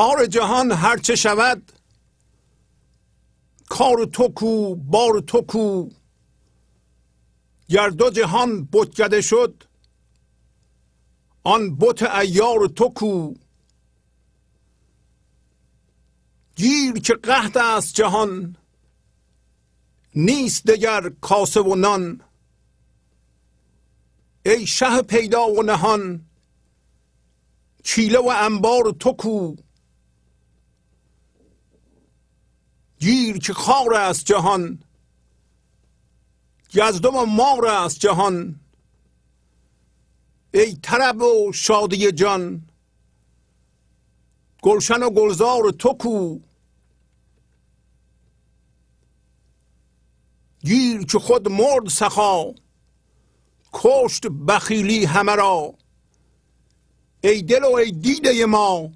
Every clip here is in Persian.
کار جهان هرچه شود کار تو کو بار تو کو. گر دو جهان بتگده شد آن بت ایار تو کو. گیر که قحط است جهان نیست دگر کاسه و نان. ای شه پیدا و نهان چیله و انبار تو کو گیر که خار است جهان. گزدم مار است جهان. ای طرب و شادی جان گلشن و گلزار تو کو. گیر که خود مرد سخا کشت بخیلی همه را. ای دل و ای دیده ما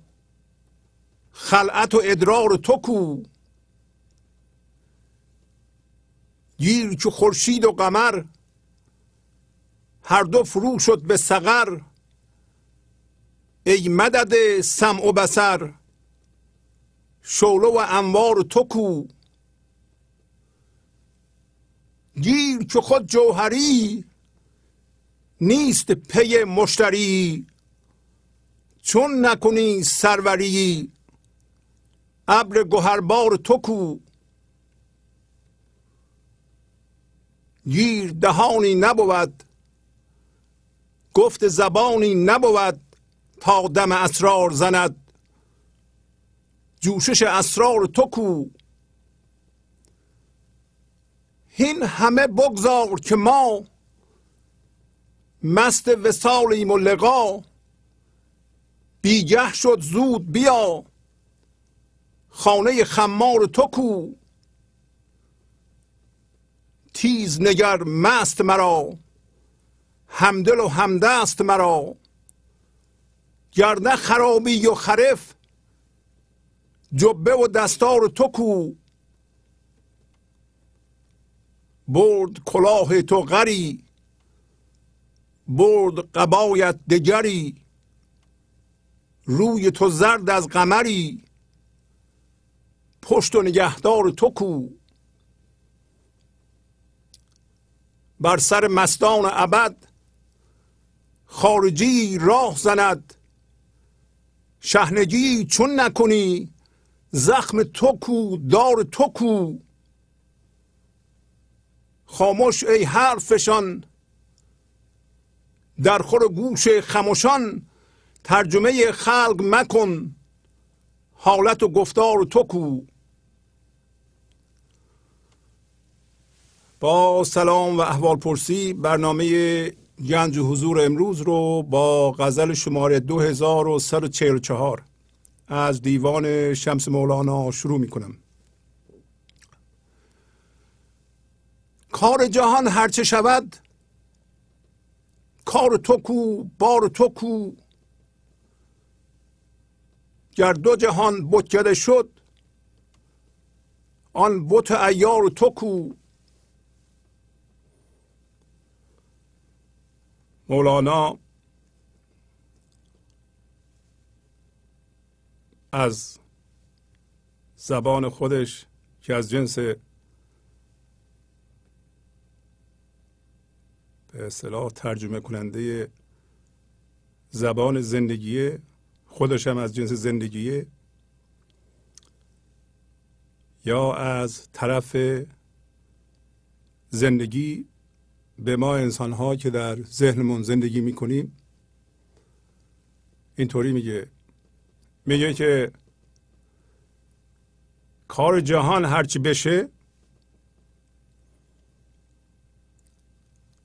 خلعت و ادرار تو کو. گیر که خورشید و قمر. هر دو فرو شد به سقر ای مدد سمع و بسر شعله و انوار تو کو. گیر که خود جوهری. نیست پی مشتری. چون نکنی سروری. ابر گهربار تو کو. گیر دهانی نبود گفت زبانی نبود تا دم اسرار زند. جوشش اسرار تو کو. هین همه بگذار که ما مست وسالیم و لقا. بیگه شد زود بیا. خانه خمار تو کو. تیز نگر مست مرا. همدل و همدست مرا. گرنه خرابی و خرف جبه و دستار تو کو برد کلاه تو غری برد قبایت دگری. روی تو زرد از قمری. پشت و نگهدار تو کو بر سر مستان ابد خارجی راه زند. شهنگی چون نکنی زخم تو کو دار تو کو. خاموش ای حرفشان در خور گوش خموشان ترجمه خلق مکن. حالت و گفتار تو کو. با سلام و احوال پرسی برنامه گنج حضور امروز رو با غزل شماره 2144 از دیوان شمس مولانا شروع می کنم کار جهان هرچه شود کار تو کو بار تو کو. گر دو جهان بتکده شد آن بت ایار تو کو. مولانا از زبان خودش که از جنس به اصطلاح ترجمه کننده زبان زندگیه خودش هم از جنس زندگیه یا از طرف زندگی به ما انسان ها که در ذهنمون زندگی می‌کنیم اینطوری میگه. میگه که کار جهان هرچی بشه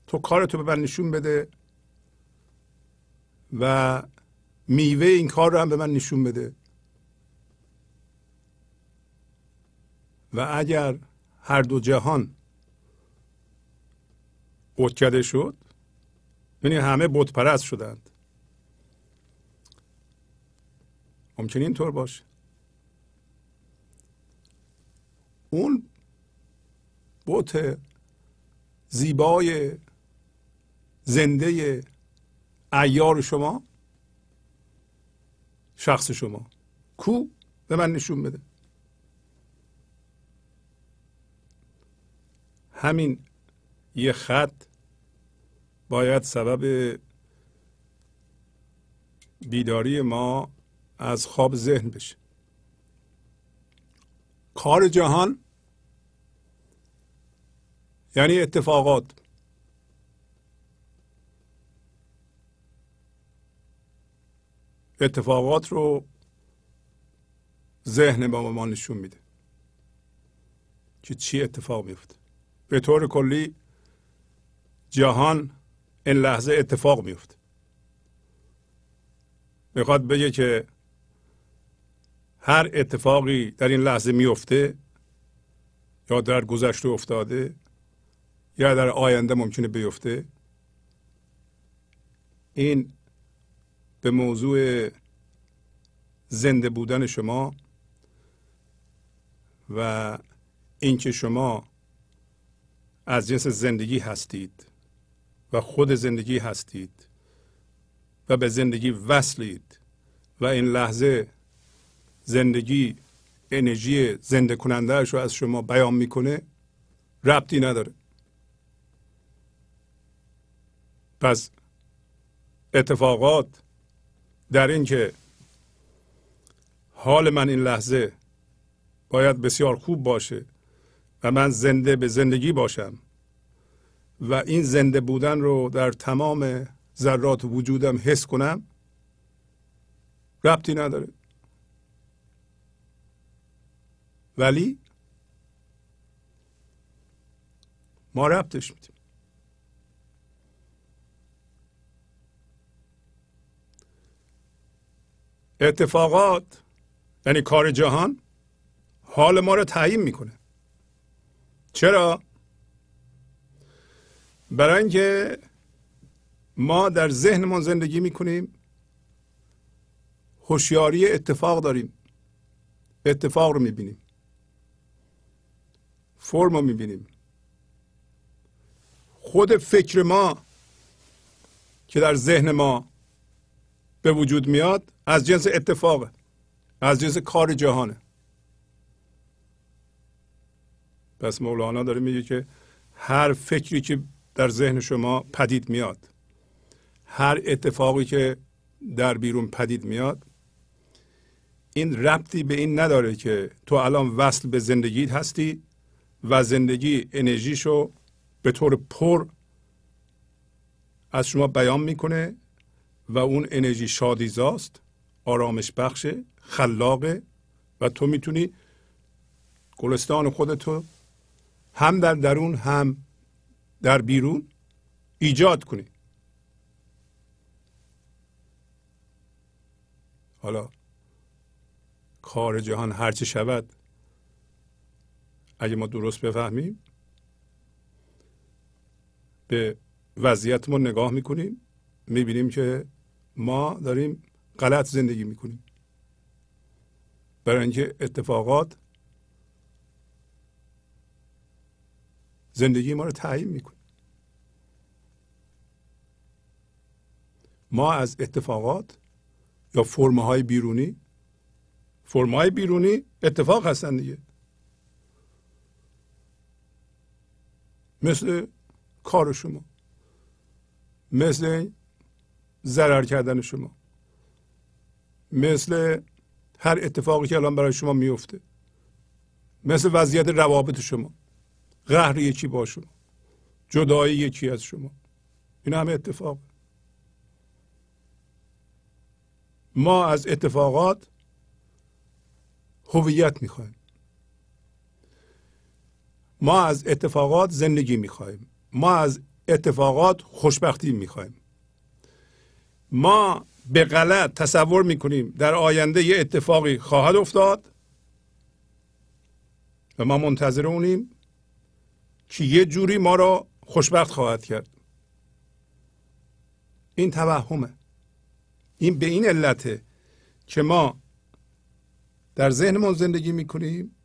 تو کارتو به من نشون بده و میوه این کار رو هم به من نشون بده. و اگر هر دو جهان بتکده شد یعنی همه بت پرست شدند. ممکن اینطور باشه. اون بت زیبای زنده ایار شما شخص شما. کو به من نشون بده. همین یه خط باید سبب بیداری ما از خواب ذهن بشه. کار جهان یعنی اتفاقات. اتفاقات رو ذهن با ما نشون میده که چی اتفاق میفته. به طور کلی جهان این لحظه اتفاق میفته می‌خواد بگه که هر اتفاقی در این لحظه میفته یا در گذشته افتاده یا در آینده ممکنه بیفته این به موضوع زنده بودن شما و اینکه شما از جنس زندگی هستید. و خود زندگی هستید و به زندگی وصلید و این لحظه زندگی انرژی زنده کنندهش رو از شما بیان می‌کنه ربطی نداره. پس اتفاقات در این که حال من این لحظه باید بسیار خوب باشه و من زنده به زندگی باشم و این زنده بودن رو در تمام ذرات وجودم حس کنم ربطی نداره. ولی ما ربطش میدیم. اتفاقات یعنی کار جهان حال ما رو تعیین می‌کنه. چرا؟ برای اینکه ما در ذهنمان زندگی می‌کنیم هوشیاری اتفاق داریم اتفاق رو می‌بینیم فرم رو می‌بینیم. خود فکر ما که در ذهن ما به وجود میاد از جنس اتفاقه از جنس کار جهانه. پس مولانا داره میگه که هر فکری که در ذهن شما پدید میاد. هر اتفاقی که در بیرون پدید میاد این ربطی به این نداره که تو الان وصل به زندگیت هستی و زندگی انرژیشو به طور پر از شما بیان می‌کنه و اون انرژی شادیزاست آرامش بخشه خلاقه و تو می‌تونی گلستان خودتو هم در درون هم در بیرون ایجاد کنی. حالا کار جهان هرچه شود اگه ما درست بفهمیم به وضعیتمون نگاه می‌کنیم می‌بینیم که ما داریم غلط زندگی می‌کنیم. برای اینکه اتفاقات زندگی ما رو تعیین می‌کنه. ما از اتفاقات یا فرمهای بیرونی فرمهای بیرونی اتفاق هستن دیگه. مثل کار شما مثل ضرر کردن شما مثل هر اتفاقی که الان برای شما میفته مثل وضعیت روابط شما. قهر یکی با شما. جدایی یکی از شما. این همه اتفاق. ما از اتفاقات هویت می‌خوایم. ما از اتفاقات زندگی می‌خواهیم ما از اتفاقات خوشبختی می‌خواهیم ما به غلط تصور می‌کنیم در آینده یه اتفاقی خواهد افتاد و ما منتظر اونیم. که یه جوری ما را خوشبخت خواهد کرد. این توهمه. این به این علته که ما در ذهنمون زندگی می‌کنیم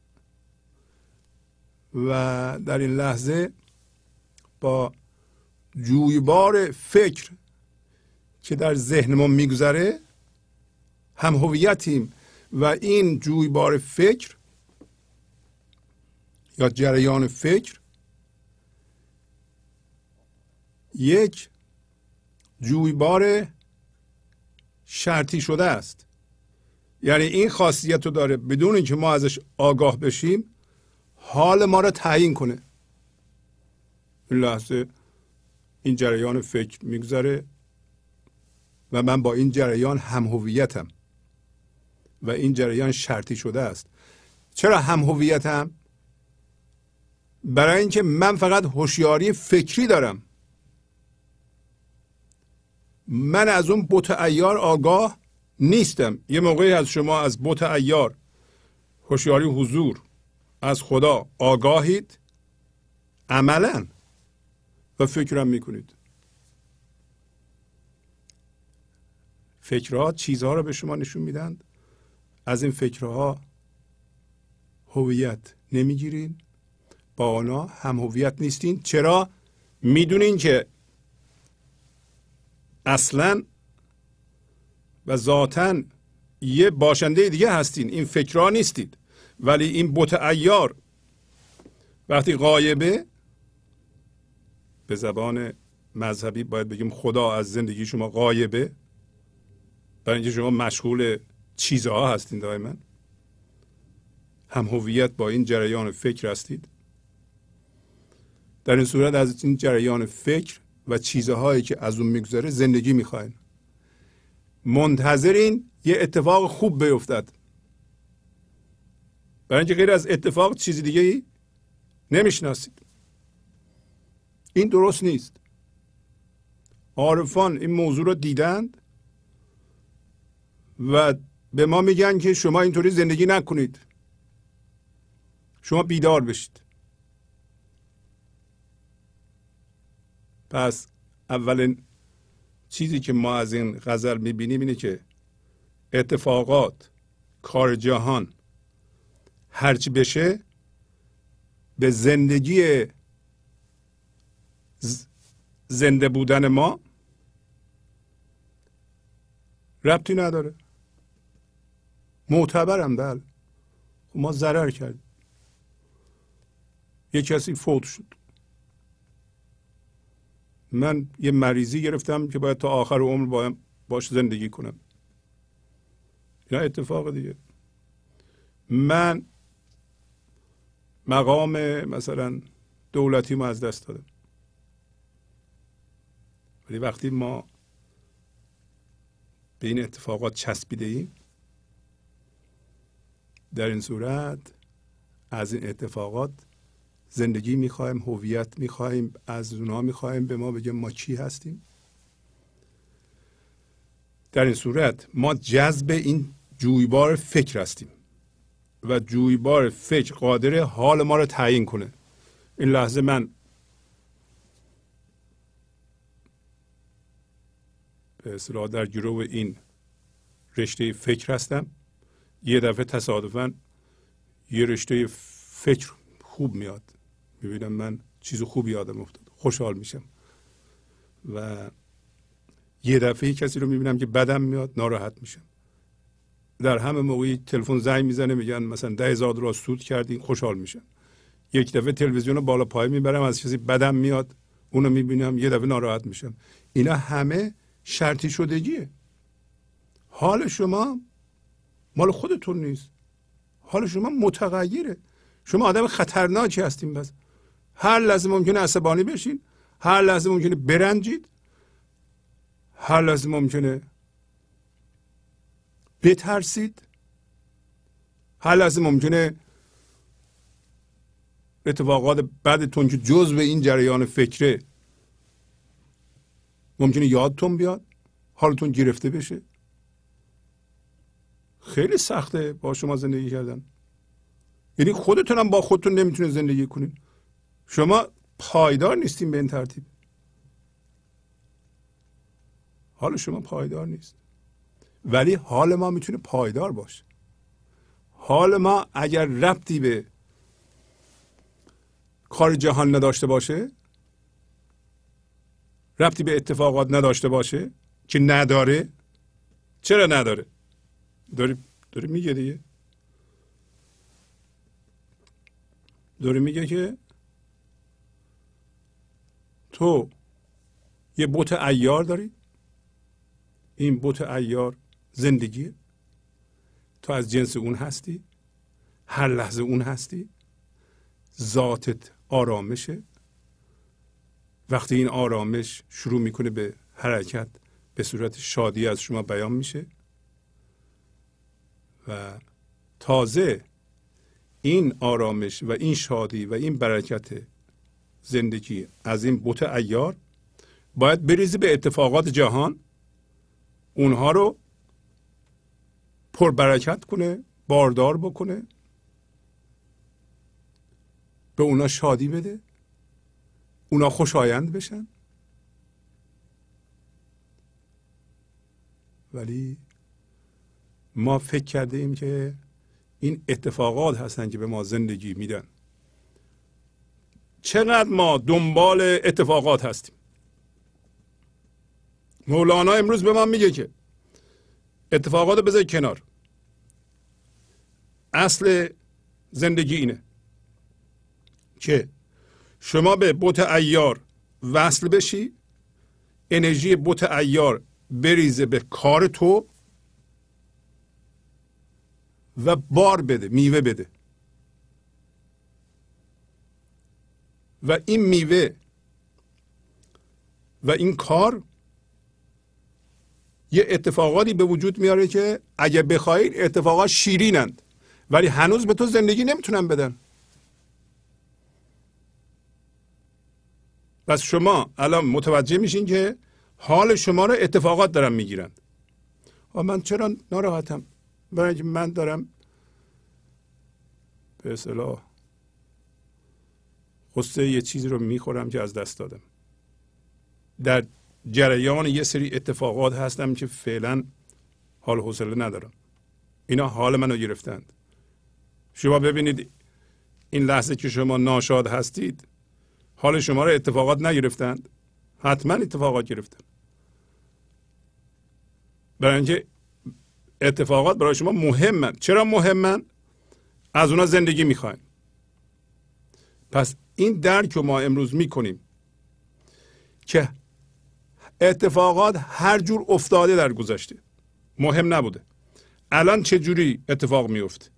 و در این لحظه با جویبار فکر که در ذهنمون میگذره هم هویتیم و این جویبار فکر یا جریان فکر یک جویبار شرطی شده است. یعنی این خاصیت رو داره. بدون اینکه ما ازش آگاه بشیم حال ما را تعیین کنه. این لحظه این جریان فکر میگذره و من با این جریان هم هویتم و این جریان شرطی شده است. چرا هم هویتم برای اینکه من فقط هوشیاری فکری دارم. من از اون بت ایار آگاه نیستم. یه موقعی از شما از بت ایار هوشیاری حضور از خدا آگاهید عملا و فکرم می‌کنید. فکرها چیزها رو به شما نشون میدند از این فکرها هویت نمی‌گیرین. با آنها هم هویت نیستین. چرا؟ می‌دونین که اصلا و ذاتا یه باشنده دیگه هستین. این فکرها نیستید. ولی این بت ایار وقتی غایبه به زبان مذهبی باید بگیم خدا از زندگی شما غایبه. برای اینکه شما مشغول چیزها هستین دائما هم هویت با این جریان فکر هستید. در این صورت از این جریان فکر و چیزهایی که از اون میگذره زندگی می‌خواین. منتظرین یه اتفاق خوب بیفتد. برای اینکه غیر از اتفاق چیزی دیگه ای نمی‌شناسید. این درست نیست. عارفان این موضوع رو دیدند و به ما میگن که شما اینطوری زندگی نکنید. شما بیدار بشید. پس اولین چیزی که ما از این غزل می‌بینیم اینه که اتفاقات کار جهان هرچی بشه به زندگی زنده بودن ما ربطی نداره. معتبرم بله. خب ما ضرر کردیم. یه کسی فوت شد. من یه مریضی گرفتم که باید تا آخر عمر باش زندگی کنم. اینا اتفاق دیگه. من مقام مثلا دولتی ما از دست دادم. ولی وقتی ما به این اتفاقات چسبیده ایم در این صورت از این اتفاقات زندگی می‌خوایم هویت می‌خوایم از اونها می‌خوایم به ما بگه ما چی هستیم. در این صورت ما جذب این جویبار فکر هستیم و جویبار فکر قادر حال ما رو تعیین کنه. این لحظه من به اصطلاح در گروه این رشته فکر هستم. یه دفعه تصادفا یه رشته فکر خوب میاد. می‌بینم من چیز خوبی یادم افتاد. خوشحال میشم. و یه دفعه کسی رو می‌بینم که بدم میاد ناراحت میشم. در همه موقعی تلفن زنگ می‌زنه میگن مثلا ده هزار دلار سود کردین خوشحال میشم. یک دفعه تلویزیون بالا پای می‌برم از کسی بدم میاد اونو می‌بینم یه دفعه ناراحت میشم. اینا همه شرطی شدگیه. حال شما مال خودتون نیست. حال شما متغیره. شما آدم خطرناکی هستین بس. هر لحظه ممکنه عصبانی بشین هر لحظه ممکنه برنجید هر لحظه ممکنه بترسید هر لحظه ممکنه اتفاقات بعدتون که جز به این جریان فکره ممکنه یادتون بیاد حالتون گرفته بشه. خیلی سخته با شما زندگی کردن. یعنی خودتون هم با خودتون نمی‌تونه زندگی کنین. شما پایدار نیستین به این ترتیب. حال شما پایدار نیست. ولی حال ما می‌تونه پایدار باشه. حال ما اگر ربطی به کار جهان نداشته باشه ربطی به اتفاقات نداشته باشه که نداره چرا نداره؟ داری داره میگه دیگه. داره میگه که تو یه بوت ایار داری؟ این بوت ایار زندگیه؟ تو از جنس اون هستی؟ هر لحظه اون هستی؟ ذاتت آرامشه؟ وقتی این آرامش شروع می‌کنه به حرکت به صورت شادی از شما بیان میشه و تازه این آرامش و این شادی و این برکت زندگی از این بوت ایار باید بریزی به اتفاقات جهان اونها رو پربرکت کنه باردار بکنه به اونا شادی بده اونا خوشایند بشن. ولی ما فکر کرده ایم که این اتفاقات هستن که به ما زندگی میدن. چقدر ما دنبال اتفاقات هستیم. مولانا امروز به ما میگه که اتفاقات بذار کنار. اصل زندگی اینه که شما به بوت ایار وصل بشی انرژی بوت ایار بریزه به کار تو و بار بده میوه بده. و این میوه و این کار یه اتفاقاتی به وجود میاره که اگه بخواید اتفاقات شیرینند. ولی هنوز به تو زندگی نمی‌تونن بدن. پس شما الان متوجه میشین که حال شما رو اتفاقات دارن می‌گیرن. و من چرا ناراحتم؟ برای من دارم به اصطلاح قصه یه چیزی رو می‌خورم که از دست دادم. در جریان یه سری اتفاقات هستم که فعلا حال حوصله ندارم. اینا حال منو گرفتند. شما ببینید این لحظه که شما ناشاد هستید حال شما رو اتفاقات نگرفتند. حتما اتفاقات گرفتن. برای اینکه اتفاقات برای شما مهمن. چرا مهمن؟ از اونا زندگی می‌خوایم. پس این درک رو ما امروز می‌کنیم که اتفاقات هر جور افتاده در گذشته. مهم نبوده. الان چه جوری اتفاق میفته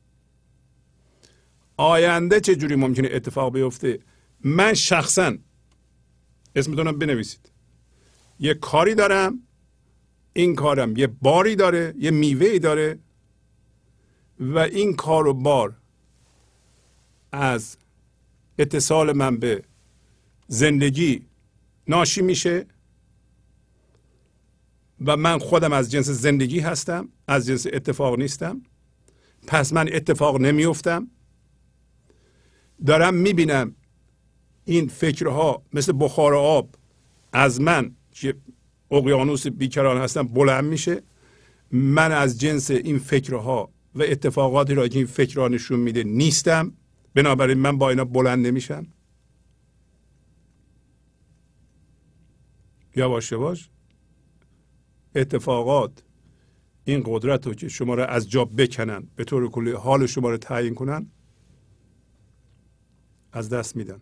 آینده چه جوری ممکنه اتفاق بیفته؟ من شخصا اسمتونم بنویسید. یه کاری دارم این کارم یه باری داره یه میوه داره و این کار و بار از اتصال من به زندگی ناشی میشه و من خودم از جنس زندگی هستم از جنس اتفاق نیستم. پس من اتفاق نمیفتم دارم می‌بینم این فکرها مثل بخار آب از من که اقیانوس بیکران هستم بلند میشه. من از جنس این فکرها و اتفاقاتی را که این فکرها نشون میده نیستم. بنابراین من با اینا بلند نمیشم. یواش یواش اتفاقات این قدرت رو که شما را از جا بکنن به طور کلی حال شما رو تعیین کنن از دست میدن.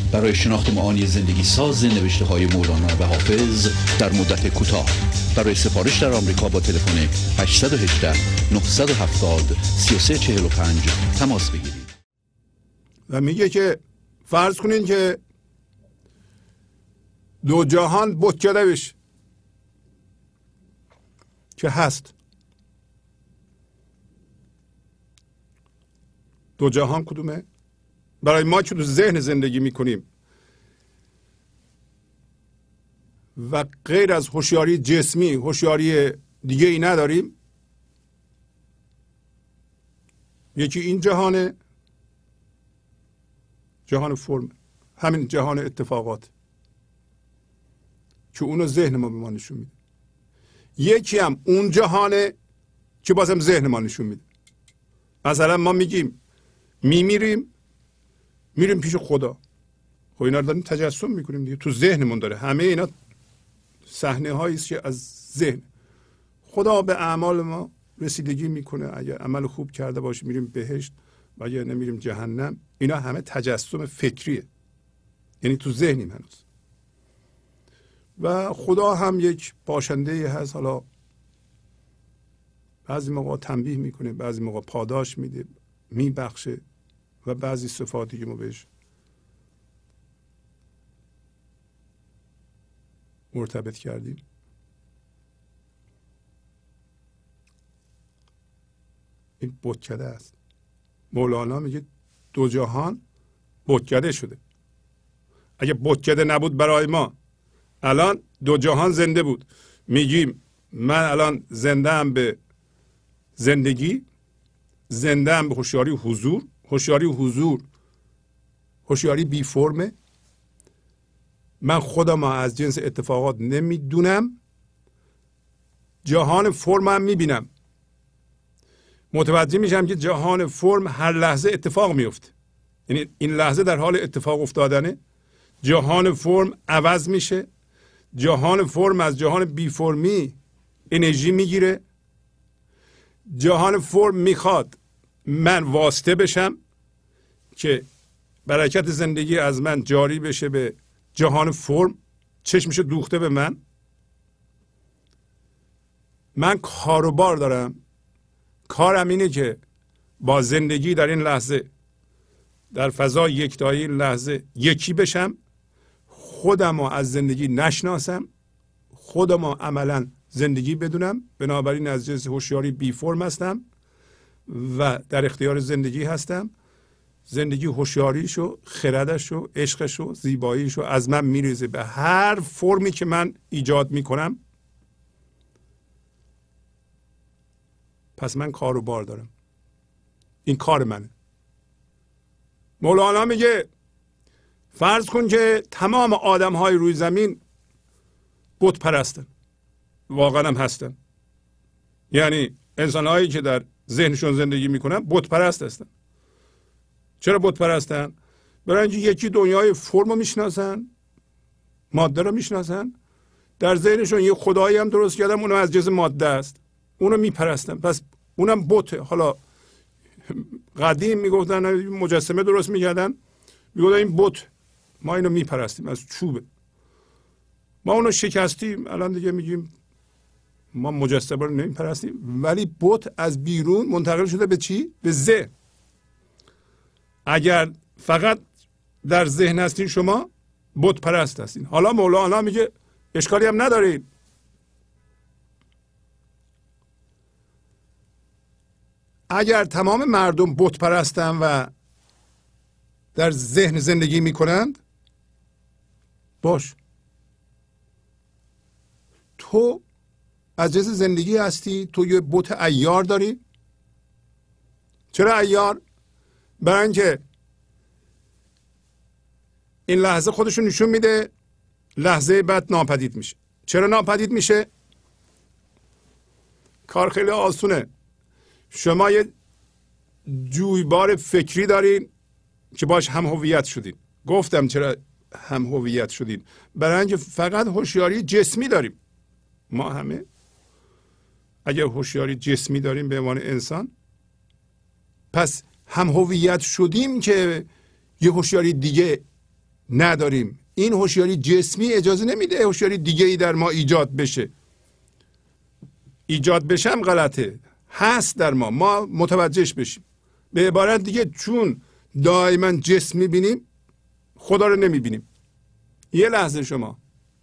برای شناخت معانی زندگی ساز نوشته های مولانا و حافظ در مدت کوتاه. برای سفارش در آمریکا با تلفن 818 970 3345 تماس بگیرید. و میگه که فرض کنین که دو جهان بت کدوش که هست. دو جهان کدومه؟ برای ما که تو ذهن زندگی می‌کنیم. و غیر از هوشیاری جسمی هوشیاری دیگه ای نداریم. یکی این جهان جهان فرم همین جهان اتفاقات. که اونو ذهن ما به ما نشون میده. یکی هم اون جهانه که بازم ذهن ما نشون میده. مثلا ما میگیم میمیریم میریم پیش خدا. خب اینا رو داریم تجسم می‌کنیم دیگه. تو ذهنمون داره. همه اینا صحنه هایی که از ذهن. خدا به اعمال ما رسیدگی می‌کنه. اگر عمل خوب کرده باشه میریم بهشت. و اگر نمیریم جهنم اینا همه تجسم فکریه. یعنی تو ذهنیم هنوز. و خدا هم یک باشنده هست. حالا بعضی موقع تنبیه می‌کنه بعضی موقع پاداش میده میبخشه. و بعضی صفاتی که ما بهش مرتبط کردیم. این بتکده است. مولانا میگه دو جهان بتکده شده. اگه بتکده نبود برای ما الان دو جهان زنده بود. میگیم من الان زنده به زندگی زنده به هوشیاری حضور هوشیاری حضور. هوشیاری بی فرمه. من خودم از جنس اتفاقات نمی‌دونم. جهان فرم هم می‌بینم. متوجه میشم که جهان فرم هر لحظه اتفاق میفته یعنی این لحظه در حال اتفاق افتادنه. جهان فرم عوض میشه. جهان فرم از جهان بی فرمی انرژی می‌گیره. جهان فرم می‌خواد من واسطه بشم. که برکت زندگی از من جاری بشه به جهان فرم چشمش دوخته به من. من کاروبار دارم. کارم اینه که با زندگی در این لحظه در فضای یکتایی این لحظه یکی بشم خودم رو از زندگی نشناسم خودم رو عملا زندگی بدونم. بنابراین از جنس هوشیاری بی فرم هستم و در اختیار زندگی هستم. زندگی هوشیاریشو خردشو عشقشو زیباییشو از من میریزه. به هر فرمی که من ایجاد می‌کنم پس من کار و بار دارم. این کار منه. مولانا میگه فرض کن که تمام آدم های روی زمین بت پرستن. واقعا هم هستن. یعنی انسان هایی که در ذهنشون زندگی می‌کنن بت پرست هستن. چرا بت پرستن برای اینکه یکی دنیای فرم رو می‌شناسن ماده رو می‌شناسن. در ذهنشون یه خدایی هم درست کردن اونم از جز ماده است. اونو میپرستن. پس اونم بته. حالا قدیم می‌گفتن مجسمه درست می‌کردن. می‌گفتن این بت. ما اینو میپرستیم. از چوبه. ما اونو شکستیم. الان دیگه میگیم ما مجسمه رو نمیپرستیم. ولی بت از بیرون منتقل شده به چی؟ به ذهن. اگر فقط در ذهن هستین شما بت پرست هستین. حالا مولانا میگه اشکالی هم ندارید اگر تمام مردم بت پرستن و در ذهن زندگی می‌کنند باش. تو از جنس زندگی هستی تو یه بت ایار داری. چرا ایار برای اینکه این لحظه خودشون نشون میده لحظه بعد ناپدید میشه. چرا ناپدید میشه؟ کار خیلی آسونه. شما یه جویبار فکری دارین که باش هم هویت شدین. گفتم چرا هم هویت شدین. برای اینکه فقط هوشیاری جسمی داریم. ما همه اگر هوشیاری جسمی داریم به عنوان انسان پس هم هویت شدیم که یه هوشیاری دیگه نداریم. این هوشیاری جسمی اجازه نمیده هوشیاری دیگه ای در ما ایجاد بشه. ایجاد بشم غلطه. هست در ما. ما متوجهش بشیم. به عبارت دیگه چون دائما جسم می‌بینیم خدا رو نمی‌بینیم. یه لحظه شما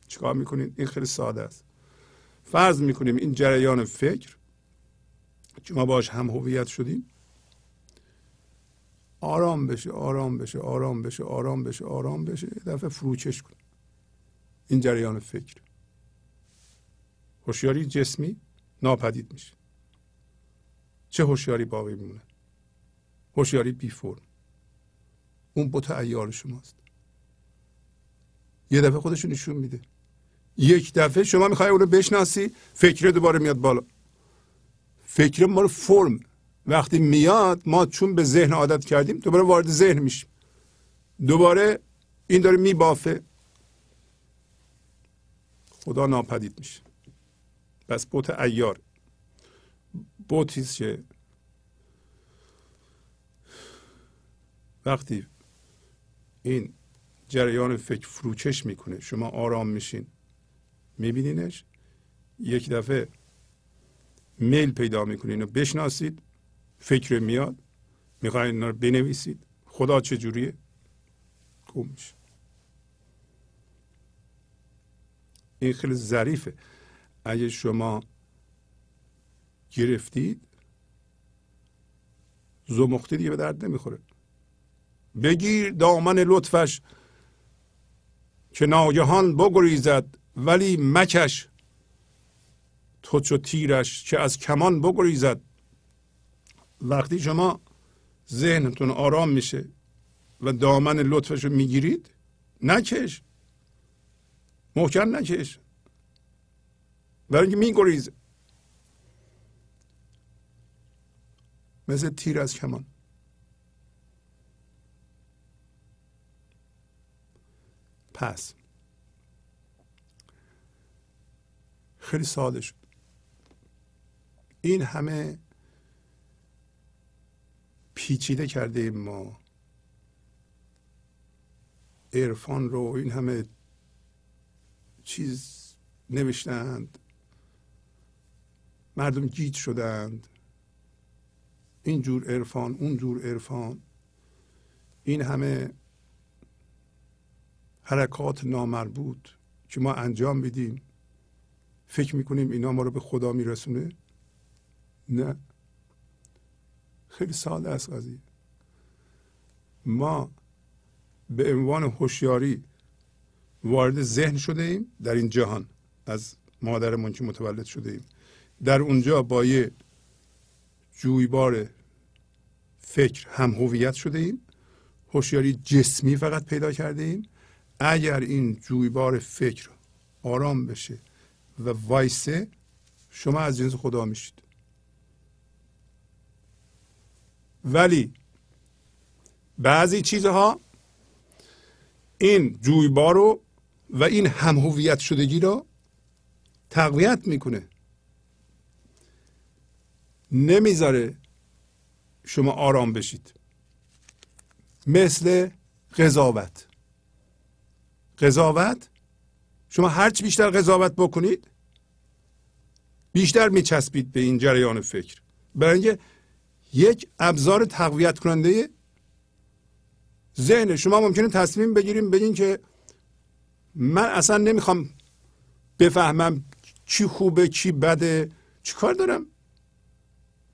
چیکار می‌کنین؟ این خیلی ساده است. فرض می‌کنیم این جریان فکر شما باش هم هویت شدیم آرام بشه آرام بشه آرام بشه آرام بشه آرام بشه. یه دفعه فروچش کن. این جریان فکر. هوشیاری جسمی ناپدید میشه. چه هوشیاری باقی میمونه؟ هوشیاری بی فرم. اون بت ایار شماست. یه دفعه خودشون نشون میده. یک دفعه شما می‌خوای اون بشناسی فکر دوباره میاد بالا. فکر رو فرم. وقتی میاد ما چون به ذهن عادت کردیم دوباره وارد ذهن میشیم. دوباره این داره میبافه. خدا ناپدید میشه. پس بوت ایار بوتیست که وقتی این جریان فکر فروچش می‌کنه شما آرام میشین میبینینش. یک دفعه میل پیدا می‌کنین و بشناسید. فکر میاد می‌خواین اینا رو بنویسید. خدا چجوریه گم میشه. این خیلی ظریفه. اگه شما گرفتید زمختی دیگه به درد نمی‌خوره. بگیر دامن لطفش که ناگهان بگریزد ولی مکش. تو چو تیرش که از کمان بگریزد. وقتی شما ذهنتون آرام میشه و دامن لطفش رو می‌گیرید نکش. محکم نکش. برای اینکه میگریزه مثل تیر از کمان. پس. خیلی ساده شد. این همه پیچیده کرده ما. عرفان رو این همه چیز نوشتند. مردم گیج شدند. این جور عرفان اون جور عرفان. این همه حرکات نامربوط که ما انجام میدیم. فکر می‌کنیم اینا ما رو به خدا میرسونه؟ نه. خیلی ساده است قضیه. ما به عنوان هوشیاری وارد ذهن شده ایم در این جهان از مادرمون که متولد شده ایم. در اونجا با یه جویبار فکر هم هویت شده ایم. هوشیاری جسمی فقط پیدا کرده ایم. اگر این جویبار فکر آرام بشه و وایسه شما از جنس خدا میشید. ولی بعضی چیزها این جویبار رو و این هم هویت شدگی رو تقویت می‌کنه. نمی‌ذاره شما آرام بشید. مثل قضاوت. قضاوت؟ شما هرچی بیشتر قضاوت بکنید بیشتر میچسبید به این جریان فکر. برای اینکه یک ابزار تقویت کننده ذهن. شما ممکنه تصمیم بگیریم بگین که من اصلا نمی‌خوام بفهمم چی خوبه چی بده. چی کار دارم؟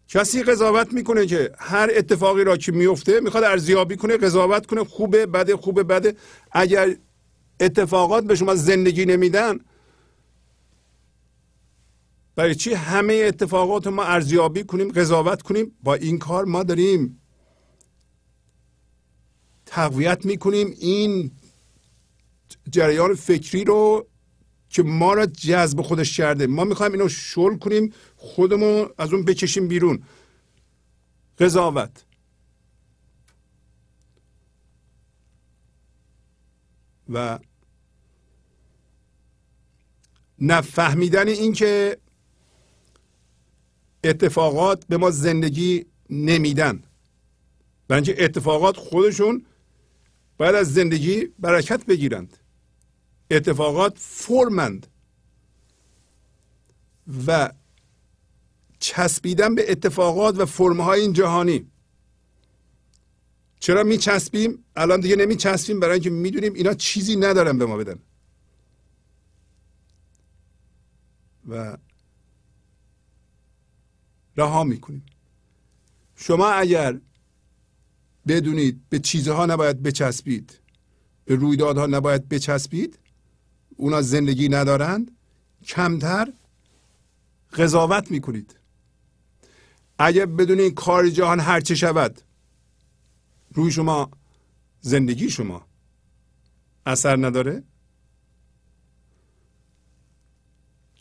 کسی قضاوت می‌کنه که هر اتفاقی را که میفته می‌خواد ارزیابی کنه قضاوت کنه. خوبه بده خوبه بده. اگر اتفاقات به شما زندگی نمیدن برای چی همه اتفاقات ما ارزیابی کنیم قضاوت کنیم؟ با این کار ما داریم تقویت می‌کنیم این جریان فکری رو که ما را جذب خودش کرده. ما می‌خوایم اینو شل کنیم خودمون از اون بکشیم بیرون. قضاوت. و نفهمیدن این که اتفاقات به ما زندگی نمیدن. بنابراین اتفاقات خودشون باید از زندگی برکت بگیرند. اتفاقات فرمند و چسبیدن به اتفاقات و فرمهای این جهانی. چرا میچسبیم؟ الان دیگه نمیچسبیم. برای اینکه می‌دونیم اینا چیزی ندارن به ما بدن. و رها می‌کنیم. شما اگر بدونید به چیزها نباید بچسبید به رویدادها نباید بچسبید اونا زندگی ندارند کمتر قضاوت می‌کنید. اگر بدونید کار جهان هرچه شود روی شما زندگی شما اثر نداره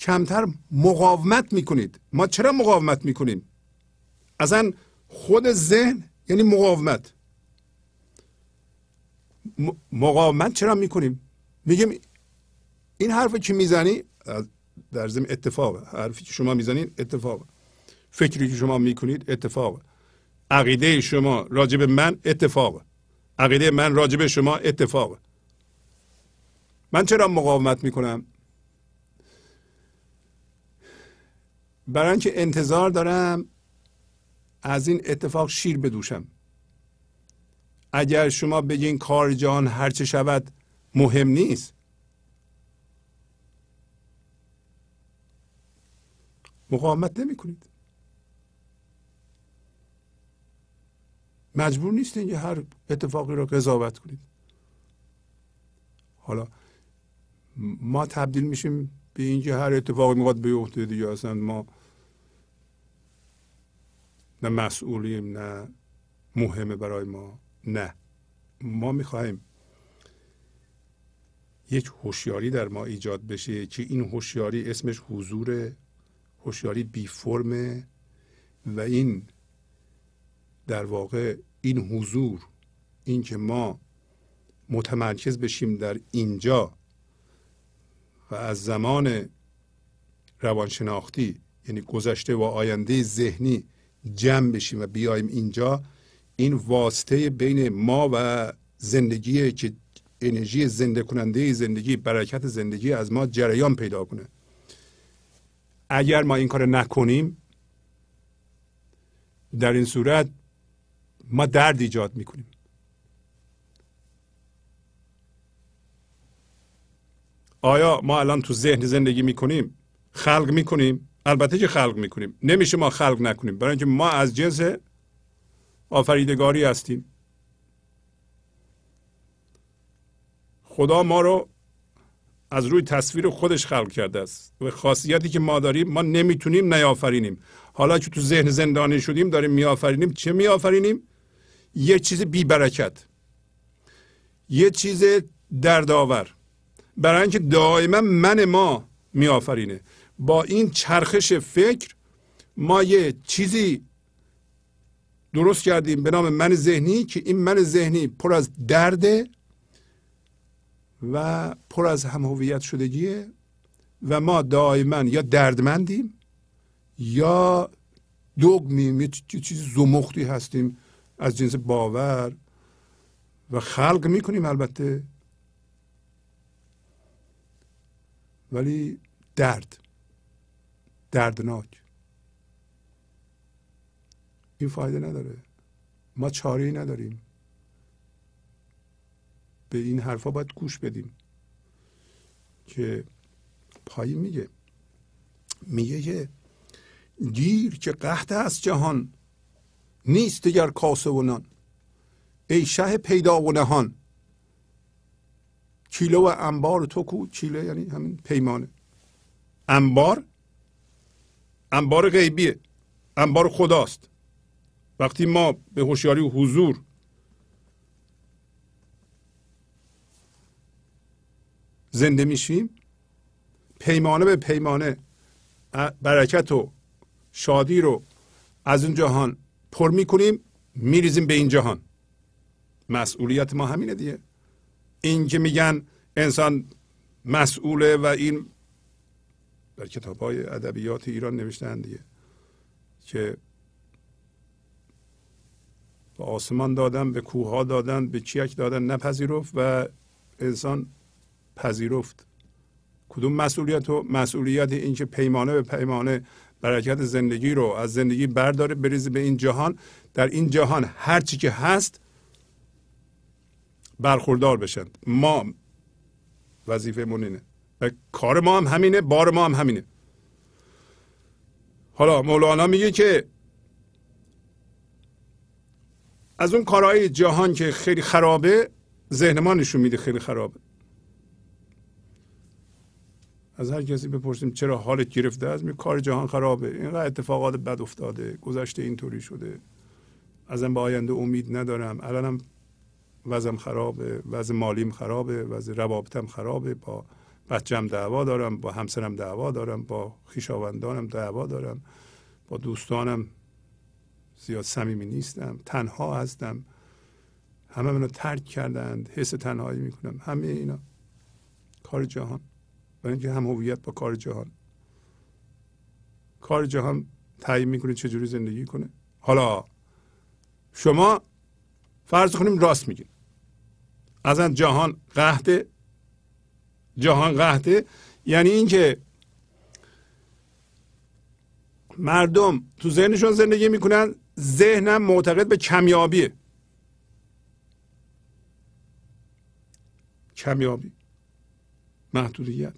کمتر مقاومت می‌کنید. ما چرا مقاومت می‌کنیم؟ اصلا خود ذهن یعنی مقاومت. مقاومت چرا می‌کنیم؟ میگیم این حرف که می‌زنی در ضمن اتفاق. حرفی که شما می‌زنید اتفاق. فکری که شما می‌کنید اتفاق. عقیده شما راجب من اتفاق. عقیده من راجب شما اتفاق. من چرا مقاومت می‌کنم؟ برای اینکه انتظار دارم از این اتفاق شیر بدوشم. اگر شما بگین کار جهان هرچه شود مهم نیست. مقاومت نمی کنید مجبور نیستین که هر اتفاقی رو قضاوت کنید. حالا ما تبدیل میشیم به اینکه هر اتفاقی می‌خواد بیفته دیگه. اصلا ما نه مسئولیم نه مهمه برای ما نه. ما می‌خواهیم یک هوشیاری در ما ایجاد بشه که این هوشیاری اسمش حضور هوشیاری بی فرمه و این در واقع این حضور این که ما متمرکز بشیم در اینجا از زمان روانشناختی یعنی گذشته و آینده ذهنی جمع بشیم و بیایم اینجا این واسطه بین ما و زندگی که انرژی زنده کننده زندگی برکت زندگی از ما جریان پیدا کنه. اگر ما این کار نکنیم در این صورت ما درد ایجاد می‌کنیم. آیا ما الان تو ذهن زندگی می‌کنیم؟ خلق می‌کنیم؟ البته که خلق می‌کنیم. نمیشه ما خلق نکنیم. برای اینکه ما از جنس آفریدگاری هستیم. خدا ما رو از روی تصویر خودش خلق کرده است. و خاصیتی که ما داریم ما نمی‌تونیم نیافرینیم. حالا که تو ذهن زندانی شدیم داریم میآفرینیم. چه میآفرینیم؟ یه چیز بی برکت یه چیز دردآور. برای اینکه دائما من ما میآفرینه. با این چرخش فکر ما یه چیزی درست کردیم به نام من ذهنی که این من ذهنی پر از درده و پر از هم هویت شدگیه و ما دائما یا دردمندیم یا دوگمیم یه چیز زمختی هستیم از جنس باور و خلق می‌کنیم البته. ولی درد. دردناک. این فایده نداره. ما چاره نداریم. به این حرفا باید گوش بدیم. که پایین میگه. میگه که گیر که قحط است جهان نیست دیگر کاسه و نان. ای شه پیدا و نهان. کیلو و انبار تو کو کیلو یعنی همین پیمانه. انبار؟ انبار غیبیه. انبار خداست. وقتی ما به هوشیاری و حضور زنده میشیم پیمانه به پیمانه برکت و شادی رو از اون جهان پر می‌کنیم میریزیم به این جهان. مسئولیت ما همینه دیگه. این که میگن انسان مسئوله و این در کتاب های ادبیات ایران نوشتن دیگه که به آسمان دادن به کوه ها دادن به چیک دادن نپذیرفت و انسان پذیرفت. کدوم مسئولیت و مسئولیت اینکه پیمانه به پیمانه برکت زندگی رو از زندگی برداره بریزه به این جهان؟ در این جهان هر چی که هست برخوردار بشن. ما وظیفه اینه. کار ما هم همینه بار ما هم همینه. حالا مولانا میگه که از اون کارهای جهان که خیلی خرابه ذهن ما نشون میده خیلی خرابه. از هر کسی بپرسیم چرا حالت گرفته می کار جهان خرابه. اینقدر اتفاقات بد افتاده گذشته اینطوری شده. ازم به آینده امید ندارم. الانم وضعم خرابه وضع مالیم خرابه وضع روابطم خرابه با بچم دعوا دارم با همسرم دعوا دارم با خیشاوندانم دعوا دارم با دوستانم زیاد صمیمی نیستم تنها هستم. همه منو ترک کردند حس تنهایی می‌کنم. همه اینا. کار جهان. برای اینکه هم هویت با کار جهان. کار جهان تعیین می‌کنه چجوری زندگی کنه. حالا شما فرض کنیم راست میگین. از جهان قهده جهان قهده یعنی اینکه مردم تو ذهنشون زندگی می‌کنن ذهنم معتقد به کمیابیه. کمیابی. محدودیت.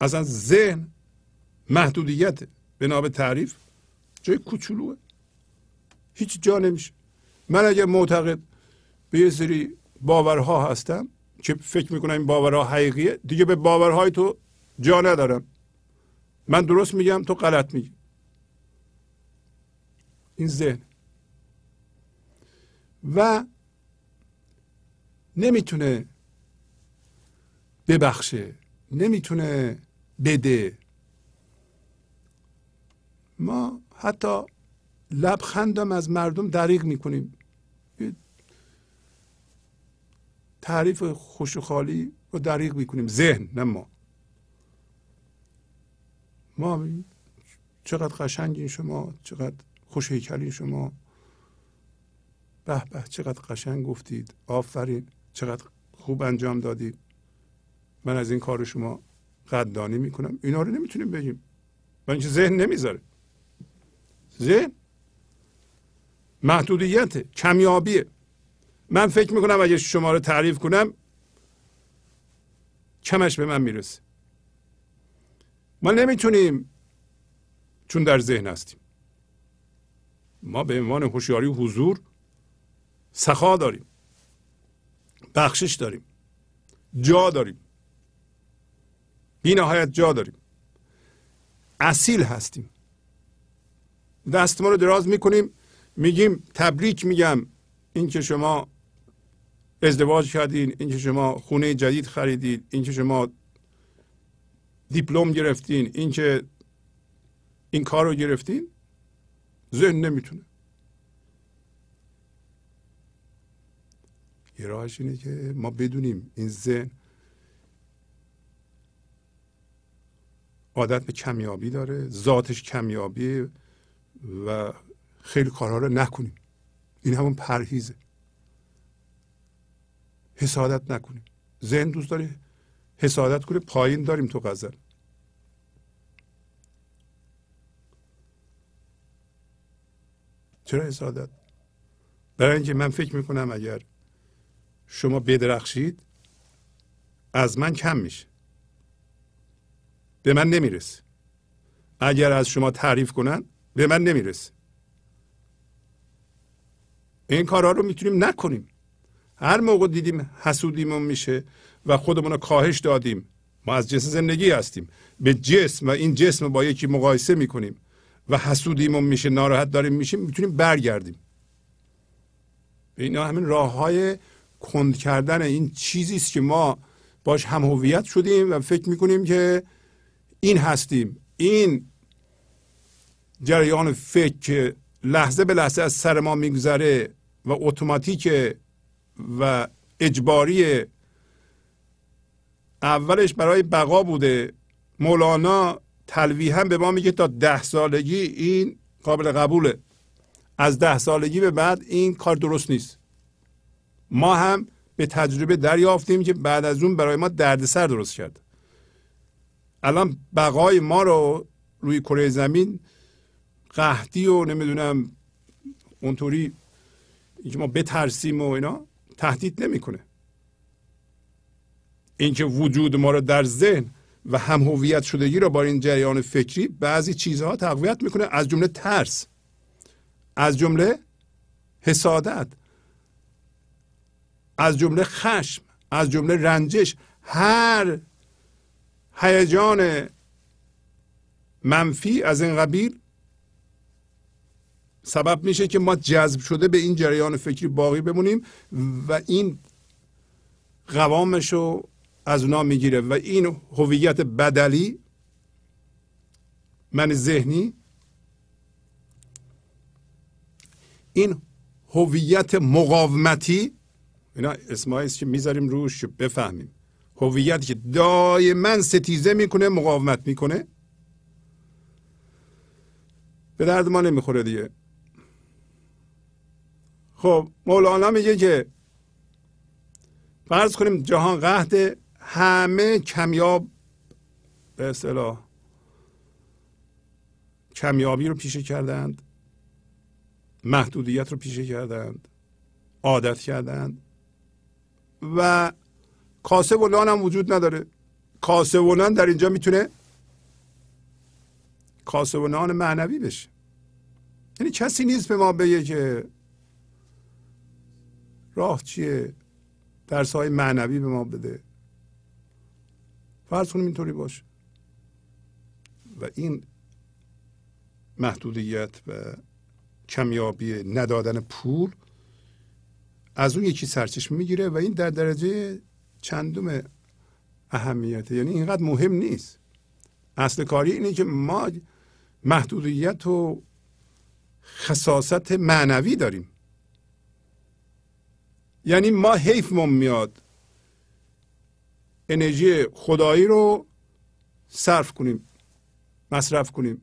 اصلا ذهن محدودیت به به تعریف. جای کوچولوه. هیچ جا نمیشه. من اگر معتقد به یه سری باورها هستم که فکر می‌کنم این باورها حقیقیه. دیگه به باورهای تو جا ندارم. من درست میگم تو غلط میگی. این ذهن. و نمی‌تونه ببخشه نمی‌تونه بده. ما حتی لبخندم از مردم دریغ می‌کنیم. تعریف خوش و خالی رو دریغ می‌کنیم. ذهن نه ما. ما چقدر قشنگین شما چقدر خوش هیکلین شما. به به چقدر قشنگ گفتید. آفرین چقدر خوب انجام دادید. من از این کار شما قدردانی می‌کنم. اینا رو نمی‌تونیم بگیم. و اینکه ذهن نمی‌ذاره. ذهن محدودیت کمیابیه. من فکر می‌کنم اگه شما رو تعریف کنم کمش به من می‌رسه. ما نمی‌تونیم چون در ذهن هستیم. ما به عنوان هوشیاری و حضور سخا داریم بخشش داریم جا داریم بی نهایت جا داریم. اصیل هستیم. دست ما رو دراز می‌کنیم میگیم تبریک میگم اینکه شما ازدواج کردین اینکه شما خونه جدید خریدید اینکه شما دیپلم گرفتین اینکه این کار رو گرفتین ذهن نمی‌تونه. یه راهش اینه که ما بدونیم این ذهن عادت به کمیابی داره ذاتش کمیابی و خیلی کارها رو نکنیم. این همون پرهیزه. حسادت نکنیم. ذهن دوست داره حسادت کنه پایین داریم تو غزل. چرا حسادت؟ برای اینکه من فکر می‌کنم اگر شما بدرخشید از من کم میشه. به من نمی‌رسه. اگر از شما تعریف کنن به من نمی‌رسه. این کارها رو می‌تونیم نکنیم. هر موقع دیدیم حسودیمون میشه و خودمون رو کاهش دادیم ما از جنس زندگی هستیم. به جسم و این جسم با یکی مقایسه می‌کنیم و حسودیمون میشه ناراحت داریم میشیم می‌تونیم برگردیم. اینا همین راه های کند کردن این چیزی است که ما باش هم هویت شدیم و فکر می‌کنیم که این هستیم. این جریان فکر لحظه به لحظه از سر ما میگذره و اتوماتیک و اجباری اولش برای بقا بوده. مولانا تلویحا به ما میگه تا ده سالگی این قابل قبوله. از ده سالگی به بعد این کار درست نیست. ما هم به تجربه دریافتیم که بعد از اون برای ما دردسر درست کرد. الان بقای ما رو روی کره زمین قحطی و نمی‌دونم اونطوری اینکه ما بترسیم و اینا تهدید نمی‌کنه. اینکه وجود ما رو در ذهن و هم هویت شدگی رو با این جریان فکری بعضی چیزها تقویت می‌کنه از جمله ترس از جمله حسادت از جمله خشم از جمله رنجش. هر هیجان منفی از این قبیل سبب میشه که ما جذب شده به این جریان فکری باقی بمونیم و این قوامش رو از اونا می‌گیره و این هویت بدلی من ذهنی این هویت مقاومتی اینا اسمایی که می‌ذاریم روش بفهمیم. هویتی که دائما ستیزه می‌کنه مقاومت می‌کنه. به درد ما نمی‌خوره دیگه. خب مولانا میگه که فرض کنیم جهان قهد همه کمیاب به اصطلاح کمیابی رو پیشه کردند محدودیت رو پیشه کردند عادت کردند و کاسه و لان هم وجود نداره. کاسه و لان در اینجا می‌تونه کاسه و نان معنوی بشه. یعنی کسی نیست به ما بگه که راه چیه؟ درس های معنوی به ما بده. فرض کنیم اینطوری باشه. و این محدودیت و کمیابی ندادن پول از اون یکی سرچشمه می‌گیره و این در درجه چندم اهمیته. یعنی اینقدر مهم نیست. اصل کاری اینه که ما محدودیت و خصاصت معنوی داریم. یعنی ما حیفمون میاد. انرژی خدایی رو صرف کنیم مصرف کنیم.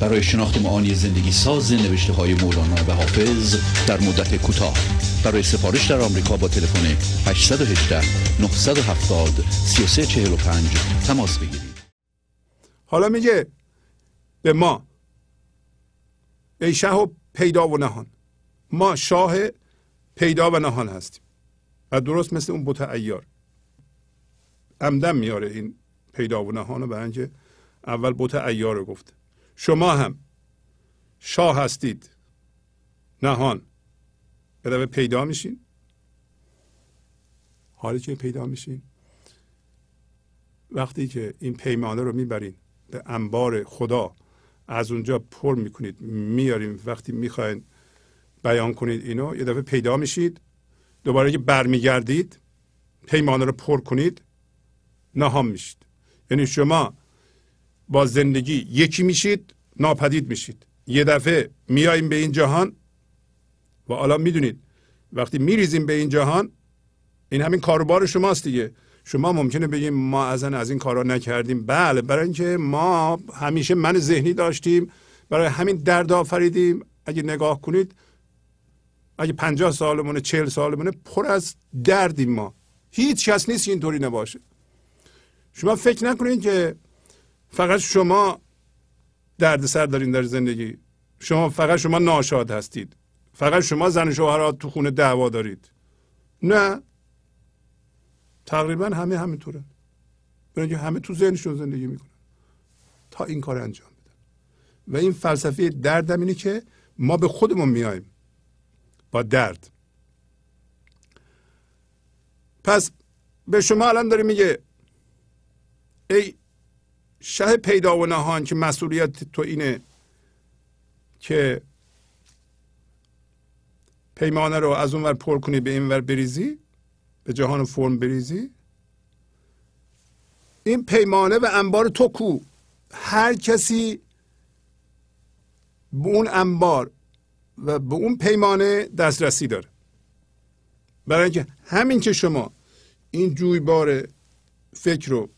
برای شناخت معانی زندگی ساز نوشته های مولانا و حافظ در مدت کوتاه. برای سفارش در آمریکا با تلفن 818 970 3345 تماس بگیرید. حالا میگه به ما ای شه و پیدا و نهان. ما شاه پیدا و نهان هستیم. و درست مثل اون بت ایار عمدن میاره این پیدا و نهان برای اینکه اول بت ایار رو گفته. شما هم. شاه هستید. نهان. به دفعه پیدا میشین. حالی که پیدا میشین. وقتی که این پیمانه رو می‌برین به انبار خدا از اونجا پر می‌کنید میاریم وقتی می‌خواین بیان کنید اینو یه دفعه پیدا میشید. دوباره که برمیگردید پیمانه رو پر کنید نهان میشید. یعنی شما با زندگی یکی میشید ناپدید میشید. یه دفعه میاییم به این جهان و حالا می‌دونید وقتی میریزیم به این جهان این همین کاروبار شماست دیگه. شما ممکنه بگیم ما ازن از این کارا نکردیم. بله برای اینکه ما همیشه من ذهنی داشتیم برای همین درد آفریدیم. اگه نگاه کنید اگه پنجاه سالمونه چهل سالمونه پر از دردیم ما. هیچ کس نیست اینطوری نباشه. شما فکر نکنید که فقط شما درد سر دارین در زندگی. شما فقط شما ناشاد هستید. فقط شما زن شوهرات تو خونه دعوا دارید. نه. تقریبا همه همینطوره. برای همه تو ذهنشون زندگی می‌کنن. تا این کار انجام بدن. و این فلسفه دردم اینه که ما به خودمون میایم با درد. پس به شما الان داره میگه ای شه پیدا و نهان که مسئولیت تو اینه که پیمانه رو از اونور پر کنی به اینور بریزی به جهان فرم بریزی. این پیمانه و انبار تو کو. هر کسی به اون انبار و به اون پیمانه دسترسی داره. برای اینکه همین که شما این جویبار فکر رو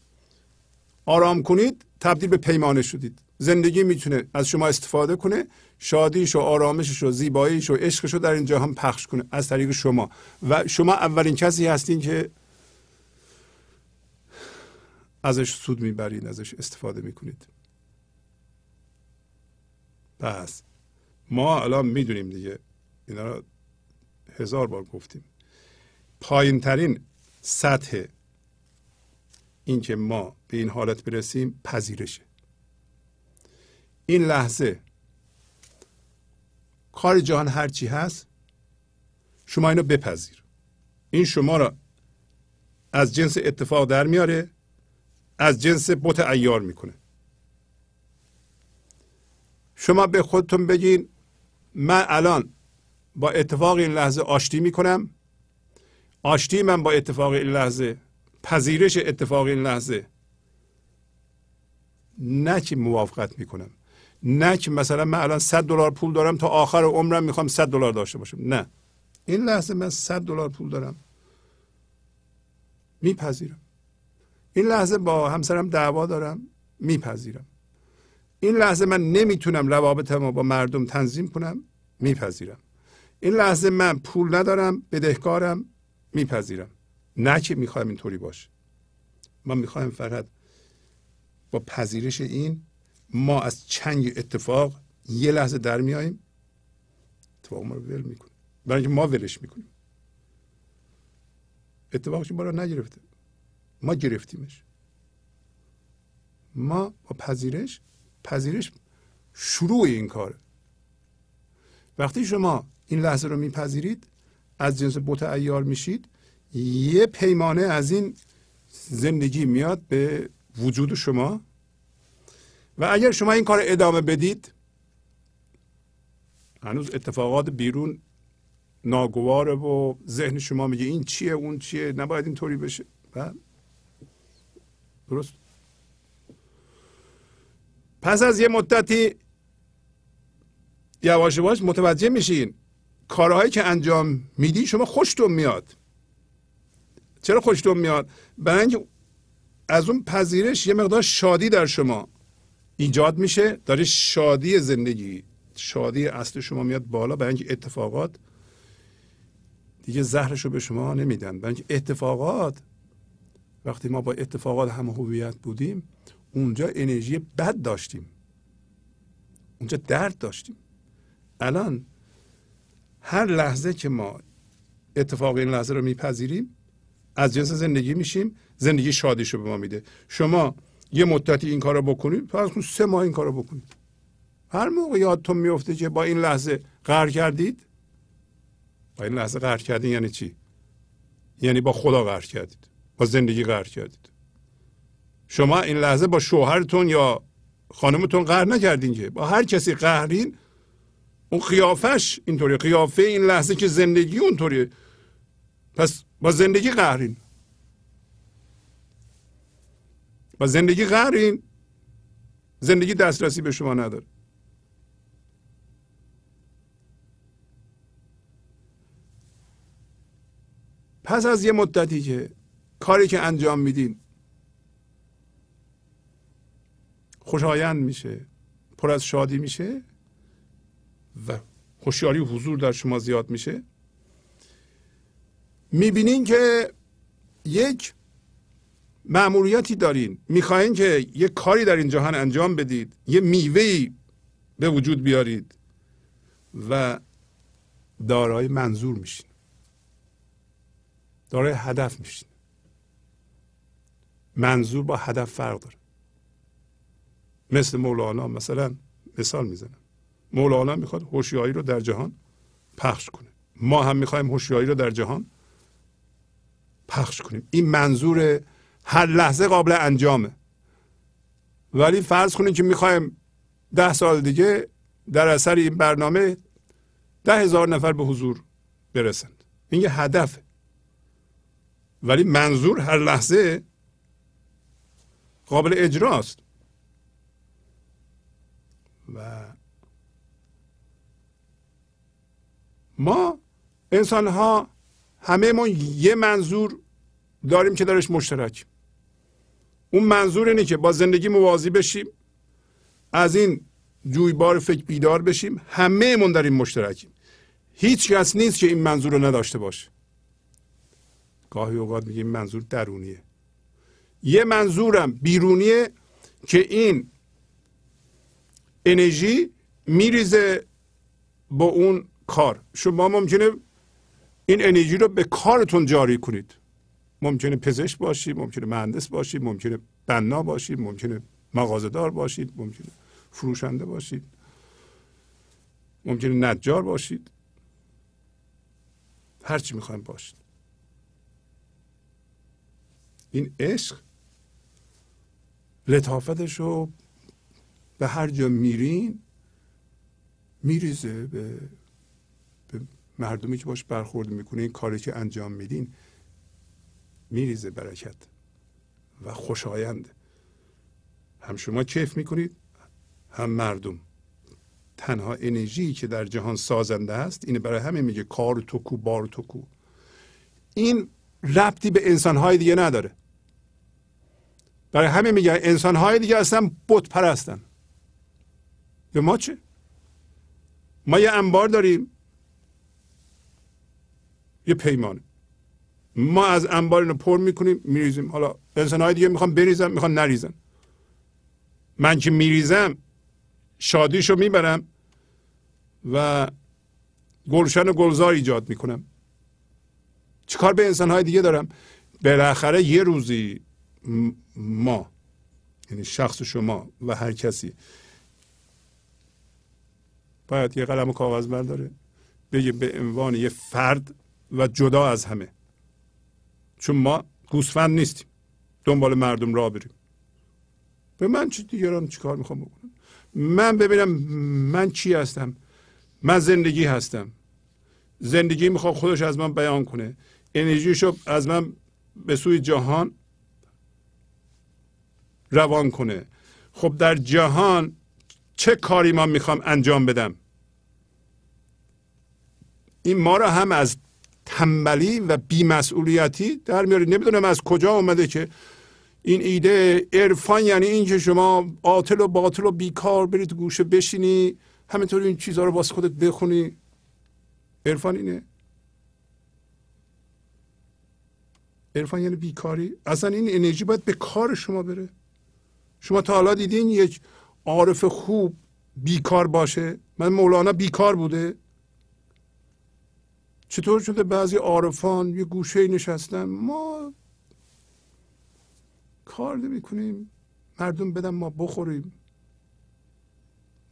آرام کنید تبدیل به پیمانه شدید. زندگی می‌تونه از شما استفاده کنه شادیش و آرامشش و زیباییش و عشقش رو در این جهان پخش کنه از طریق شما. و شما اولین کسی هستین که ازش سود می‌برید ازش استفاده می‌کنید. پس ما الان می‌دونیم دیگه اینا رو هزار بار گفتیم. پایین ترین سطح اینکه ما به این حالت برسیم پذیرشه. این لحظه کار جهان هرچی هست شما اینو بپذیر. این شما را از جنس اتفاق در میاره از جنس بت ایار می‌کنه. شما به خودتون بگین من الان با اتفاق این لحظه آشتی می‌کنم. آشتی من با اتفاق این لحظه پذیرش اتفاق این لحظه. نه که موافقت می‌کنم. نه که مثلا من الان 100 دلار پول دارم تا آخر عمرم می‌خوام 100 دلار داشته باشم. نه. این لحظه من 100 دلار پول دارم. میپذیرم. این لحظه با همسرم دعوا دارم. میپذیرم. این لحظه من نمی‌تونم روابطم رو با مردم تنظیم کنم. میپذیرم. این لحظه من پول ندارم بدهکارم. میپذیرم. نه که می‌خوایم اینطوری باشه. ما می‌خوایم فقط با پذیرش این ما از چنگ اتفاق یه لحظه در میاییم اتفاق ما رو ول می‌کنیم. برای ما ولش می‌کنیم. اتفاقش ما رو نگرفته. ما گرفتیمش. ما با پذیرش پذیرش شروع این کاره. وقتی شما این لحظه رو میپذیرید از جنس بوت ایار میشید یه پیمانه از این زندگی میاد به وجود شما. و اگر شما این کار ادامه بدید هنوز اتفاقات بیرون ناگواره و ذهن شما میگه این چیه اون چیه نباید اینطوری بشه. و درست. پس از یه مدتی یواش یواش متوجه میشین کارهایی که انجام میدی شما خوشتون میاد. چرا خوشتون میاد؟ اینکه از اون پذیرش یه مقدار شادی در شما ایجاد میشه داره شادی زندگی شادی اصل شما میاد بالا. برای اینکه اتفاقات دیگه زهرش رو به شما نمیدن. برای اینکه اتفاقات وقتی ما با اتفاقات هم هویت بودیم اونجا انرژی بد داشتیم. اونجا درد داشتیم. الان هر لحظه که ما اتفاق این لحظه رو میپذیریم از جنس زندگی میشیم زندگی شادیشو به ما میده. شما یه مدتی این کار رو بکنید فرض کن سه ماه این کار رو بکنید. هر موقع یادتون میفته که با این لحظه قهر کردید با این لحظه قهر کردین یعنی چی؟ یعنی با خدا قهر کردید با زندگی قهر کردید. شما این لحظه با شوهرتون یا خانمتون قهر نکردین که با هر کسی قهرین اون قیافش اینطوری قیافه این لحظه که زندگی اونطوری پس با زندگی قهرین. با زندگی قهرین زندگی دسترسی به شما نداره. پس از یه مدتی که کاری که انجام میدین خوشایند میشه پر از شادی میشه و هوشیاری حضور در شما زیاد میشه. می‌بینین که یک معمولیتی دارین. می‌خواین که یک کاری در این جهان انجام بدید. یه میوهی به وجود بیارید و دارای منظور میشین. دارای هدف میشین. منظور با هدف فرق داره. مثل مولانا مثلا مثال می‌زنم. مولانا می‌خواد هوشیاری رو در جهان پخش کنه. ما هم می‌خوایم هوشیاری رو در جهان پخش کنیم. این منظور هر لحظه قابل انجامه. ولی فرض کنیم که می‌خوایم ده سال دیگه در اثر این برنامه ده هزار نفر به حضور برسند. این یه هدفه. ولی منظور هر لحظه قابل اجراست. و ما انسان ها همه ما یه منظور داریم که درش مشترک. اون منظور اینه که با زندگی موازی بشیم از این جویبار فکر بیدار بشیم همه من در این مشترکیم. هیچ کس نیست که این منظور رو نداشته باشه. گاهی اوقات میگیم منظور درونیه. یه منظورم بیرونیه که این انرژی میریزه با اون کار. شما ممکنه این انرژی رو به کارتون جاری کنید. ممکنه پزشک باشید ممکنه مهندس باشید ممکنه بنا باشید ممکنه مغازهدار باشید ممکنه فروشنده باشید ممکنه نجار باشید. هرچی می‌خوایم باشید. این عشق لطافتش رو به هر جا میرین میریزه به مردمی که باش برخورد می‌کنه این کاری که انجام میدین میریزه برکت و خوشایند. هم شما کیف می‌کنید هم مردم. تنها انرژی که در جهان سازنده است اینه برای همه میگه کار تو کو بار تو کو. این ربطی به انسانهای دیگه نداره. برای همه میگه انسانهای دیگه اصلا بت پرستن. به ما چه؟ ما یه انبار داریم. یه پیمانه ما از انبار اینو پر می‌کنیم میریزیم. حالا انسان های دیگه می‌خوان بریزن می‌خوان نریزن. من که میریزم شادیشو می‌برم و گلشن و گلزار ایجاد می‌کنم. چیکار به انسان های دیگه دارم؟ بالاخره یه روزی ما یعنی شخص شما و هر کسی باید یه قلم و کاغذ برداره بگه به عنوان یه فرد و جدا از همه. چون ما گوسفند نیستیم. دنبال مردم را بریم. به من چی دیگران چیکار می‌خوام بکنم؟ من ببینم من چی هستم. من زندگی هستم. زندگی می‌خواد خودش از من بیان کنه. انرژیشو از من به سوی جهان روان کنه. خب در جهان چه کاری من می‌خوام انجام بدم؟ این ما را هم از تنبلی و بیمسئولیتی در میاره نمی‌دونم از کجا اومده که این ایده عرفان یعنی این که شما عاطل و باطل و بیکار برید گوشه بشینی همینطور این چیزها رو واسه خودت بخونی. عرفان اینه. عرفان یعنی بیکاری. اصلا این انرژی باید به کار شما بره. شما تا حالا دیدین یک عارف خوب بیکار باشه. من مولانا بیکار بوده. چطور شده بعضی عارفان یه گوشه نشستن؟ ما کار نمی کنیم مردم بدن ما بخوریم.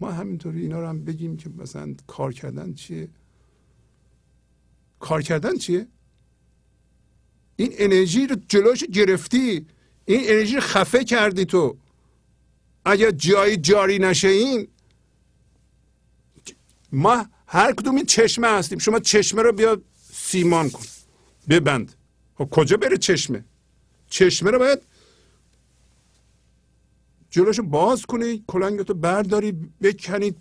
ما همینطوری اینا رو هم بگیم که مثلا کار کردن چیه؟ کار کردن چیه؟ این انرژی رو جلوش گرفتی. این انرژی رو خفه کردی تو. اگر جایی جاری نشه این ما هر کدوم این چشمه هستیم. شما چشمه رو بیا سیمان کن. ببند خب کجا بره چشمه؟ چشمه رو باید جلوش باز کنی کلنگتو برداری بکنی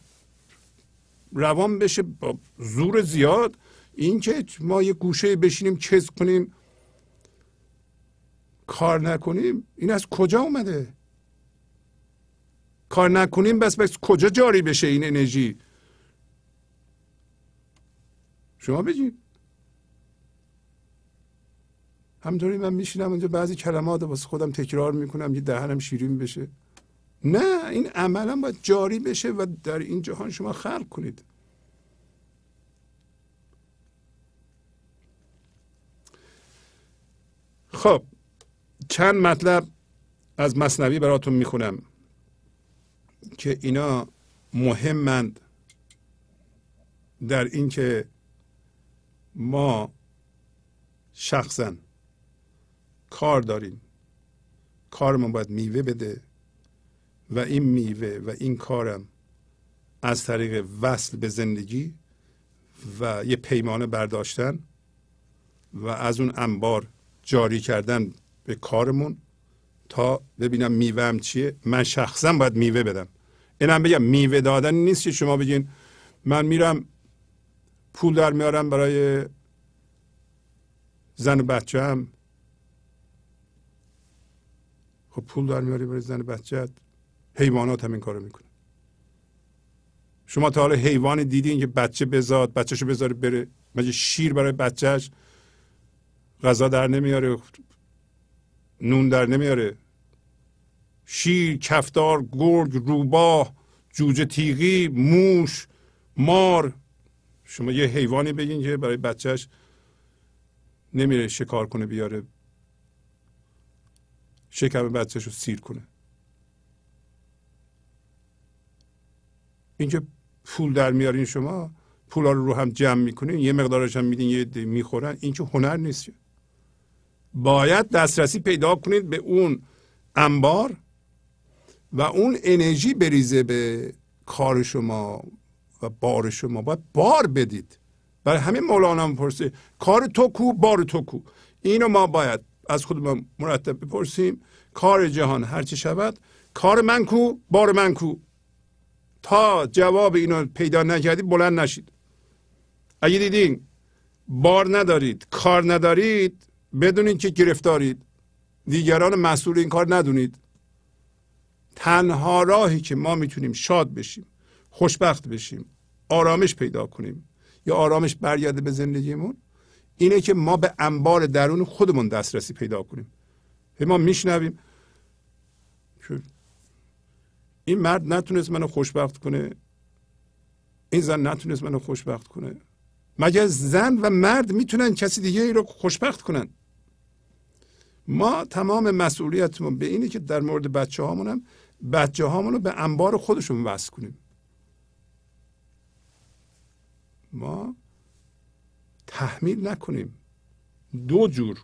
روان بشه با زور زیاد. این که ما یه گوشه بشینیم چز کنیم. کار نکنیم این از کجا اومده؟ کار نکنیم بس بس کجا جاری بشه این انرژی؟ شما بگید همینطوری من میشینم اونجا بعضی کلمات واسه خودم تکرار می‌کنم یه دهنم شیرین بشه. نه این عملا باید جاری بشه و در این جهان شما خلق کنید. خب چند مطلب از مصنوی براتون می‌خونم که اینا مهمند در اینکه ما شخصا کار داریم. کارمون باید میوه بده و این میوه و این کارم از طریق وصل به زندگی و یه پیمانه برداشتن و از اون انبار جاری کردن به کارمون تا ببینم میوه چیه. من شخصا باید میوه بدم. اینم بگم میوه دادن نیست که شما بگین من میرم پول در میارم برای زن بچه هم خب پول در میاری برای زن بچه حیوانات هم این کارو می‌کنه شما تا حالا حیوان دیدین که بچه بزاد بچهشو بذاره بره مگه شیر برای بچهش غذا در نمیاره نون در نمیاره؟ شیر کفتار گرگ روباه جوجه تیغی موش مار شما یه حیوانی بگین که برای بچهش نمیره شکار کنه بیاره شکم بچهش رو سیر کنه. اینکه پول در میارین شما پولا رو رو هم جمع می‌کنین یه مقدارش هم میدین یه می‌خورن این که هنر نیست باید دسترسی پیدا کنید به اون انبار و اون انرژی بریزه به کار شما. و بار شما باید بار بدید. برای همین مولانا پرسه کار تو کو بار تو کو. اینو ما باید از خودمون مرتب بپرسیم. کار جهان هرچه شود کار من کو بار من کو. تا جواب اینو پیدا نکردید بلند نشید. اگه دیدین بار ندارید کار ندارید بدونید که گرفتارید. دیگران مسئول این کار ندونید. تنها راهی که ما می‌تونیم شاد بشیم. خوشبخت بشیم آرامش پیدا کنیم. یا آرامش برگرده به زندگیمون؟ اینه که ما به انبار درون خودمون دسترسی پیدا کنیم. ما میشنویم این مرد نتونست منو خوشبخت کنه این زن نتونست منو خوشبخت کنه. مگر زن و مرد می‌تونن کسی دیگه ای رو خوشبخت کنن؟ ما تمام مسئولیتمون به اینه که در مورد بچه هامونم بچه هامون رو به انبار خودشون وصل کنیم. ما تحمیل نکنیم. دو جور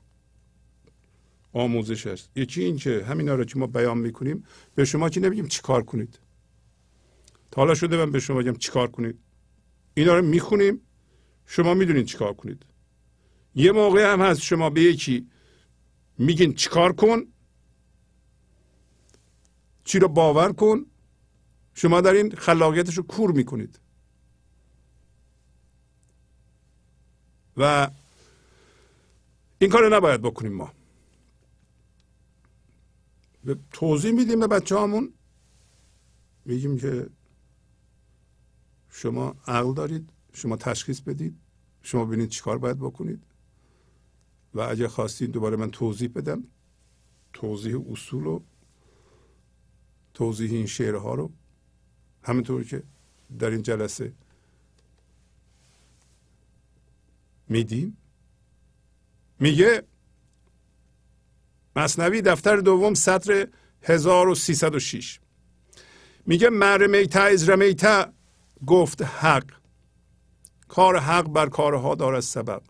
آموزش است. یکی این که همینا رو که ما بیان می‌کنیم به شما که نمیگیم چیکار کنید. تا حالا شده من به شما بگم چیکار کنید. اینا رو می‌خونیم شما می‌دونید چیکار کنید. یه موقع هم هست شما به یکی میگین چیکار کن چی رو باور کن شما در این خلاقیتش رو کور می‌کنید. و این کار نباید بکنیم ما. به توضیح میدیم به بچه همون میگیم که شما عقل دارید شما تشخیص بدید شما ببینید چیکار باید بکنید. و اگر خواستید دوباره من توضیح بدم توضیح اصول و توضیح این شعرها رو. همینطور که در این جلسه میدیم میگه مصنوی دفتر دوم سطر 1306 میگه مر میتا از رمیتا گفت حق. کار حق بر کارها دارد سبب.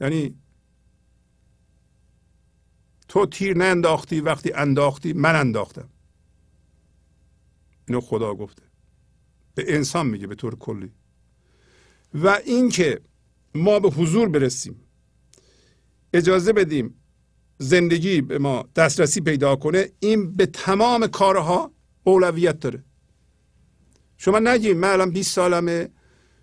یعنی تو تیر نه انداختی وقتی انداختی من انداختم. اینو خدا گفته. به انسان میگه به طور کلی. و اینکه ما به حضور برسیم. اجازه بدیم زندگی به ما دسترسی پیدا کنه این به تمام کارها اولویت داره. شما نگیم من الان 20 سالمه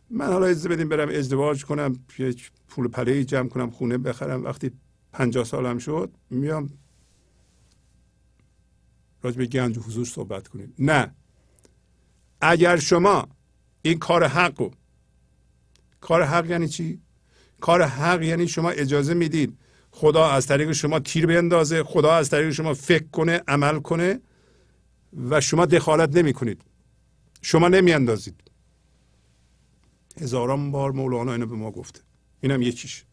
من حالا اجازه بدیم برم ازدواج کنم یک پول پله جمع کنم خونه بخرم. وقتی 50 سالم شد میام راجع به گنج و حضور صحبت کنیم. نه. اگر شما این کار حق رو کار حق یعنی چی؟ کار حق یعنی شما اجازه می‌دید خدا از طریق شما تیر بیندازه خدا از طریق شما فکر کنه عمل کنه و شما دخالت نمی کنید شما نمی اندازید هزاران بار مولانا اینو به ما گفته. اینم یکیش.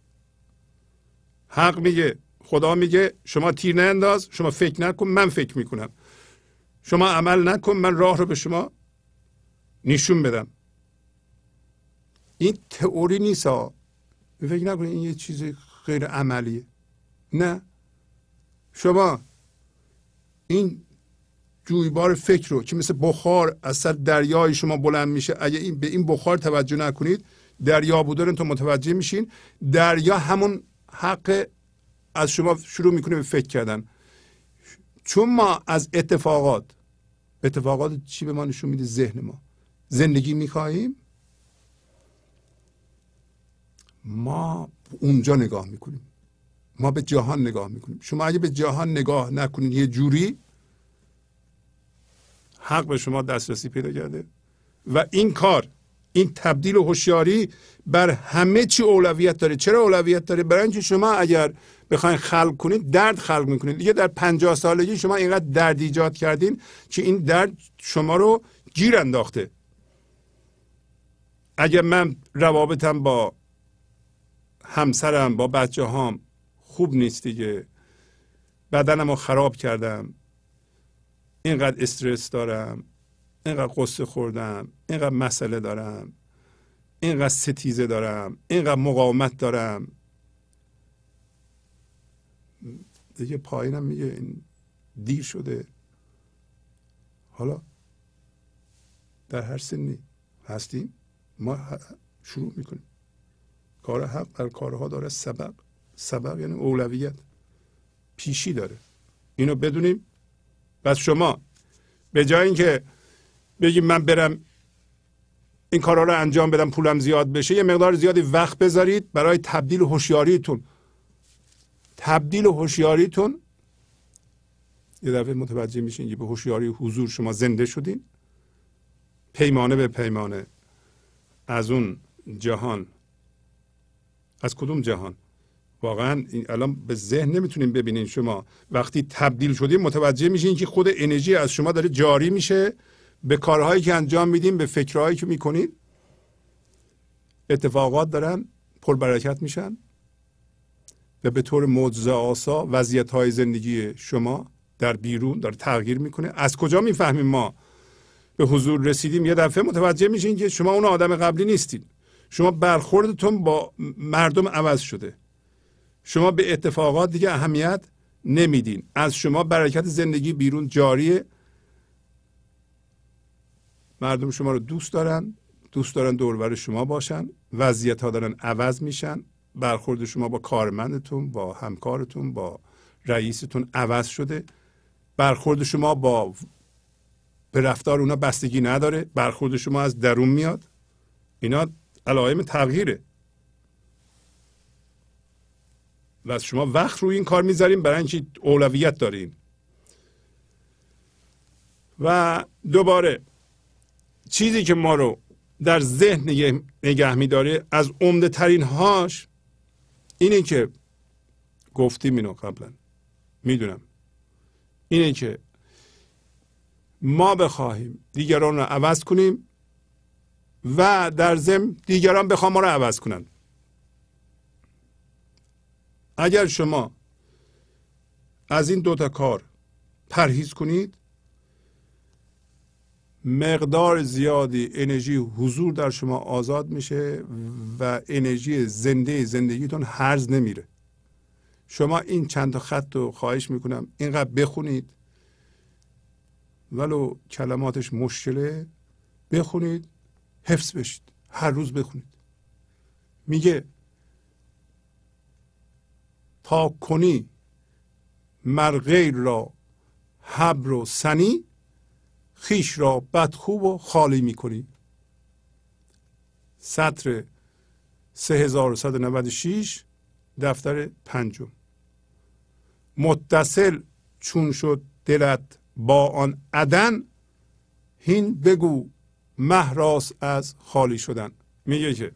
حق میگه خدا میگه شما تیر ننداز شما فکر نکن من فکر می‌کنم. شما عمل نکن من راه رو به شما نشون بدم. این تئوری نیست ها فکر نکنید این یه چیز غیر عملیه. نه. شما این جویبار فکر رو که مثل بخار از سر دریای شما بلند میشه اگه این به این بخار توجه نکنید دریا بودن تو متوجه میشین. دریا همون حق از شما شروع می‌کنه به فکر کردن. چون ما از اتفاقات اتفاقات چی به ما نشون میده؟ ذهن ما. زندگی می‌خواهیم ما اونجا نگاه می‌کنیم. ما به جهان نگاه می‌کنیم. شما اگه به جهان نگاه نکنید یه جوری حق به شما دسترسی پیدا کرده. و این کار این تبدیل هوشیاری بر همه چی اولویت داره. چرا اولویت داره؟ برای اینکه شما اگر بخواین خلق کنید درد خلق می‌کنید دیگه در پنجاه سالگی شما اینقدر درد ایجاد کردین که این درد شما رو گیر انداخته. اگر من روابطم با همسرم با بچه هام خوب نیست دیگه. بدنم رو خراب کردم. اینقدر استرس دارم اینقدر قصه خوردم اینقدر مسئله دارم اینقدر ستیزه دارم اینقدر مقاومت دارم. دیگه پایینم میگه این دیر شده. حالا در هر سنی هستیم ما شروع می‌کنیم. کار حق در کارها داره سبب. سبب یعنی اولویت. پیشی داره. اینو بدونیم. پس شما به جای اینکه بگیم من برم این کارها رو انجام بدم پولم زیاد بشه یه مقدار زیادی وقت بذارید برای تبدیل هوشیاریتون. تبدیل هوشیاریتون یه دفعه متوجه میشین که به هوشیاری حضور شما زنده شدین. پیمانه به پیمانه. از اون جهان از کدوم جهان؟ واقعا این الان به ذهن نمی‌تونیم ببینین شما. وقتی تبدیل شدیم متوجه میشین که خود انرژی از شما داره جاری میشه. به کارهایی که انجام میدیم به فکرهایی که می‌کنید اتفاقات دارن پربرکت میشن. و به طور معجزه آسا وضعیت های زندگی شما در بیرون داره تغییر می‌کنه. از کجا می‌فهمیم ما؟ به حضور رسیدیم یه دفعه متوجه میشین که شما اون آدم قبلی نیستید شما برخوردتون با مردم عوض شده. شما به اتفاقات دیگه اهمیت نمیدین. از شما برکت زندگی بیرون جاریه. مردم شما رو دوست دارن. دوست دارن دوربر شما باشن. وضعیت ها دارن عوض میشن. برخورد شما با کارمندتون با همکارتون با رئیستون عوض شده. برخورد شما با به رفتار اونا بستگی نداره. برخورد شما از درون میاد. اینا علائم تغییره. و شما وقت روی این کار می‌ذاریم برای اینکه اولویت دارین. و دوباره چیزی که ما رو در ذهن نگه, نگه میداره از عمده ترین هاش اینه که گفتیم اینو قبلا. می‌دونم. اینه که ما بخواهیم دیگران رو عوض کنیم. و در ضمن دیگران بخوام ما رو عوض کنن اگر شما از این دوتا کار پرهیز کنید مقدار زیادی انرژی حضور در شما آزاد میشه و انرژی زنده زندگیتون هرز نمیره. شما این چند تا خط رو خواهش می‌کنم اینقدر بخونید. ولو کلماتش مشکله بخونید. حفظ بشید. هر روز بخونید. میگه تا کنی مرغیر را حبر و سنی خیش را بدخوب و خالی می‌کنی. سطر 3196 دفتر پنجم. متصل چون شد دلت با آن عدن هین بگو مهراس از خالی شدن. میگه که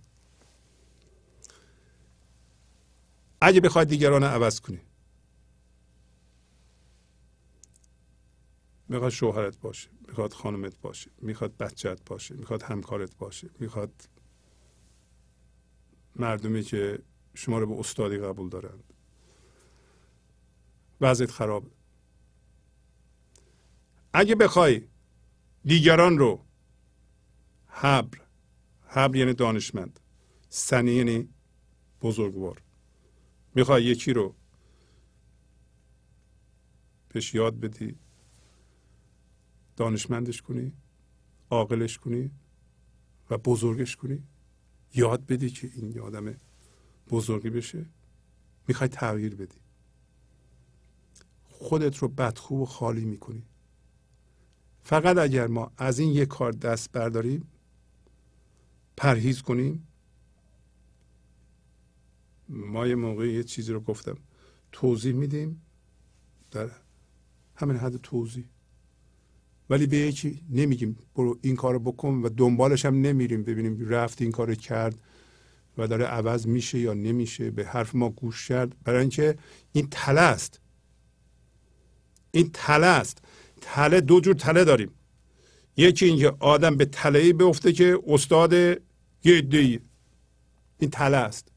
اگه بخواد دیگران عوض کنی. می‌خواد شوهرت باشه می‌خواد خانمت باشه می‌خواد بچت باشه می‌خواد همکارت باشه می‌خواد مردمی که شما رو به استادی قبول دارند. وضعیت خراب اگه بخوای دیگران رو حبر. حبر یعنی دانشمند. سنی یعنی بزرگوار. می‌خوای یکی رو بهش یاد بدی دانشمندش کنی عاقلش کنی و بزرگش کنی. یاد بدی که این آدم بزرگی بشه. می‌خوای تغییر بدی. خودت رو بدخوب و خالی می‌کنی. فقط اگر ما از این یک کار دست برداریم پرهیز کنیم. ما یه موقع یه چیزی رو گفتم. توضیح میدیم. در همین حد توضیح. ولی به یکی نمیگیم برو این کارو بکن و دنبالش هم نمیریم ببینیم رفت این کارو کرد و داره عوض میشه یا نمیشه. به حرف ما گوش کرد. برای اینکه این تله است. این تله است. تله دو جور تله داریم. یکی اینکه آدم به تله ای بیفته که استاد یه ای این تله است.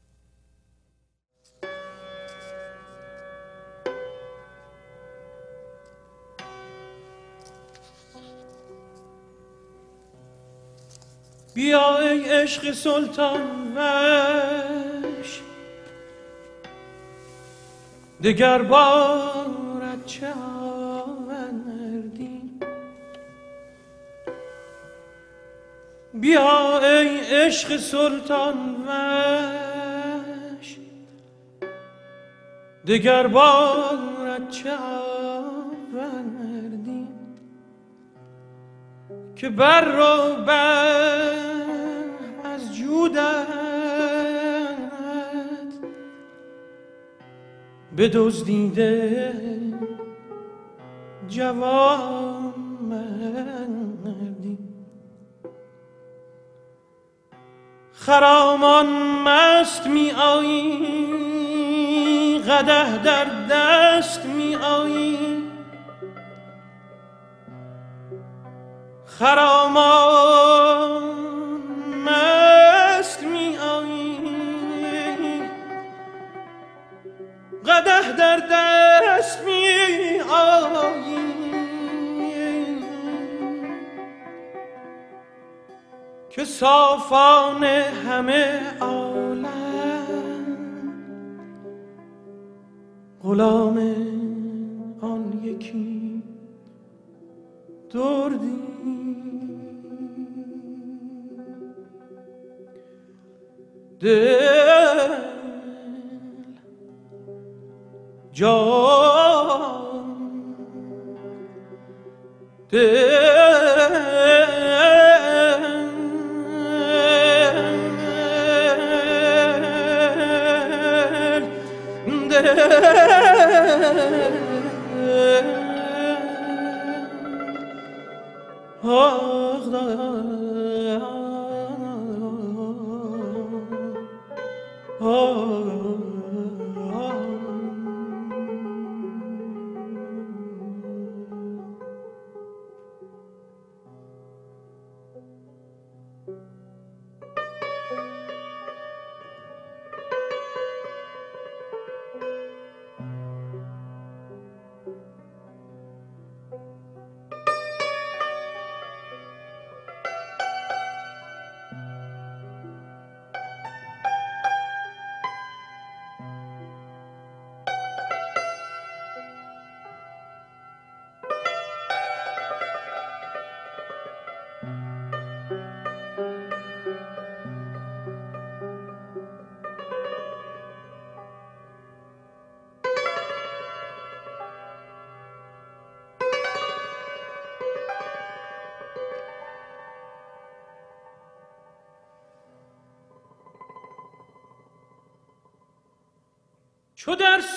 بیا ای عشق سلطان وش دگر بارت چه بیا ای عشق سلطان وش دگر بارت چه آوردی که بر رو بر از جودت به دزدیده جوان مردی خرامان مست می آیی قده در دست می آیی. خرامان مست می آیی قده در دست می آیی. که صافان همه عالم. غلام آن یکی دردی. دل جان. چو در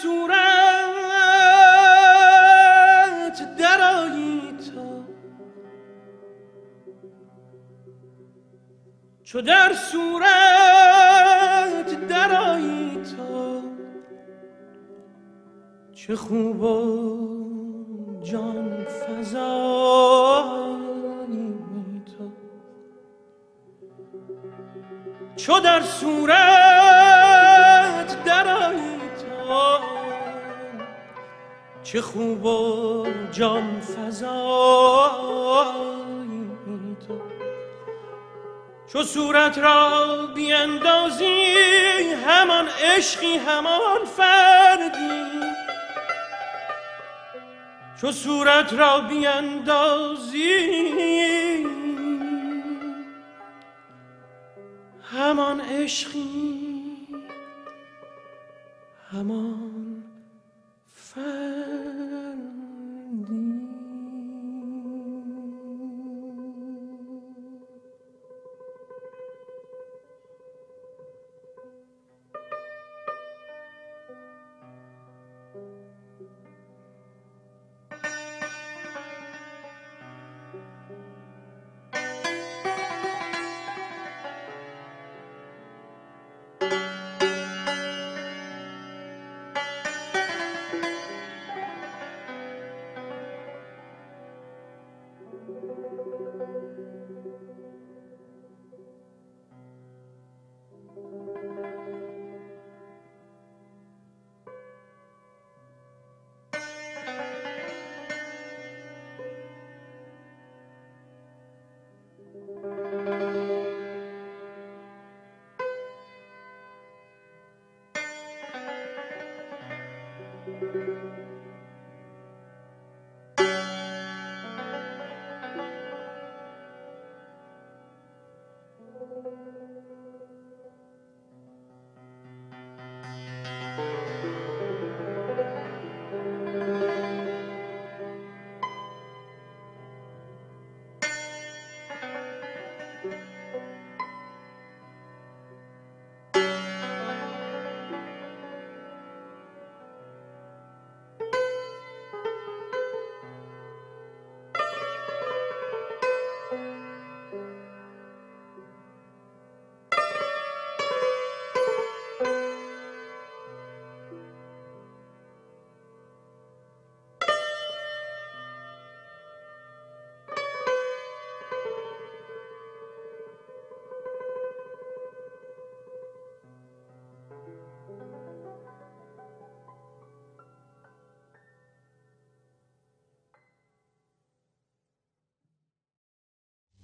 صورت درایی تا چو در صورت درایی تا چه خوب و جان فزایی تا چو در صورت چه خوب و جان فزایی تو. چو صورت را بیندازی همان عشقی همان فردی. چو صورت را بیندازی همان عشقی همان فردی.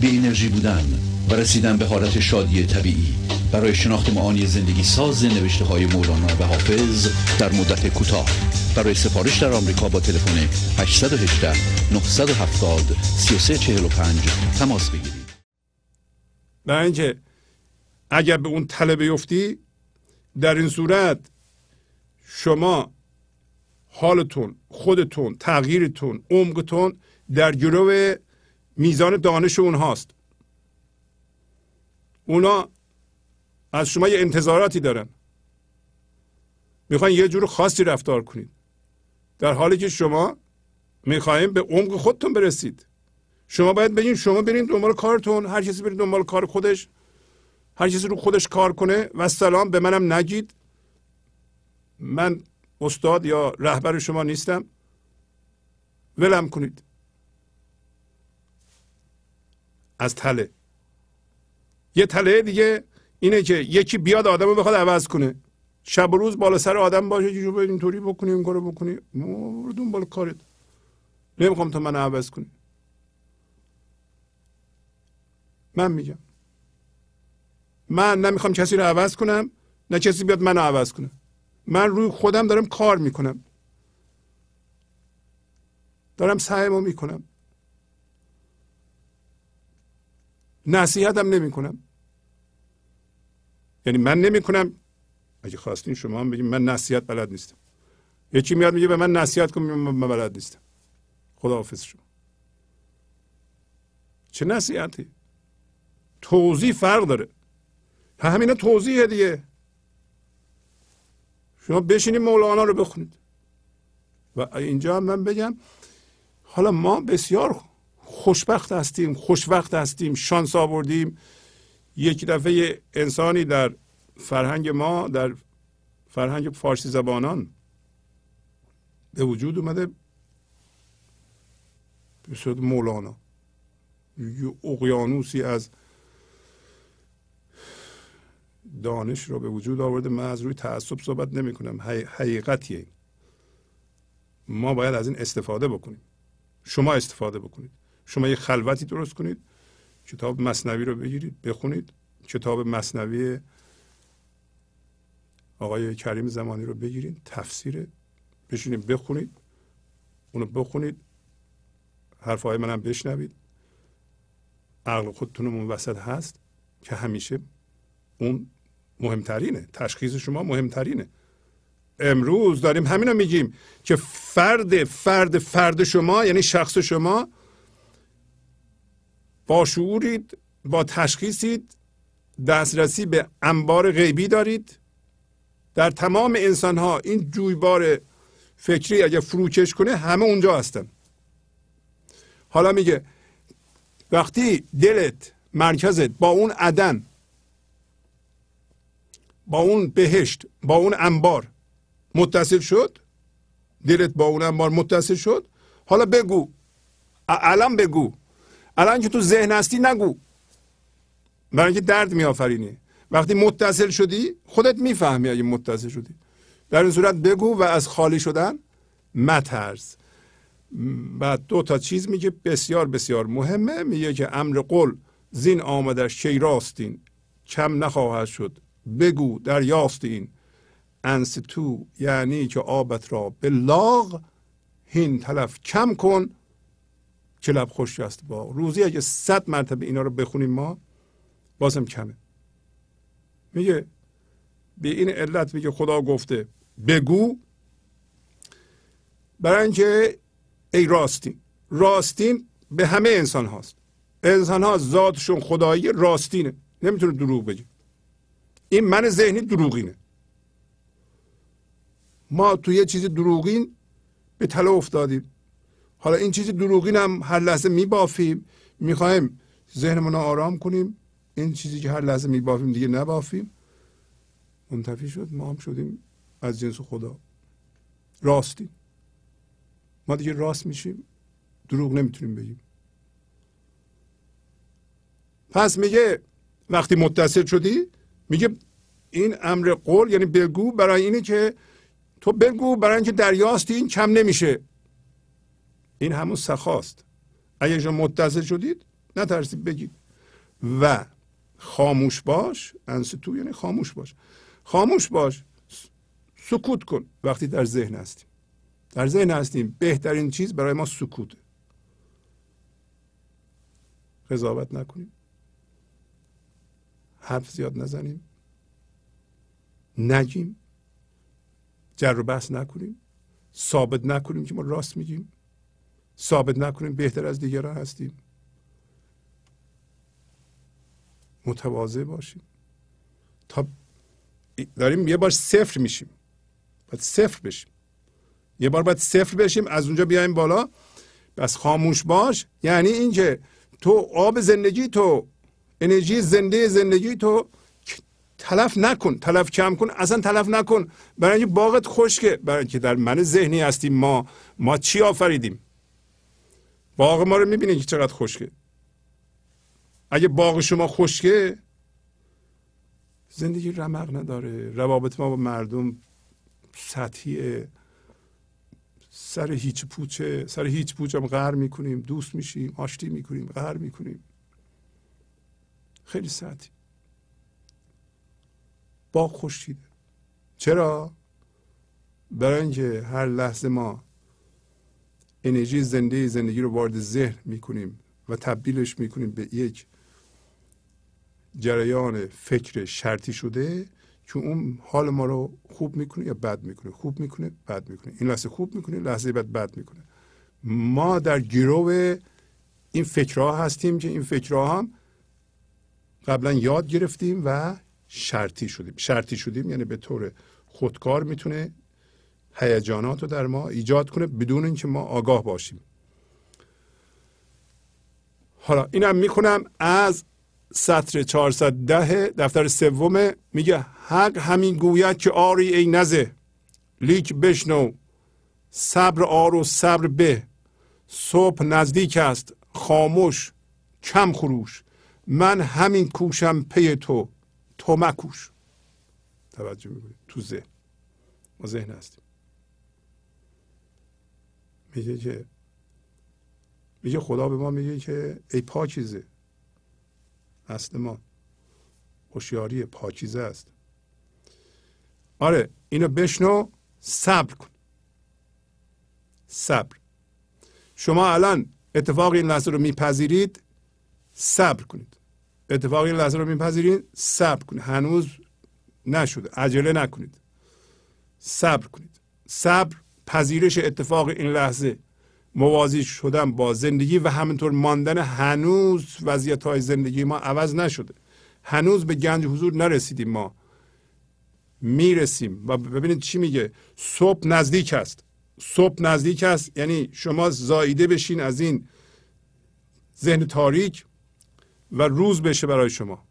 بی انرژی بودن و رسیدن به حالت شادی طبیعی. برای شناخت معانی زندگی ساز نوشته های مولانا و حافظ در مدت کوتاه. برای سفارش در آمریکا با تلفن 818 970 3345 تماس بگیرید. برای اینکه اگر به اون تله بیفتی در این صورت شما حالتون خودتون تغییرتون عمقتون در گرو میزان دانش اونهاست. اونا از شما یه انتظاراتی دارن. می‌خواین یه جور خاصی رفتار کنید در حالی که شما می‌خوایم به عمق خودتون برسید. شما باید بگین شما برین دنبال کارتون هر کسی برین دنبال کار خودش هر کسی رو خودش کار کنه و سلام به منم نگید. من استاد یا رهبر شما نیستم. ولم کنید. از تله. یه تله دیگه اینه که یکی بیاد آدم رو بخواد عوض کنه. شب و روز بالا سر آدم باشه که شما اینطوری بکنی این کارو بکنی. برو دنبال کارت. نمی‌خوام تا من عوض کنی. من میگم. من نمی‌خوام کسی رو عوض کنم نه کسی بیاد منو عوض کنه. من روی خودم دارم کار می‌کنم. دارم سعیمو می‌کنم. نصیحتم نمی‌کنم. یعنی من نمی‌کنم. اگه خواستین شما هم بگیم من نصیحت بلد نیستم. یکی میاد میگه به من نصیحت کن من بلد نیستم. خداحافظ شما. چه نصیحتی؟ توضیح فرق داره. همینه توضیحه دیگه. شما بشینید مولانا رو بخونید. و اینجا من بگم حالا ما بسیار خوشبخت هستیم خوشوقت هستیم شانس آوردیم. یک دفعه انسانی در فرهنگ ما در فرهنگ فارسی زبانان به وجود اومده به صورت مولانا. یه اقیانوسی از دانش رو به وجود آورده. من از روی تعصب صحبت نمی کنم حقیقتیه. ما باید از این استفاده بکنیم. شما استفاده بکنید. شما یه خلوتی درست کنید کتاب مصنوی رو بگیرید بخونید. کتاب مصنوی آقای کریم زمانی رو بگیرید تفسیر بشینید بخونید. اونو بخونید. حرفهای منم بشنوید. عقل خودتون اون وسط هست که همیشه اون مهمترینه. تشخیص شما مهمترینه. امروز داریم همینو میگیم که فرد فرد فرد شما یعنی شخص شما با شعورید با تشخیصید دسترسی به انبار غیبی دارید. در تمام انسان ها این جویبار فکری اگه فروکش کنه همه اونجا هستن. حالا میگه وقتی دلت مرکزت با اون عدن با اون بهشت با اون انبار متصل شد دلت با اون انبار متصل شد حالا بگو الان بگو. الان که تو ذهن هستی نگو. برای اینکه درد میآفرینی. وقتی متصل شدی خودت می‌فهمی اگه متصل شدی. در این صورت بگو و از خالی شدن مترز بعد دو تا چیز میگه بسیار بسیار مهمه. میگه که امر قل زین آمدش شی راستین. کم نخواهد شد. بگو در یاستین انس تو یعنی که آبت را به لاغ هین تلف کم کن. که لب خوش است با. روزی اگه صد مرتبه اینا رو بخونیم ما بازم کمه. میگه به این علت میگه خدا گفته بگو برای اینکه ای راستین راستین به همه انسان هاست. انسان ها ذاتشون خدایی راستینه. نمی‌تونه دروغ بگه. این من ذهنی دروغینه. ما توی یه چیز دروغین به تله افتادیم. حالا این چیز دروغین هم هر لحظه میبافیم می‌خوایم ذهنمون رو آرام کنیم. این چیزی که هر لحظه میبافیم دیگه نبافیم. منتفی شد. ما هم شدیم از جنس خدا. راستیم. ما دیگه راست میشیم. دروغ نمی‌تونیم بگیم. پس میگه وقتی متصل شدی میگه این امر قول یعنی بگو برای اینه که تو بگو برای اینکه دریاستی این کم نمیشه. این همون سخاست. اگه شما متصل شدید نترسید بگید. و خاموش باش انستو یعنی خاموش باش. خاموش باش سکوت کن. وقتی در ذهن هستیم. در ذهن هستیم. بهترین چیز برای ما سکوت قضاوت نکنیم. حرف زیاد نزنیم. نگیم. جر و بحث نکنیم. ثابت نکنیم که ما راست میگیم. ثابت نکنیم بهتر از دیگران هستیم. متواضع باشیم. تا داریم یه بار صفر میشیم. باید صفر بشیم. یه بار باید صفر بشیم از اونجا بیایم بالا. بس خاموش باش. یعنی اینکه تو آب زندگی تو انرژی زنده زندگی تو تلف نکن تلف کم کن اصلا تلف نکن. برای اینکه باغت خشکه برای اینکه در من ذهنی هستیم ما. ما چی آفریدیم؟ باغ ما رو می‌بینید که چقدر خشکه. اگه باغ شما خشکه زندگی رمق نداره. روابط ما با مردم سطحیه. سر هیچ پوچه سر هیچ پوچه هم غر می‌کنیم دوست میشیم آشتی می‌کنیم غر می‌کنیم. خیلی سطحی. باغ خشکیده. چرا؟ برای اینکه هر لحظه ما انرژی زنده زندگی رو وارد ذهن می‌کنیم و تبدیلش می‌کنیم به یک جریان فکر شرطی شده که اون حال ما رو خوب می‌کنه یا بد می‌کنه. خوب می‌کنه بد می‌کنه. این لحظه خوب می‌کنه لحظه بعد بد می‌کنه. ما در گروه این فکرها هستیم که این فکرها هم قبلا یاد گرفتیم و شرطی شدیم. شرطی شدیم یعنی به طور خودکار می‌تونه هیجانات رو در ما ایجاد کنه بدون اینکه ما آگاه باشیم. حالا اینم می‌کنم از سطر 410 دفتر سوم میگه حق همین گوید که آری ای نزه. لیک بشنو. صبر آر و صبر به. صبح نزدیک است. خامش. کم خروش. من همی کوشم پی تو. تو مکوش. توجه می‌کنید تو ذهن. ما ذهن هستیم. میگه که میگه خدا به ما میگه که ای پاکیزه اصل ما هوشیاری پاکیزه است. آره اینو بشنو صبر کن. صبر. شما الان اتفاق این لحظه رو میپذیرید صبر کنید. اتفاق این لحظه رو میپذیرید صبر کنید. هنوز نشده عجله نکنید. صبر کنید. صبر پذیرش اتفاق این لحظه. موازی شدن با زندگی و همینطور ماندن هنوز وضعیت های زندگی ما عوض نشده. هنوز به گنج حضور نرسیدیم ما. می‌رسیم. و ببینید چی میگه. صبح نزدیک است. صبح نزدیک است. یعنی شما زاییده بشین از این ذهن تاریک و روز بشه برای شما.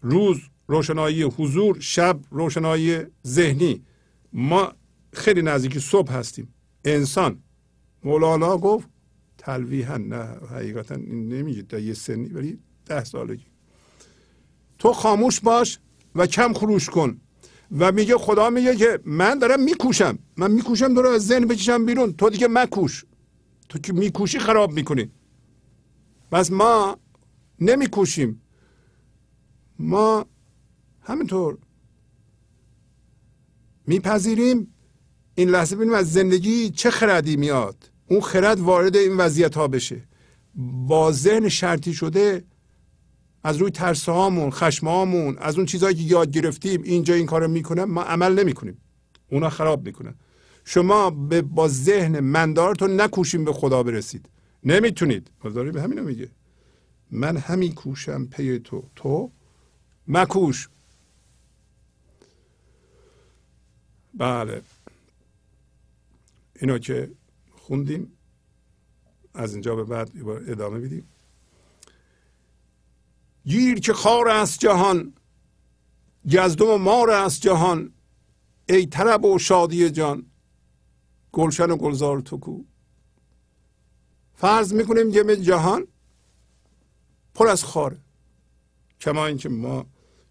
روز روشنایی حضور شب روشنایی ذهنی. ما خیلی نزدیک صبح هستیم. انسان. مولانا گفت تلویحا نه حقیقتا این نمیگه. در یه سنی ولی ده سالگی. تو خاموش باش و کم خروش کن. و میگه خدا میگه که من دارم میکوشم. من میکوشم دارم از ذهن بکشم بیرون. تو دیگه مکوش. تو که میکوشی خراب می‌کنی. بس ما نمیکوشیم. ما همینطور میپذیریم. این لحظه ببینیم از زندگی چه خردی میاد. اون خرد وارد این وضعیت ها بشه. با ذهن شرطی شده از روی ترس هامون خشم هامون از اون چیزهایی که یاد گرفتیم اینجا این کارو می‌کنم ما عمل نمی‌کنیم. اونا خراب می‌کنن. شما با ذهن مندارتون نکوشیم به خدا برسید. نمی‌تونید. داره به همینو میگه. من همین کوشم پی تو. تو مکوش. بله. اینو که خوندیم از اینجا به بعد ادامه میدیم. گیر که خار است جهان گزدم و مار است جهان ای طرب و شادی جان گلشن و گلزار تو کو. فرض می‌کنیم جمع جهان پر از خاره کما اینکه ما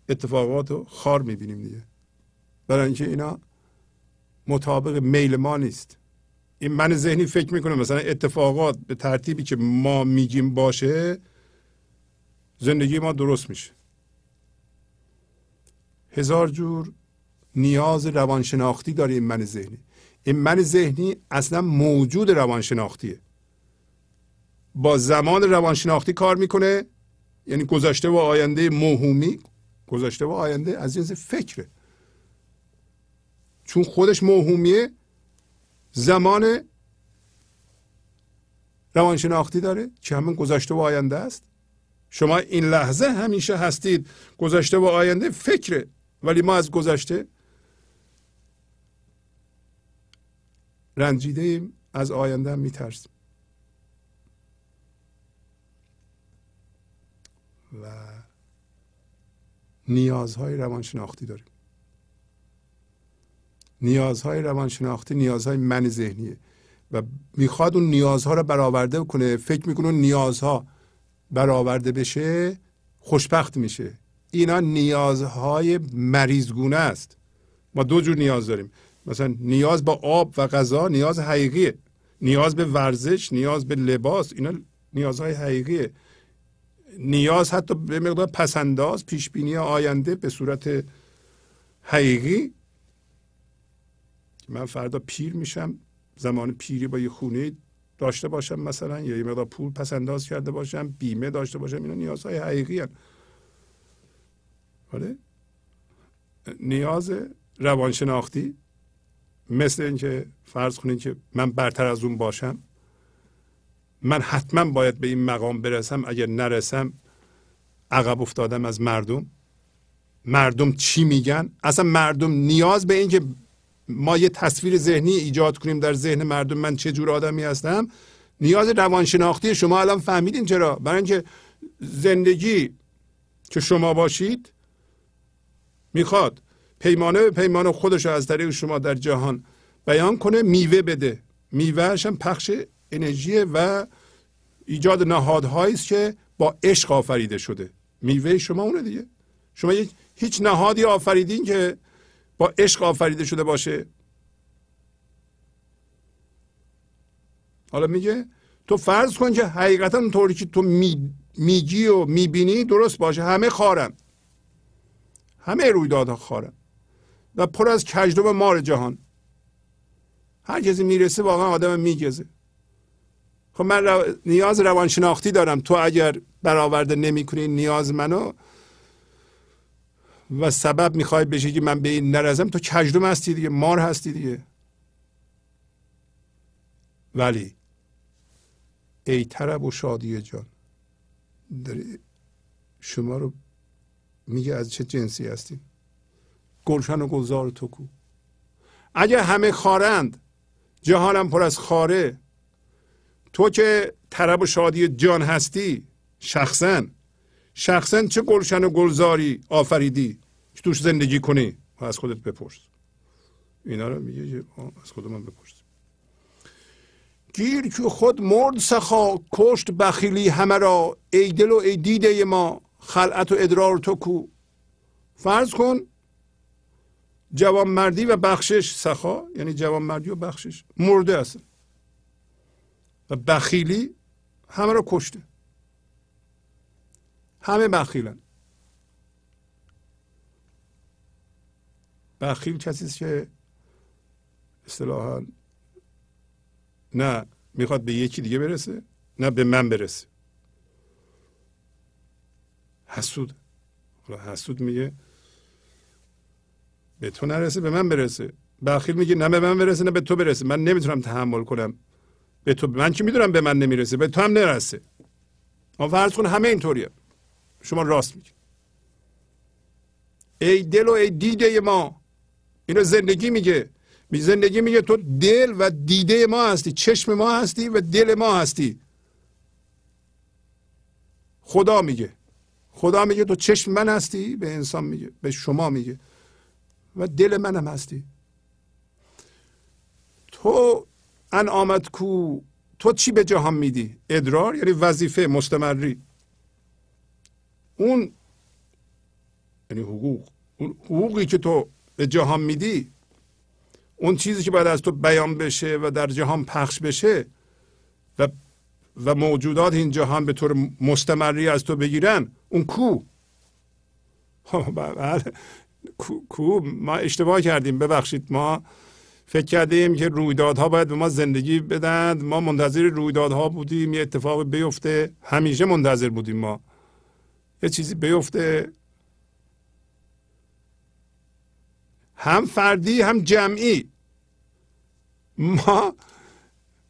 اتفاقات رو خار می‌بینیم دیگه. برای اینکه اینا مطابق میل ما نیست. این من ذهنی فکر می‌کنه مثلا اتفاقات به ترتیبی که ما میگیم باشه زندگی ما درست میشه. هزار جور نیاز روانشناختی داره این من ذهنی. این من ذهنی اصلا موجود روانشناختیه. با زمان روانشناختی کار می‌کنه یعنی گذشته و آینده موهومی گذشته و آینده از جنس فکره. چون خودش موهومیه زمان روانشناختی داره. که همون گذشته و آینده است. شما این لحظه همیشه هستید. گذشته و آینده فکره ولی ما از گذشته رنجیده ایم از آینده هم میترسیم. و نیازهای روانشناختی داریم. نیازهای روانشناختی نیازهای من ذهنیه. و می‌خواد اون نیازها رو برآورده کنه. فکر می‌کنه نیازها برآورده بشه خوشبخت میشه. اینا نیازهای مریضگونه است. ما دو جور نیاز داریم. مثلا نیاز با آب و غذا نیاز حقیقیه. نیاز به ورزش نیاز به لباس اینا نیازهای حقیقیه. نیاز حتی به مقدار پسنداز پیش بینی آینده به صورت حقیقی من فردا پیر میشم زمان پیری با یه خونه داشته باشم مثلا یا یه مقدار پول پس انداز کرده باشم بیمه داشته باشم اینا نیازهای حقیقی هن. آره؟ نیاز روانشناختی مثل اینکه فرض کنید که من برتر از اون باشم. من حتما باید به این مقام برسم اگر نرسم عقب افتادم از مردم. مردم چی میگن؟ اصلا مردم نیاز به اینکه ما یه تصویر ذهنی ایجاد کنیم در ذهن مردم. من چه جور آدمی هستم؟ نیاز روانشناختی شما الان فهمیدین چرا؟ برای اینکه زندگی که شما باشید می‌خواد پیمانه به پیمانه خودش از طریق شما در جهان بیان کنه میوه بده. میوهش هم پخش انرژی و ایجاد نهادهایی است که با عشق آفریده شده. میوه شما اونه دیگه. شما هیچ نهادی آفریدین که با عشق آفریده شده باشه. حالا میگه تو فرض کن که حقیقتا طوری که تو می، میگی و می‌بینی درست باشه. همه خارن همه رویدادها خارن و پر از کجدو و مار جهان. هر کسی می‌رسه واقعا آدم میگزه. خب من رو... نیاز روانشناختی دارم. تو اگر برآورده نمی‌کنی نیاز منو و سبب می‌خوای بشه که من به این نرزم تو کجدم هستی دیگه مار هستی دیگه. ولی ای طرب و شادی جان داره شما رو میگه از چه جنسی هستیم؟ گلشن و گلزار تو کو. اگه همه خارند جهانم پر از خاره تو که طرب و شادی جان هستی شخصا شخصا چه گلشن و گلزاری آفریدی؟ که توش زندگی کنی. و از خودت بپرس. اینا رو میگه از خود من بپرس. گیر که خود مرد سخا کشت بخیلی همه را. ای دل و ای دیده ما خلعت و ادرار تو کو. فرض کن جوانمردی و بخشش سخا یعنی جوانمردی و بخشش مرده است. و بخیلی همه رو کشته. همه بخیلن. بخیل کسی است که اصطلاحا نه می‌خواد به یکی دیگه برسه نه به من برسه. حسود. حالا حسود میگه به تو نرسه به من برسه. بخیل میگه نه به من برسه نه به تو برسه. من نمی‌تونم تحمل کنم. به تو من که می‌دونم به من نمی‌رسه به تو هم نرسه. ما فرض کن همه اینطوریه. شما راست میگی. ای دل و ای دیده ما. اینو زندگی میگه. می زندگی میگه تو دل و دیده ما هستی چشم ما هستی و دل ما هستی. خدا میگه. خدا میگه تو چشم من هستی به انسان میگه به شما میگه. و دل منم هستی. تو ان آمد کو تو چی به جهان میدی؟ ادرار یعنی وظیفه مستمری. اون یعنی حقوق اون حقوقی که تو به جهان میدی اون چیزی که باید از تو بیان بشه و در جهان پخش بشه و و موجودات این جهان به طور مستمری از تو بگیرن اون کو؟ بله کو, کو؟ ما اشتباه کردیم ببخشید. ما فکر کردیم که رویدادها باید به ما زندگی بدن. ما منتظر رویدادها بودیم یه اتفاق بیفته. همیشه منتظر بودیم ما. یه چیزی بیفته. هم فردی هم جمعی. ما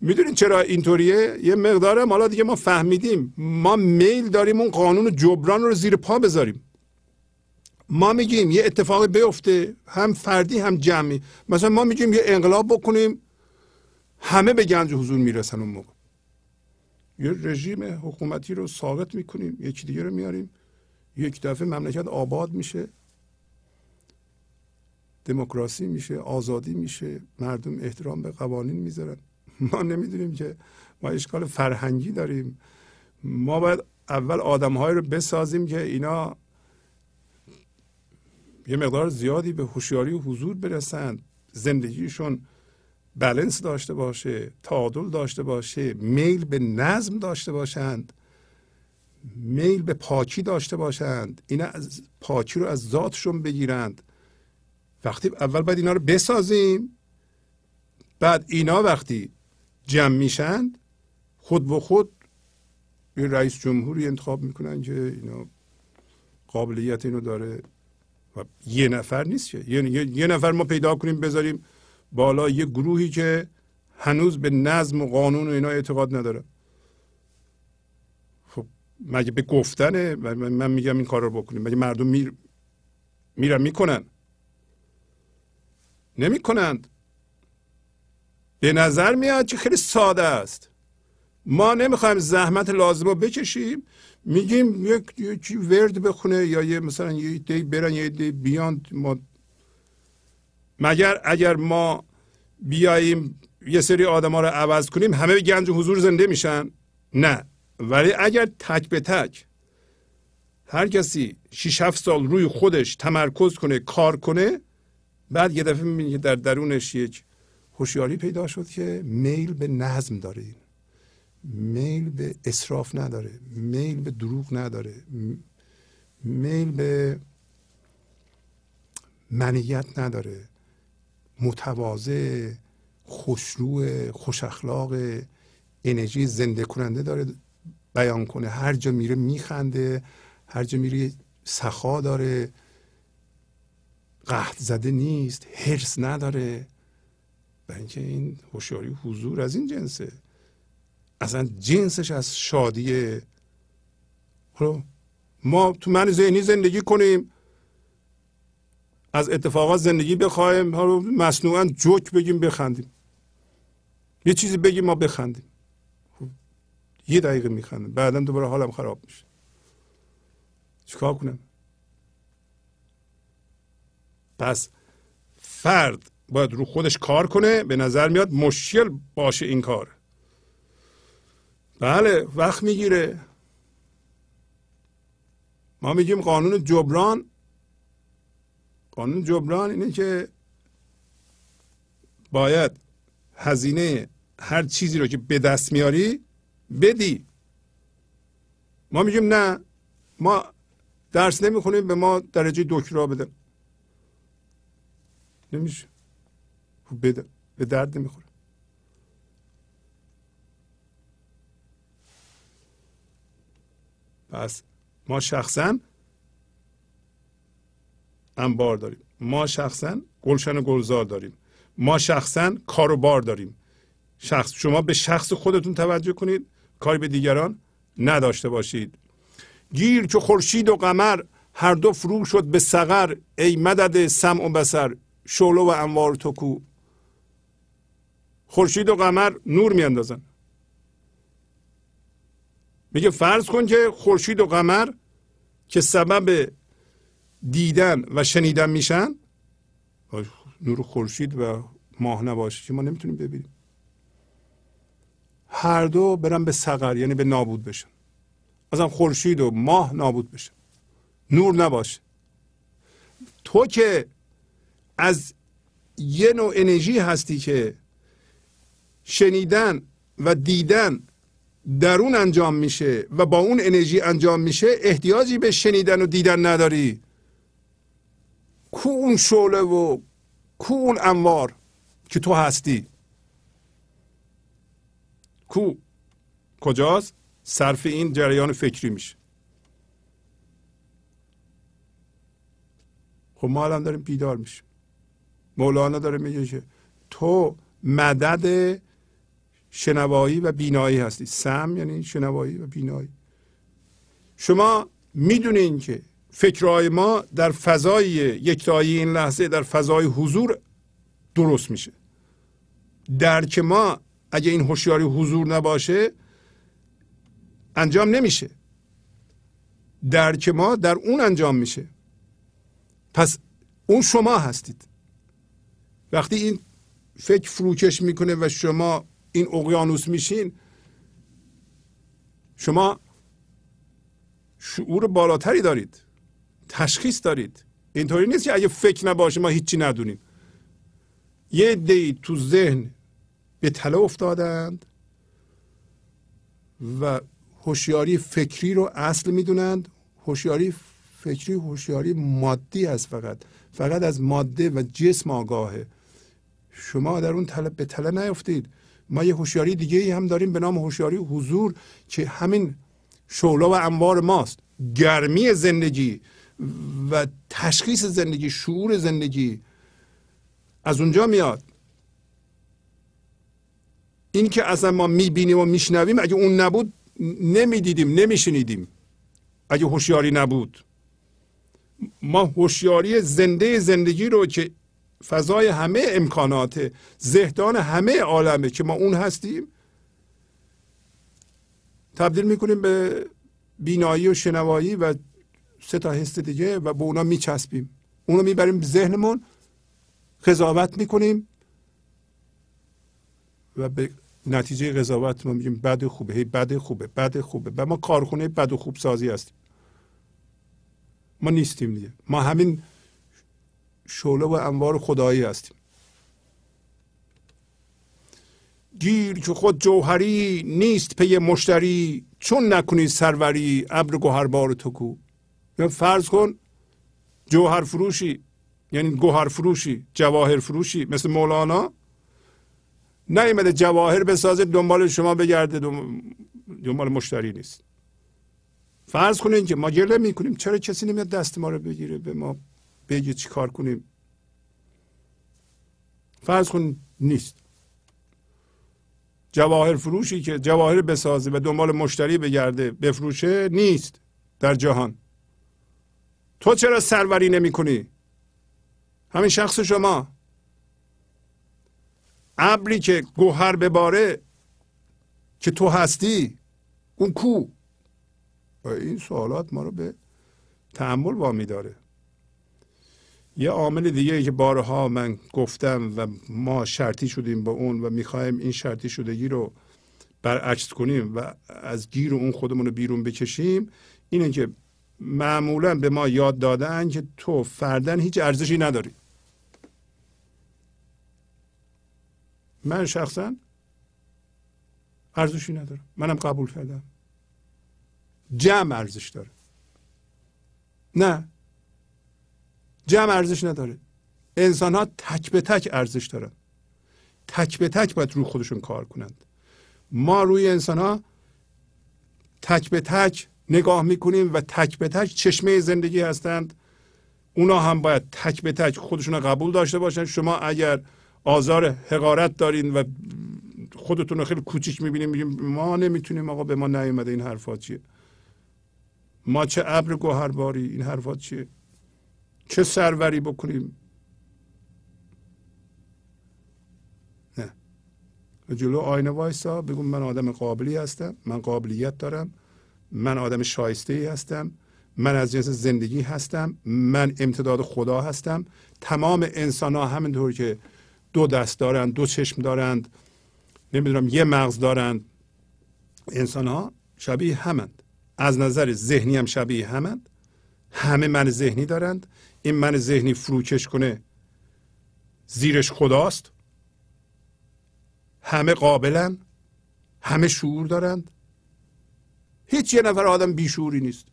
می‌دونید چرا اینطوریه؟ یه مقدار حالا دیگه ما فهمیدیم. ما میل داریم اون قانون جبران رو زیر پا بذاریم. ما میگیم یه اتفاقی بیفته. هم فردی هم جمعی. مثلا ما میگیم یه انقلاب بکنیم. همه به گنج حضور می‌رسن اون موقع. یه رژیم حکومتی رو ساقط می‌کنیم. یکی دیگه رو میاریم. یک دفعه مملکت آباد میشه. دموکراسی میشه آزادی میشه مردم احترام به قوانین می‌ذارن. ما نمی‌دونیم که ما اشکال فرهنگی داریم. ما باید اول آدمهایی رو بسازیم که اینا یه مقدار زیادی به هوشیاری و حضور برسند زندگیشون بلنس داشته باشه تعادل داشته باشه میل به نظم داشته باشند. میل به پاکی داشته باشند. اینا از پاکی رو از ذاتشون بگیرند. وقتی اول باید اینا رو بسازیم بعد اینا وقتی جمع میشند خود به خود یه رئیس جمهوری انتخاب می‌کنن که اینا قابلیت اینو داره. و یه نفر نیست که. یه, یه نفر ما پیدا کنیم بذاریم بالا یه گروهی که هنوز به نظم و قانون و اینا اعتقاد نداره. مگه به گفتنه؟ من میگم این کار رو بکنیم. مگه مردم میر میرن می‌کنن؟ نمی‌کنند. به نظر میاد که خیلی ساده است. ما نمی‌خوایم زحمت لازم رو بکشیم. میگیم یک ورد بخونه یا یه مثلا یه دی برن یه دی بیان. ما مگر اگر ما بیاییم یه سری آدم ها رو عوض کنیم همه به گنج حضور زنده میشن؟ نه. ولی اگر تک به تک هر کسی 6 7 سال روی خودش تمرکز کنه کار کنه بعد یه دفعه می‌بینی که در درونش یک هوشیاری پیدا شد که میل به نظم داره. میل به اصراف نداره. میل به دروغ نداره. میل به منیت نداره. متواضع خوشرو خوش اخلاق انرژی زنده کننده داره. بیان کنه. هر جا میره میخنده هر جا میره سخا داره. قهد زده نیست حرس نداره. و اینکه این هوشیاری حضور از این جنسه. اصلا جنسش از شادیه. ما تو من ذهنی زندگی کنیم. از اتفاقات زندگی بخوایم. مصنوعا جوک بگیم بخندیم. یه چیزی بگیم ما بخندیم. یه دقیقه میخندیم بعدا دوباره حالم خراب میشه. چیکار کنم؟ پس فرد باید رو خودش کار کنه به نظر میاد مشکل باشه این کار. بله وقت می‌گیره. ما میگیم قانون جبران. قانون جبران اینه که باید هزینه هر چیزی رو که به دست میاری بدی. ما میگیم نه. ما درس نمی‌خونیم به ما درجه دکترا بدن نمیشه. خب بده. به درد نمی‌خوره. پس ما شخصا انبار داریم. ما شخصا گلشن و گلزار داریم. ما شخصا کاروبار داریم. شخص شما به شخص خودتون توجه کنید. کاری به دیگران نداشته باشید. گیر که خورشید و قمر هر دو فرو شد به سقر ای مدد سمع و بسر شعله و انوار تو کو خورشید و قمر نور میاندازن. میگه فرض کن که خورشید و قمر که سبب دیدن و شنیدن میشن نور خورشید و ماه نباشه که ما نمی‌تونیم ببینیم. هر دو برن به سقر یعنی به نابود بشن. مثلا خورشید و ماه نابود بشن نور نباشه. تو که از یه نوع انرژی هستی که شنیدن و دیدن درون انجام میشه و با اون انرژی انجام میشه احتیاجی به شنیدن و دیدن نداری. کو اون شعله و کو اون انوار که تو هستی؟ کو. کجاست؟ صرف این جریان فکری میشه. خب ما الان داریم بیدار میشیم. مولانا داره میگه که تو مدد شنوایی و بینایی هستی. سم یعنی شنوایی و بینایی. شما می‌دونین که فکرهای ما در فضای یکتایی این لحظه در فضای حضور درست میشه. درک ما اگه این هوشیاری حضور نباشه انجام نمیشه. درک ما در اون انجام میشه. پس اون شما هستید. وقتی این فکر فروکش می‌کنه و شما این اقیانوس میشین شما شعور بالاتری دارید. تشخیص دارید. اینطوری نیست که اگه فکر نباشه ما هیچی ندونیم. یه دی تو ذهن به تله افتادند و هوشیاری فکری رو اصل می‌دونند. هوشیاری فکری هوشیاری مادی است فقط. فقط از ماده و جسم آگاهه. شما در اون تله به تله نیفتید. ما یه هوشیاری دیگه ای هم داریم به نام هوشیاری حضور که همین شعله و انوار ماست. گرمی زندگی و تشخیص زندگی شعور زندگی از اونجا میاد. این که اصلا ما می‌بینیم و میشنویم اگه اون نبود نمی‌دیدیم نمیشنیدیم. اگه هوشیاری نبود. ما هوشیاری زنده زندگی رو که فضای همه امکانات زهدان همه عالمه که ما اون هستیم تبدیل می‌کنیم به بینایی و شنوایی و سه تا حس دیگه و به اونا میچسبیم. اونو می‌بریم ذهنمون قضاوت می‌کنیم و به نتیجه قضاوت ما میگیم بد خوبه. هی بد خوبه بد خوبه. و ما کارخونه بد و خوب سازی هستیم. ما نیستیم دیگه. ما همین شعله و انوار خدایی هستیم. گیر که خود جوهری نیست پی مشتری. چون نکنی سروری ابر گوهربار تو کو. یا فرض کن جوهر فروشی یعنی گوهر فروشی جواهر فروشی مثل مولانا. نیومده جواهر بسازه دنبال شما بگرده. دنبال مشتری نیست. فرض کنین که ما گله می‌کنیم. چرا کسی نمیاد دست ما رو بگیره به ما بگه چی کار کنیم؟ فرض کن نیست. جواهر فروشی که جواهر بسازه و دنبال مشتری بگرده بفروشه نیست در جهان. تو چرا سروری نمی کنی؟ همین شخص شما. ابری که گوهر بباره که تو هستی اون کو؟ این سوالات ما رو به تحمل وامی داره یه عامل دیگه ای که بارها من گفتم و ما شرطی شدیم با اون و می‌خوایم این شرطی شدگی رو برعکس کنیم و از گیر اون خودمون رو بیرون بکشیم اینه که معمولا به ما یاد دادن که تو فردن هیچ ارزشی نداری. من شخصا ارزشی ندارم. منم قبول کردم. جمع ارزش داره. نه. جمع ارزش نداره. انسان ها تک به تک ارزش دارن. تک به تک باید روی خودشون کار کنند. ما روی انسان ها تک به تک نگاه می‌کنیم و تک به تک چشمه زندگی هستند. اونا هم باید تک به تک خودشون قبول داشته باشن. شما اگر آزار حقارت دارین و خودتون رو خیلی کوچیک می‌بینیم میگیم ما نمی‌تونیم آقا به ما نیومده این حرفات چیه؟ ما چه ابر گوهرباری؟ این حرفات چیه؟ چه سروری بکنیم؟ نه. جلو آینه وایسا بگو من آدم قابلی هستم من قابلیت دارم من آدم شایسته ای هستم من از جنس زندگی هستم من امتداد خدا هستم. تمام انسان ها همینطور که دو دست دارند دو چشم دارند نمی‌دونم یه مغز دارند. انسان ها شبیه همند. از نظر ذهنی هم شبیه همند. همه من ذهنی دارند. این من ذهنی فروکش کنه زیرش خداست. همه قابلن همه شعور دارند. هیچ یه نفر آدم بیشعوری نیست.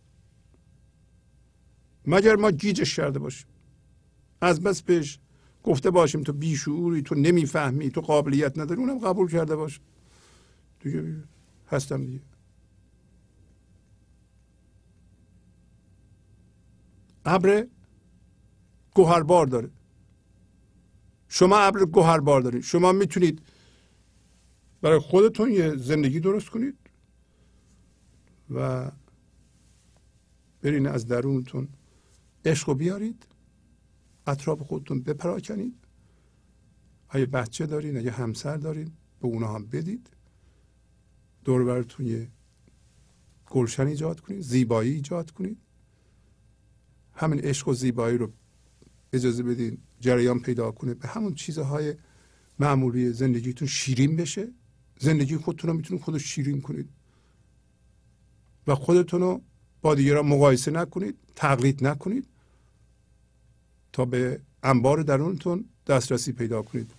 مگر ما گیجش کرده باشیم؟ از بس بهش گفته باشیم تو بیشعوری تو نمی‌فهمی تو قابلیت نداری اونم قبول کرده باشه دیگه هستم دیگه. ابر گوهربار داره. شما ابر گوهربار دارید شما می‌تونید برای خودتون یه زندگی درست کنید و برین از درونتون عشق رو بیارید. اطراف خودتون بپراکنید. اگه بچه دارین اگه همسر دارین به اونا هم بدید. دور براتون یه گلشن ایجاد کنید زیبایی ایجاد کنید. همین عشق و زیبایی رو اجازه بدین جریان پیدا کنه به همون چیزهای معمولی زندگیتون شیرین بشه. زندگی خودتون رو می‌تونید خودش شیرین کنید. و خودتون رو با دیگران مقایسه نکنید تقلید نکنید. تا به انبار درونتون دسترسی پیدا کنید.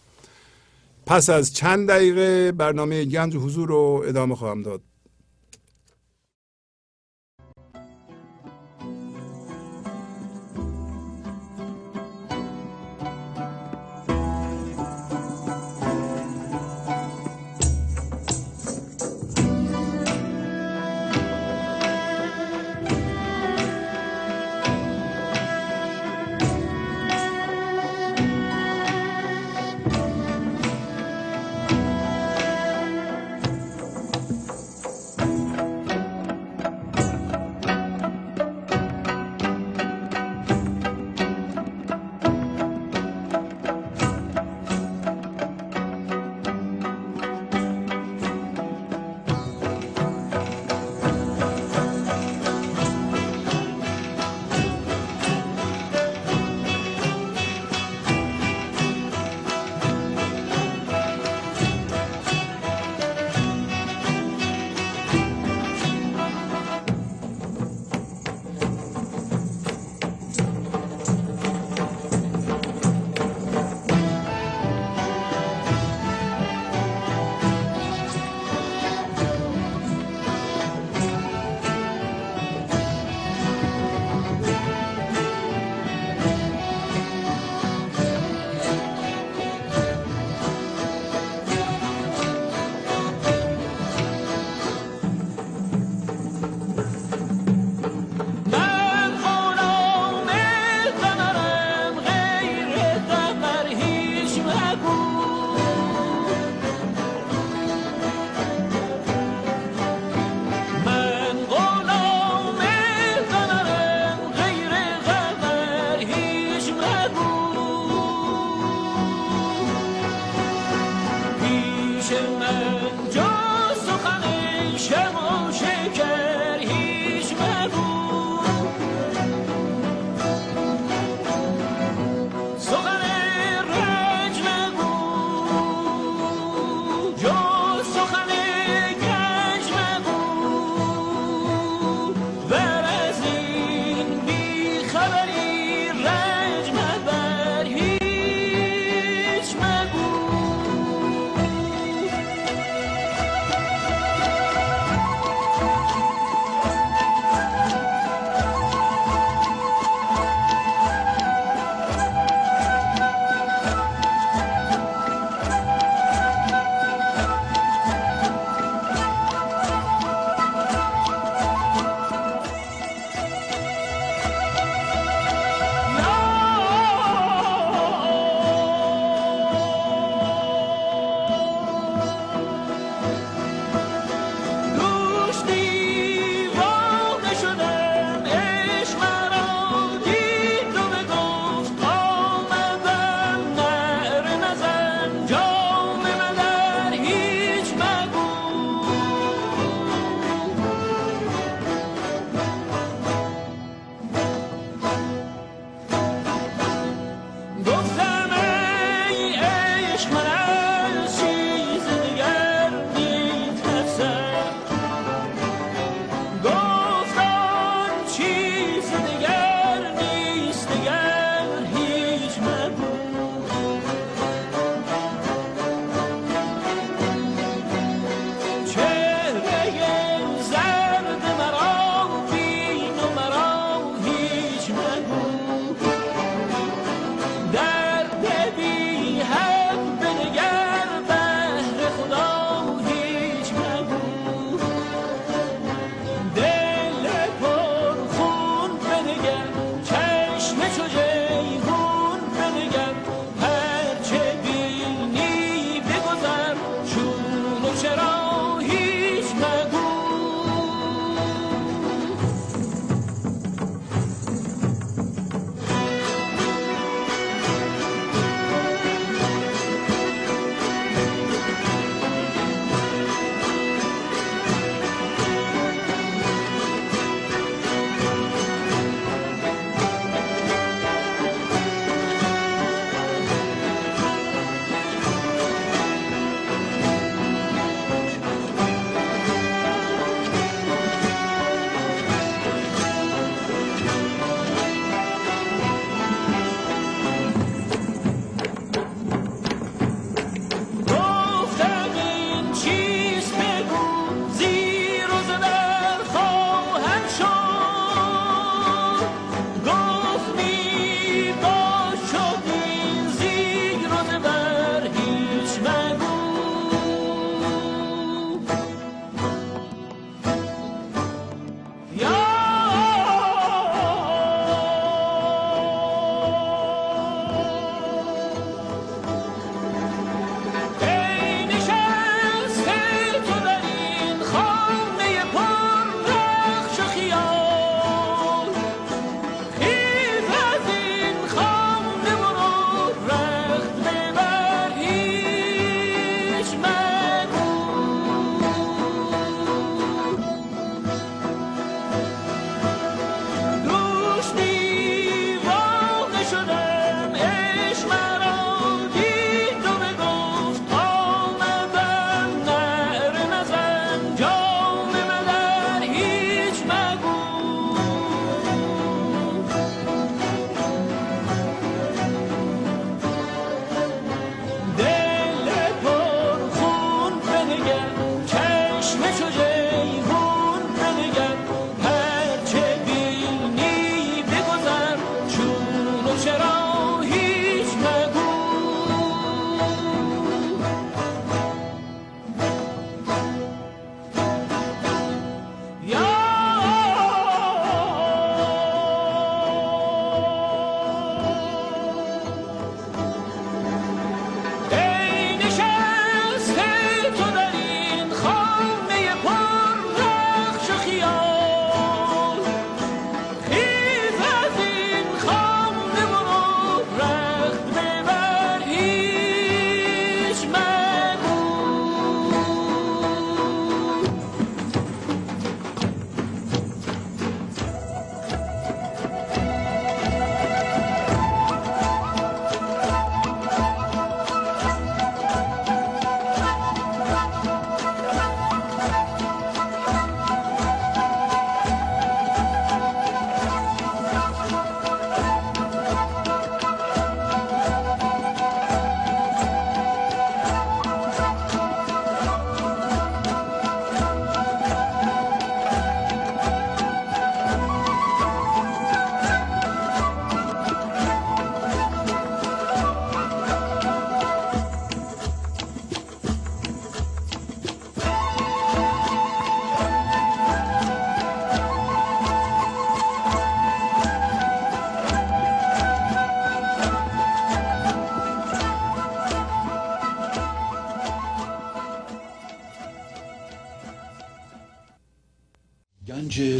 پس از چند دقیقه برنامه گنج حضور رو ادامه خواهم داد.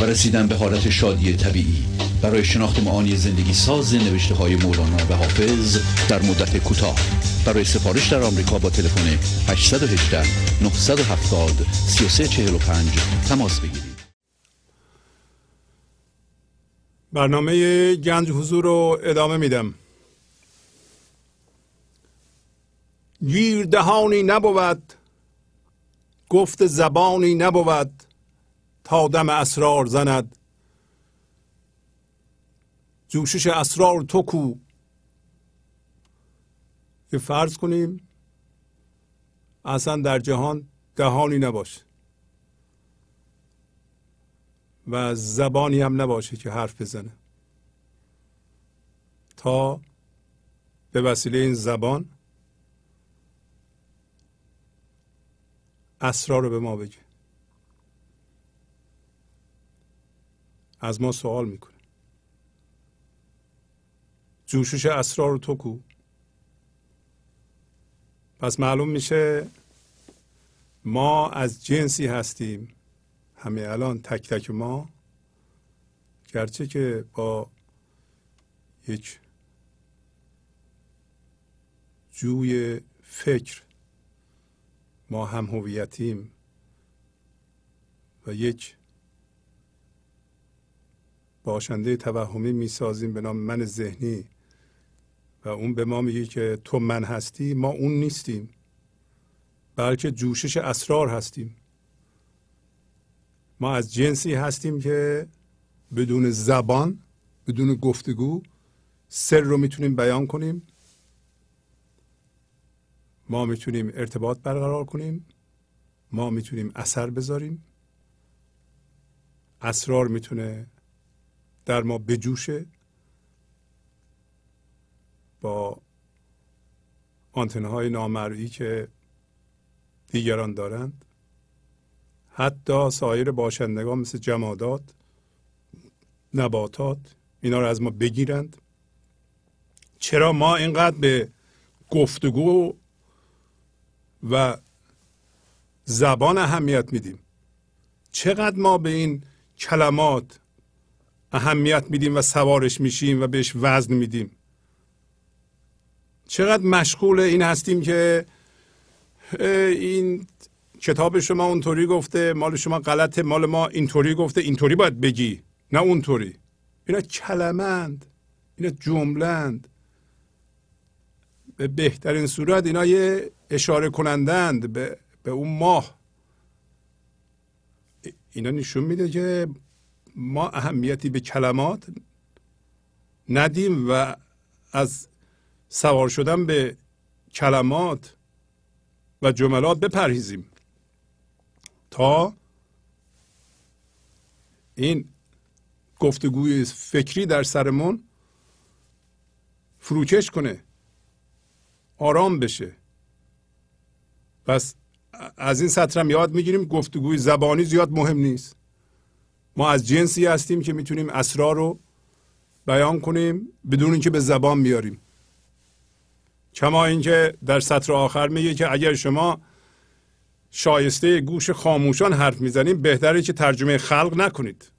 و رسیدن به حالت شادی طبیعی. برای شناخت معانی زندگی ساز نوشته های مولانا و حافظ در مدت کوتاه. برای سفارش در آمریکا با تلفن 818 970 3345 تماس بگیرید. برنامه گنج حضور رو ادامه میدم. گیر دهانی نبود گفت زبانی نبود. دم اسرار زند. جوشش اسرار تو کو. که فرض کنیم اصلا در جهان دهانی نباشه. و زبانی هم نباشه که حرف بزنه. تا به وسیله این زبان اسرار رو به ما بگه. از ما سوال می‌کنه. جوشش اسرار تو کو. پس معلوم میشه ما از جنسی هستیم. همه الان تک تک ما. گرچه که با یک جوی فکر ما هم هویتیم و یک باشنده توهمی می‌سازیم به نام من ذهنی و اون به ما میگه که تو من هستی ما اون نیستیم بلکه جوشش اسرار هستیم. ما از جنسی هستیم که بدون زبان بدون گفتگو سر رو می‌تونیم بیان کنیم. ما می‌تونیم ارتباط برقرار کنیم. ما می‌تونیم اثر بذاریم. اسرار می‌تونه در ما بجوشه با آنتنه های نامرئی که دیگران دارند. حتی سایر باشندگان مثل جمادات نباتات اینا رو از ما بگیرند. چرا ما اینقدر به گفتگو و زبان اهمیت میدیم؟ چقدر ما به این کلمات اهمیت میدیم و سوارش میشیم و بهش وزن میدیم. چقدر مشغول این هستیم که این کتاب شما اونطوری گفته مال شما غلطه مال ما اینطوری گفته اینطوری باید بگی نه اونطوری. اینا کلمند اینا جملند. به بهترین صورت اینا یه اشاره کنندند به, به اون ماه. اینا نشون میده که ما اهمیتی به کلمات ندیم و از سوار شدن به کلمات و جملات بپرهیزیم تا این گفتگوی فکری در سرمون فروکش کنه آرام بشه. پس از این سطرم یاد می‌گیریم گفتگوی زبانی زیاد مهم نیست. ما از جنسی هستیم که می‌تونیم اسرار رو بیان کنیم بدون اینکه به زبان بیاریم. کما اینکه در سطر آخر میگه که اگر شما شایسته گوش خاموشان حرف می‌زنیم بهتره که ترجمه خلق نکنید.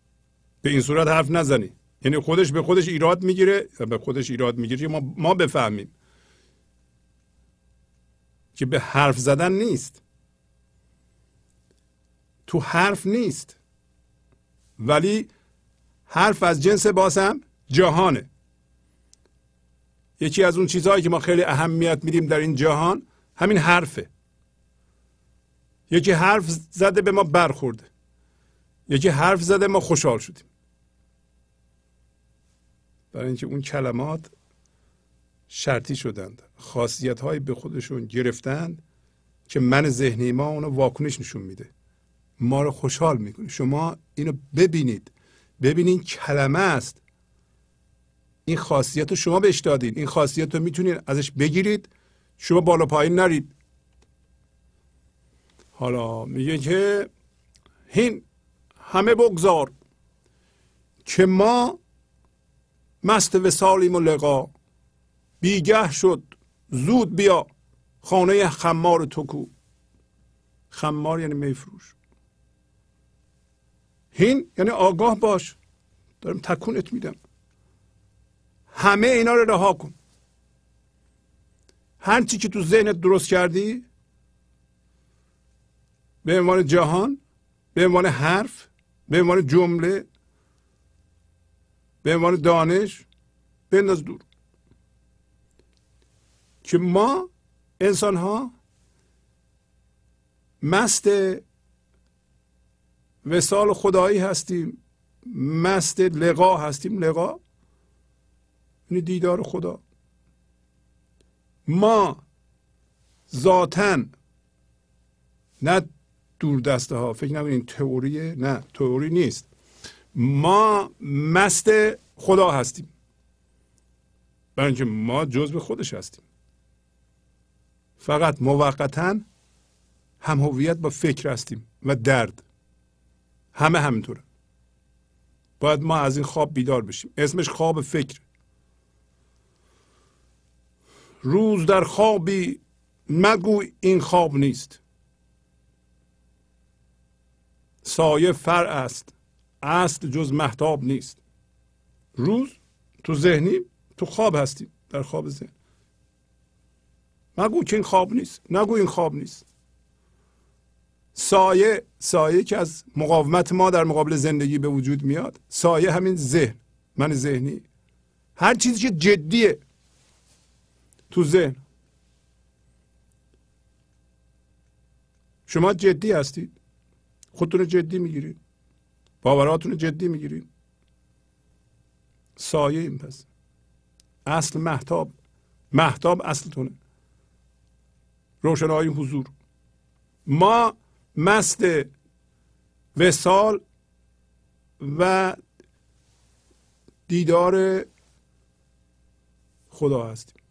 به این صورت حرف نزنید. یعنی خودش به خودش ایراد می‌گیره به خودش ایراد می‌گیره ما ما بفهمیم. که به حرف زدن نیست. تو حرف نیست. ولی حرف از جنس باسم جهانه. یکی از اون چیزهایی که ما خیلی اهمیت میدیم در این جهان همین حرفه. یکی حرف زده به ما برخورده. یکی حرف زده ما خوشحال شدیم. برای اینکه اون کلمات شرطی شدند. خاصیت های به خودشون گرفتند که من ذهنی ما اونو واکنش نشون میده. ما رو خوشحال می‌کنه. شما اینو ببینید. ببینید کلمه است. این خاصیت رو شما بهش دادید این خاصیت رو می‌تونید ازش بگیرید. شما بالا پایین نرید. حالا میگه که هین همه بگذار که ما مست وسالیم و لقا. بیگه شد. زود بیا. خانه خمار تو کو. خمار یعنی میفروش. هین یعنی آگاه باش. دارم تکونت میدم. همه اینا رو رها کن. هر چی که تو ذهنت درست کردی به عنوان جهان به عنوان حرف به عنوان جمله به عنوان دانش بنداز دور. که ما انسان ها مست وسال خدایی هستیم مست لقا هستیم. لقا؟ این دیدار خدا. ما ذاتا نه دور دسته ها فکر نکنید تئوریه نه تئوری نیست. ما مست خدا هستیم. برای اینکه ما جزء خودش هستیم. فقط موقتا هم هویت با فکر هستیم و درد. همه همینطوره. باید ما از این خواب بیدار بشیم. اسمش خواب فکر. روز در خوابی مگو این خواب نیست. سایه فر است. اصل جز محتاب نیست. روز تو ذهنی تو خواب هستیم در خواب ذهن. مگو که این خواب نیست. نگو این خواب نیست. سایه سایه که از مقاومت ما در مقابل زندگی به وجود میاد سایه همین ذهن. من ذهنی. هر چیزی که جدیه تو ذهن. شما جدی هستید. خودتون رو جدی می‌گیرید. باوراتون رو جدی می‌گیرید. سایه این پس. اصل محتاب. محتاب اصلتونه. روشنایی حضور. ما مست وسال و دیدار خدا هستیم.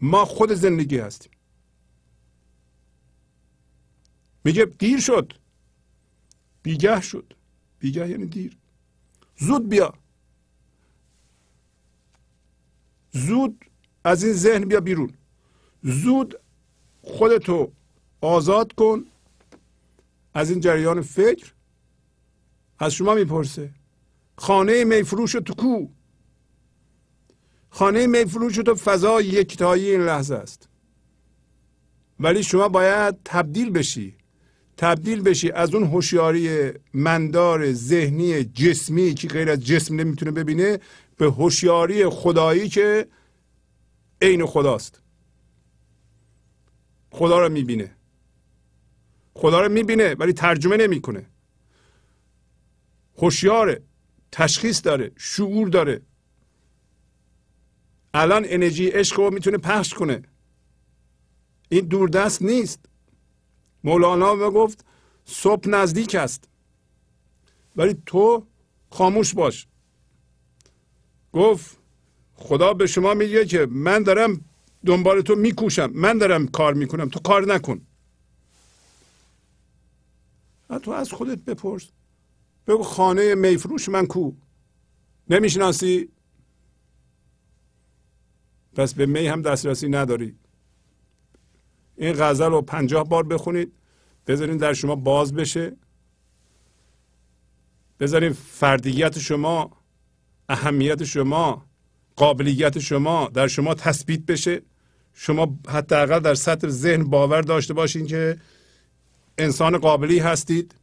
ما خود زندگی هستیم. میگه دیر شد. بیگه شد. بیگه یعنی دیر. زود بیا. زود از این ذهن بیا بیرون. زود خودتو آزاد کن از این جریان فکر. از شما می‌پرسه خانه میفروش تو کو؟ خانه میفروش تو فضا یکتایی این لحظه است. ولی شما باید تبدیل بشی تبدیل بشی از اون هوشیاری مندار ذهنی جسمی که غیر از جسم نمی‌تونه ببینه به هوشیاری خدایی که عین خداست. خدا رو می‌بینه. خدا رو می‌بینه ولی ترجمه نمی‌کنه. هوشیاره تشخیص داره شعور داره. الان انرژی عشق رو می‌تونه پخش کنه. این دوردست نیست. مولانا گفت صبح نزدیک است. ولی تو خاموش باش. گفت خدا به شما میگه که من دارم دنبال تو میکوشم من دارم کار می‌کنم تو کار نکن. تو از خودت بپرس. بگو خانه میفروش من کو؟ نمی‌شناسی؟ پس به می هم دسترسی نداری. این غزل رو پنجاه بار بخونید بذارین در شما باز بشه. بذارین فردیت شما اهمیت شما قابلیت شما در شما تثبیت بشه. شما حداقل در سطح ذهن باور داشته باشین که انسان قابلی هستید.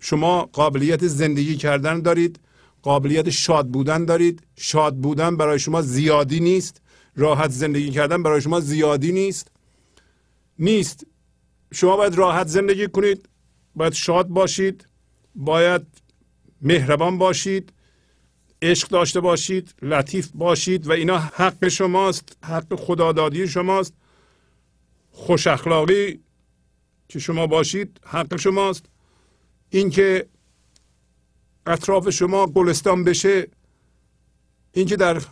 شما قابلیت زندگی کردن دارید. قابلیت شاد بودن دارید. شاد بودن برای شما زیادی نیست. راحت زندگی کردن برای شما زیادی نیست. نیست. شما باید راحت زندگی کنید. باید شاد باشید. باید مهربان باشید. عشق داشته باشید. لطیف باشید. و اینا حق شماست. حق خدادادی شماست. خوش اخلاقی که شما باشید حق شماست. اینکه اطراف شما گلستان بشه اینکه در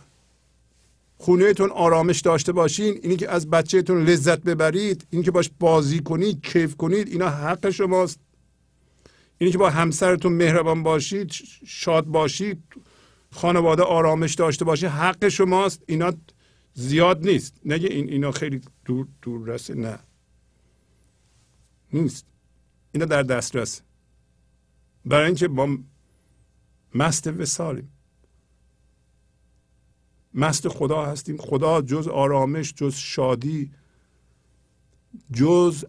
خونهتون آرامش داشته باشین اینی که از بچهتون لذت ببرید اینی که باش بازی کنید کیف کنید اینا حق شماست. اینی که با همسرتون مهربان باشید شاد باشید خانواده آرامش داشته باشه حق شماست. اینا زیاد نیست. نگه این اینا خیلی دور دور رسه نه. نیست. اینا در دسترس. برای اینکه با مست وسالیم. مست خدا هستیم. خدا جز آرامش جز شادی جز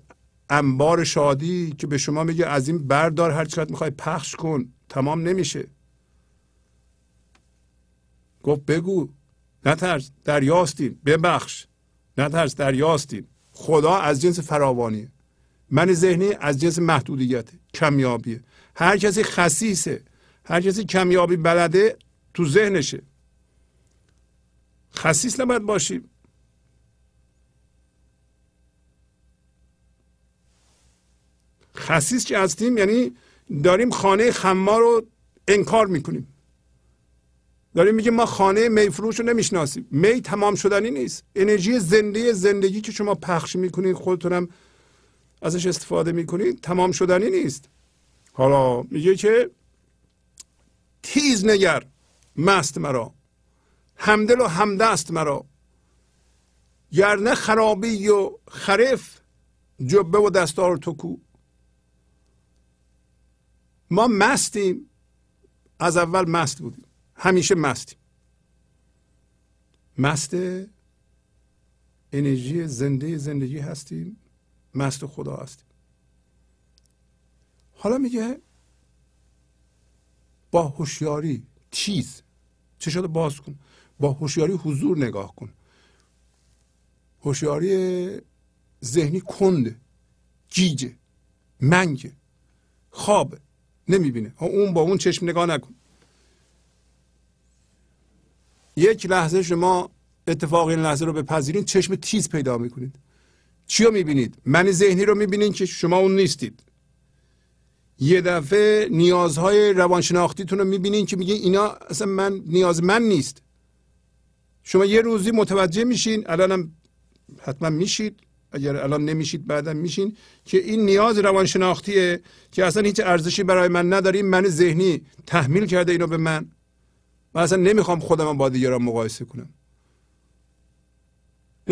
انبار شادی که به شما میگه از این بردار هر چقدر می‌خوای پخش کن تمام نمیشه. گفت بگو نترس دریاستیم ببخش. نترس دریاستیم خدا از جنس فراوانیه. من ذهنی از جنس محدودیت کمیابیه هر کسی خصیصه هر کسی کمیابی بلده تو ذهنشه. خصیص نباید باشیم خصیص که هستیم یعنی داریم خانه خمار رو انکار می‌کنیم. داریم میگیم ما خانه میفروش رو نمی‌شناسیم. می تمام شدنی نیست. انرژی زنده زندگی که شما پخش می‌کنید خودتونم ازش استفاده می‌کنید تمام شدنی نیست. حالا میگه که تیز نگر مست مرا همدل و همدست مرا. گرنه خرابی و خرف جبه و دستار تو کو. ما مستیم از اول مست بودیم. همیشه مستیم. مست انرژی زنده زندگی هستیم. مست خدا هستیم. حالا میگه با هوشیاری چیز چشات باز کن. با هوشیاری حضور نگاه کن. هوشیاری ذهنی کند جیجه منگه خوابه نمی‌بینه. اون با اون چشم نگاه نکن. یک لحظه شما اتفاق این لحظه رو بپذیرین چشم تیز پیدا می‌کنید. چی رو می‌بینید؟ من ذهنی رو می‌بینید که شما اون نیستید. یه دفعه نیازهای روانشناختیتون رو می‌بینین که میگه اینا اصلا من نیاز من نیست. شما یه روزی متوجه میشین الانم حتما میشید. اگر الان نمیشید بعدا میشین که این نیاز روانشناختیه که اصلا هیچ ارزشی برای من نداریم من ذهنی تحمیل کرده اینو به من. من اصلا نمی‌خوام خودم با دیگران مقایسه کنم.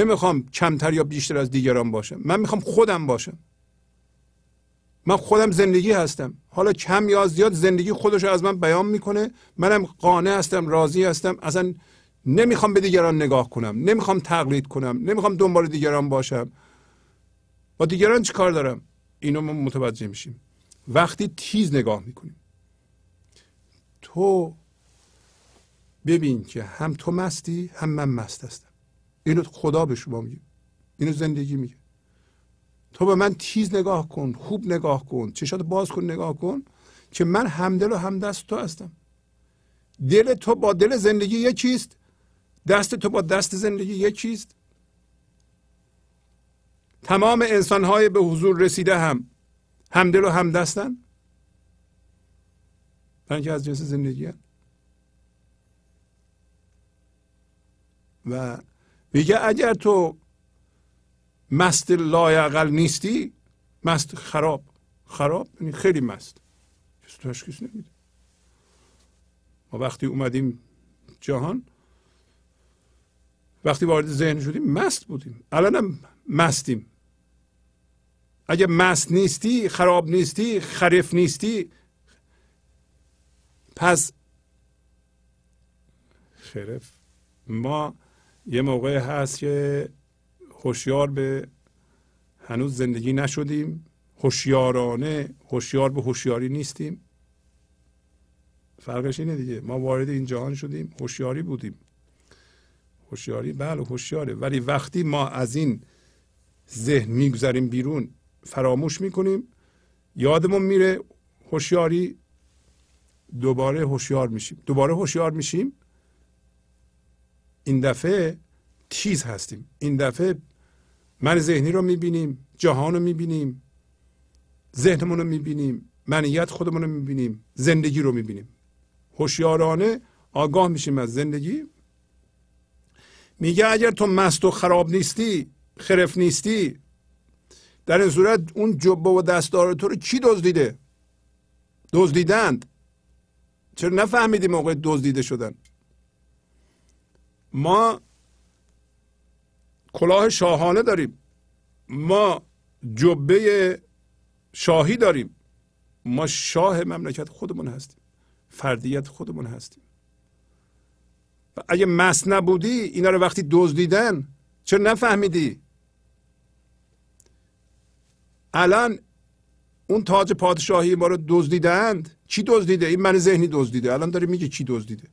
نمی‌خوام کمتر یا بیشتر از دیگران باشم. من می‌خوام خودم باشم. من خودم زندگی هستم. حالا کم یا زیاد زندگی خودش از من بیان می‌کنه. منم قانع هستم راضی هستم. اصلا نمی‌خوام به دیگران نگاه کنم. نمی‌خوام تقلید کنم. نمی‌خوام دنبال دیگران باشم. با دیگران چی کار دارم؟ اینو ما متوجه میشیم. وقتی تیز نگاه می‌کنیم. تو ببین که هم تو مستی هم من مست هستم. اینو خدا به شما میگه. اینو زندگی میگه. تو به من تیز نگاه کن خوب نگاه کن چشات باز کن نگاه کن که من همدل و همدست تو هستم. دل تو با دل زندگی یکیست دست تو با دست زندگی یکیست. تمام انسانهای به حضور رسیده هم همدل و همدستن. من که از جنس زندگی هم. و میگه اگر تو مست لایقل نیستی مست خراب. خراب یعنی خیلی مست. کسی تشخیص نمیده. ما وقتی اومدیم جهان وقتی وارد ذهن شدیم مست بودیم. الانم مستیم. اگه مست نیستی خراب نیستی خریف نیستی پس خرف ما یه موقع هست که هوشیار به هنوز زندگی نشدیم. هوشیارانه هوشیار به هوشیاری نیستیم. فرقش اینه دیگه. ما وارد این جهان شدیم هوشیاری بودیم. هوشیاری بله هوشیاره. ولی وقتی ما از این ذهن می‌گذاریم بیرون فراموش می‌کنیم یادمون میره هوشیاری دوباره هوشیار میشیم. دوباره هوشیار میشیم. این دفعه تیز هستیم. این دفعه من ذهنی رو می‌بینیم جهان رو می‌بینیم ذهنمون رو می‌بینیم منیت خودمون رو می‌بینیم زندگی رو می‌بینیم. هوشیارانه آگاه میشیم از زندگی. میگه اگر تو مست و خراب نیستی خرف نیستی در این صورت اون جبه و دستار تو رو کی دزدیده؟ دزدیدند. چرا نفهمیدی موقع دزدیده شدن؟ ما کلاه شاهانه داریم. ما جبه شاهی داریم. ما شاه مملکت خودمون هستیم. فردیت خودمون هستیم. اگه مست نبودی اینا رو وقتی دزدیدن چرا نفهمیدی؟ الان اون تاج پادشاهی ما رو دزدیدند. کی دزدیده؟ این من ذهنی دزدیده. الان داره میگه کی دزدیده.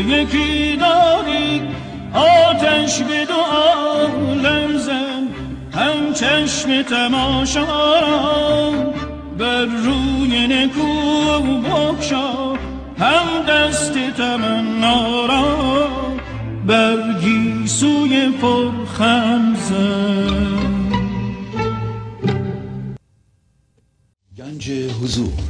یکی داری آتش به دو عالم زن هم چشم تماشا بر روی نکو بکشا هم دست تمنا را بر گیسوی پرخم زن گنج حضور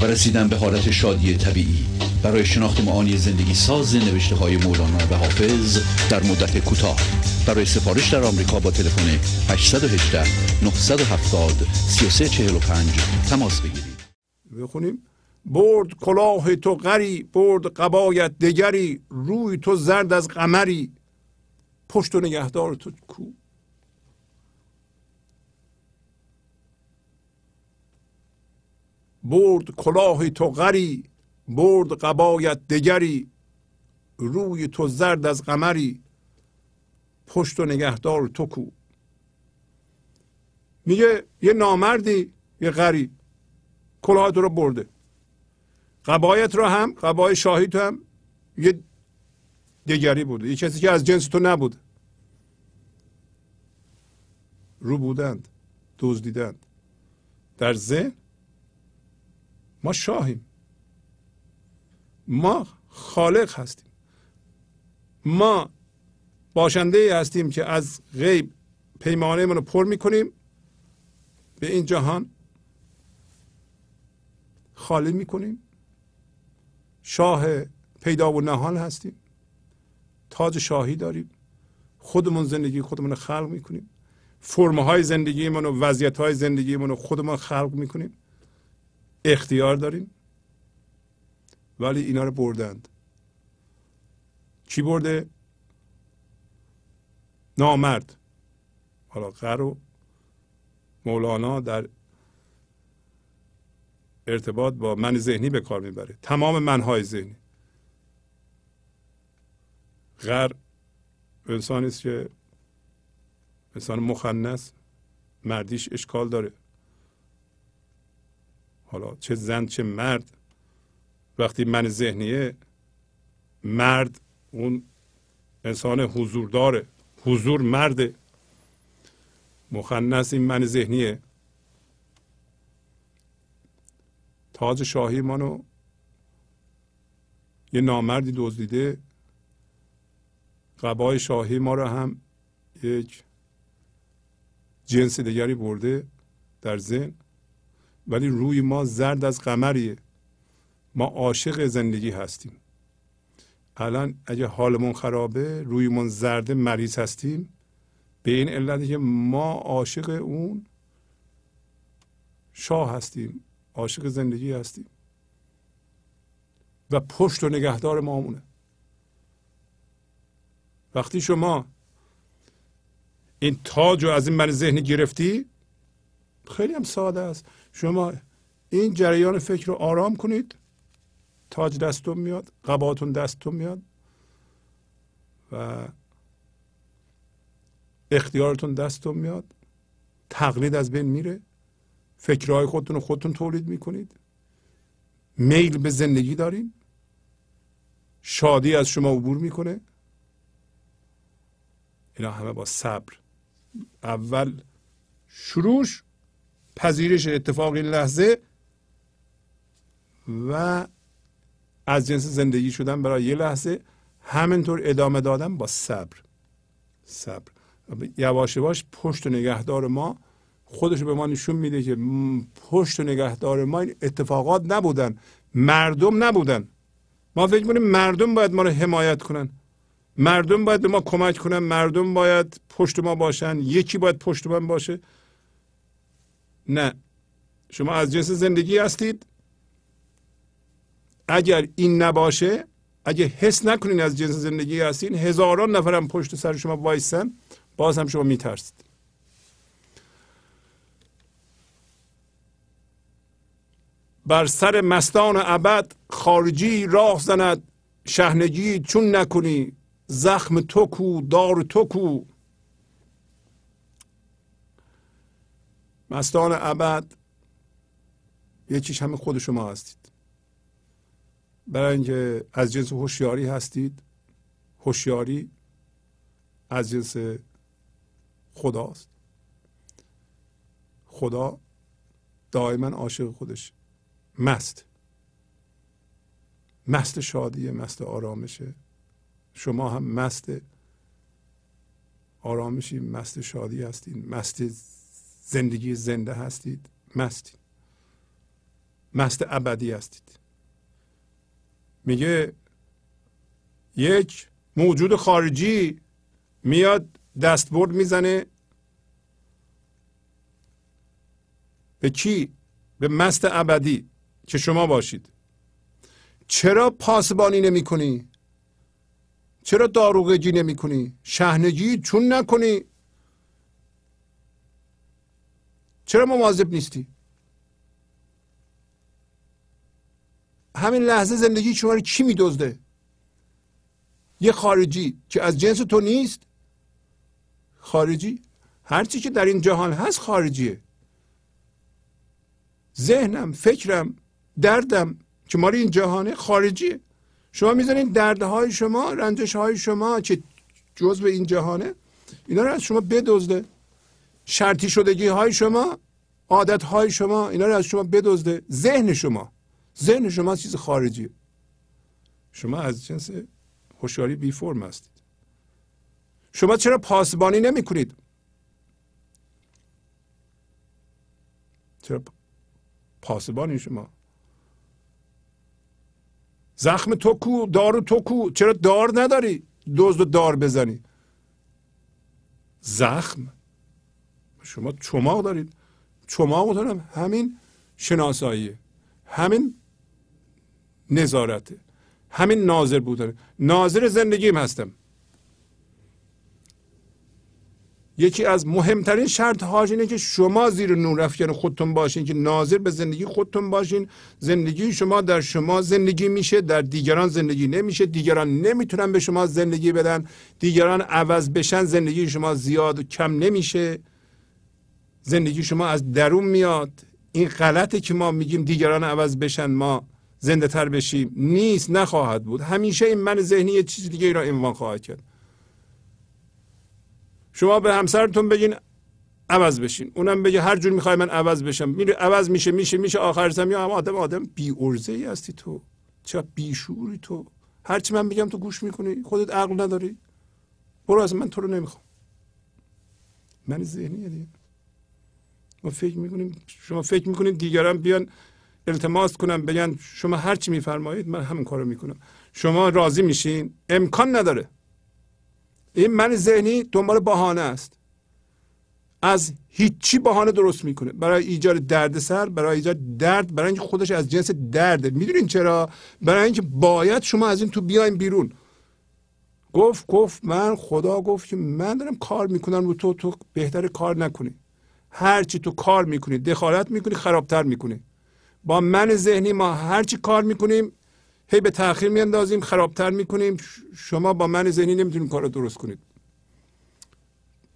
و رسیدن به حالت شادی طبیعی. برای شناخت معانی زندگی ساز نوشته های مولانا و حافظ در مدت کوتاه. برای سفارش در آمریکا با تلفن 818 970 3345 تماس بگیرید. بخونیم. برد کلاه تو غری برد قبایت دگری روی تو زرد از قمری. پشت و نگهدار تو کو. برد کلاه تو غری برد قبایت دگری روی تو زرد از قمری پشت و نگهدار تو کو. میگه یه نامردی یه غری کلاه تو رو برده. قبایت رو هم قبای شاهی تو هم یه دیگری بوده. یه کسی که از جنس تو نبود رو بودند دزدیدند. در ذهن ما شاهیم. ما خالق هستیم. ما باشنده هستیم که از غیب پیمانه رو پر می‌کنیم. به این جهان خالی می‌کنیم. شاه پیدا و نهان هستیم. تاج شاهی داریم. خودمون زندگی خودمون رو خلق می‌کنیم. فرم های زندگیمون و وضعیت های زندگیمون رو خودمون خلق می‌کنیم. اختیار داریم. ولی اینا رو بردند. چی برده؟ نامرد. حالا غر و مولانا در ارتباط با من ذهنی به کار می‌بره. تمام منهای ذهنی. غر انسانی است که انسان مخنث مردیش اشکال داره. حالا چه زن چه مرد. وقتی من ذهنیه مرد اون انسان حضور داره حضور مرده. مخنث این من ذهنیه. تاج شاهی منو یه نامردی دزدیده. قبای شاهی ما رو هم یک جنس دیگری برده در ذهن. ولی روی ما زرد از قمریه. ما عاشق زندگی هستیم. الان اگه حالمون خرابه رویمون زرده مریض هستیم. به این علتی که ما عاشق اون شاه هستیم عاشق زندگی هستیم. و پشت و نگهدار ما مونه وقتی شما این تاج رو از این من ذهنی گرفتی خیلی هم ساده است. شما این جریان فکر رو آرام کنید. تاج دستون میاد قباتون دستون میاد و اختیارتون دستون میاد. تقلید از بین میره. فکرهای خودتون رو خودتون تولید می‌کنید. میل به زندگی داریم شادی از شما عبور می‌کنه. اینا همه با صبر. اول شروعش پذیرش اتفاق این لحظه و از جنس زندگی شدن برای یه لحظه همینطور ادامه دادن با صبر. صبر. یواش یواش پشت و نگهدار ما خودش به ما نشون میده که پشت و نگهدار ما این اتفاقات نبودن. مردم نبودن. ما فکر کنیم مردم باید ما رو حمایت کنن. مردم باید به ما کمک کنن. مردم باید پشت ما باشن. یکی باید پشت من باشه. نه. شما از جنس زندگی هستید. اگر این نباشه اگه حس نکنین از جنس زندگی هستین هزاران نفرم پشت سر شما وایسن باز هم شما میترسید. بر سر مستان ابد خارجی راه زند شهنگی چون نکنی زخم تو کو دار تو کو. مستان ابد یکیش همه خود شما هستید. برای اینکه از جنس هوشیاری هستید هوشیاری از جنس خداست. خدا دائما عاشق خودش. مست. مست شادیه مست آرامشه شما هم مست آرامشی مست شادی هستید مست زندگی زنده هستید. مستید. مست ابدی هستید. میگه یک موجود خارجی میاد دستبرد می‌زنه. به کی؟ به مست ابدی. که شما باشید. چرا پاسبانی نمی کنی چرا داروغجی نمی کنی شهنجی چون نکنی؟ چرا مواظب نیستی؟ همین لحظه زندگی شما رو کی میدزده؟ یه خارجی که از جنس تو نیست؟ خارجی؟ هرچی که در این جهان هست خارجیه. ذهنم فکرم دردم که ماری این جهانه خارجیه. شما می‌زنید دردهای شما رنجش های شما که جزء این جهانه اینا رو از شما بدزده. شرطی شدگی های شما عادت های شما اینا رو از شما بدزده. ذهن شما. ذهن شما چیز خارجی. شما از جنس هوشیاری بی فرم هستید. شما چرا پاسبانی نمی کنید چرا پاسبانی شما؟ زخم تو کو دارو تو کو چرا دار نداری؟ دزد و دار بزنی. زخم؟ شما چماق دارید. چماق دارم. همین شناساییه همین نظارته همین ناظر بودن. ناظر زندگیم هستم. یکی از مهمترین شرط هاش اینه که شما زیر نور افکن خودتون باشین که ناظر به زندگی خودتون باشین. زندگی شما در شما زندگی میشه در دیگران زندگی نمیشه. دیگران نمی‌تونن به شما زندگی بدن. دیگران عوض بشن زندگی شما زیاد و کم نمیشه. زندگی شما از درون میاد. این غلطه که ما میگیم دیگران عوض بشن ما زنده تر بشیم نیست نخواهد بود. همیشه این من ذهنی یه چیز دیگه ای را عنوان خواهد کرد. شما به همسرتون بگین عوض بشین. اونم بگه هر جور می‌خوای من عوض بشم. میره عوض میشه میشه میشه. آخر زمین یا آدم آدم بی ارزه ای هستی تو. چه بی شعوری تو هرچی من میگم تو گوش می‌کنی. خودت عقل نداری. برو از من تو رو نمی‌خوام. من ذهنیه دیگه. ما فکر می‌کنیم شما فکر می‌کنید دیگران بیان التماس کنم بگن شما هر چی میفرمایید من همین کارو می‌کنم. شما راضی میشین؟ امکان نداره. این من ذهنی دنبال بهانه است. از هیچی بهانه درست می‌کنه. برای ایجاد دردسر برای ایجاد درد برای اینکه خودش از جنس درده. می‌دونین چرا؟ برای اینکه باید شما از این تو بیاین بیرون. گفت گفت من خدا گفت که من دارم کار می‌کنم رو تو تو بهتر کار نکنی. هرچی تو کار می‌کنی دخالت می‌کنی خرابتر می‌کنی. با من ذهنی ما هرچی کار می‌کنیم هی به تاخیر میاندازیم خرابتر می‌کنیم. شما با من ذهنی نمی‌تونید کار رو درست کنید.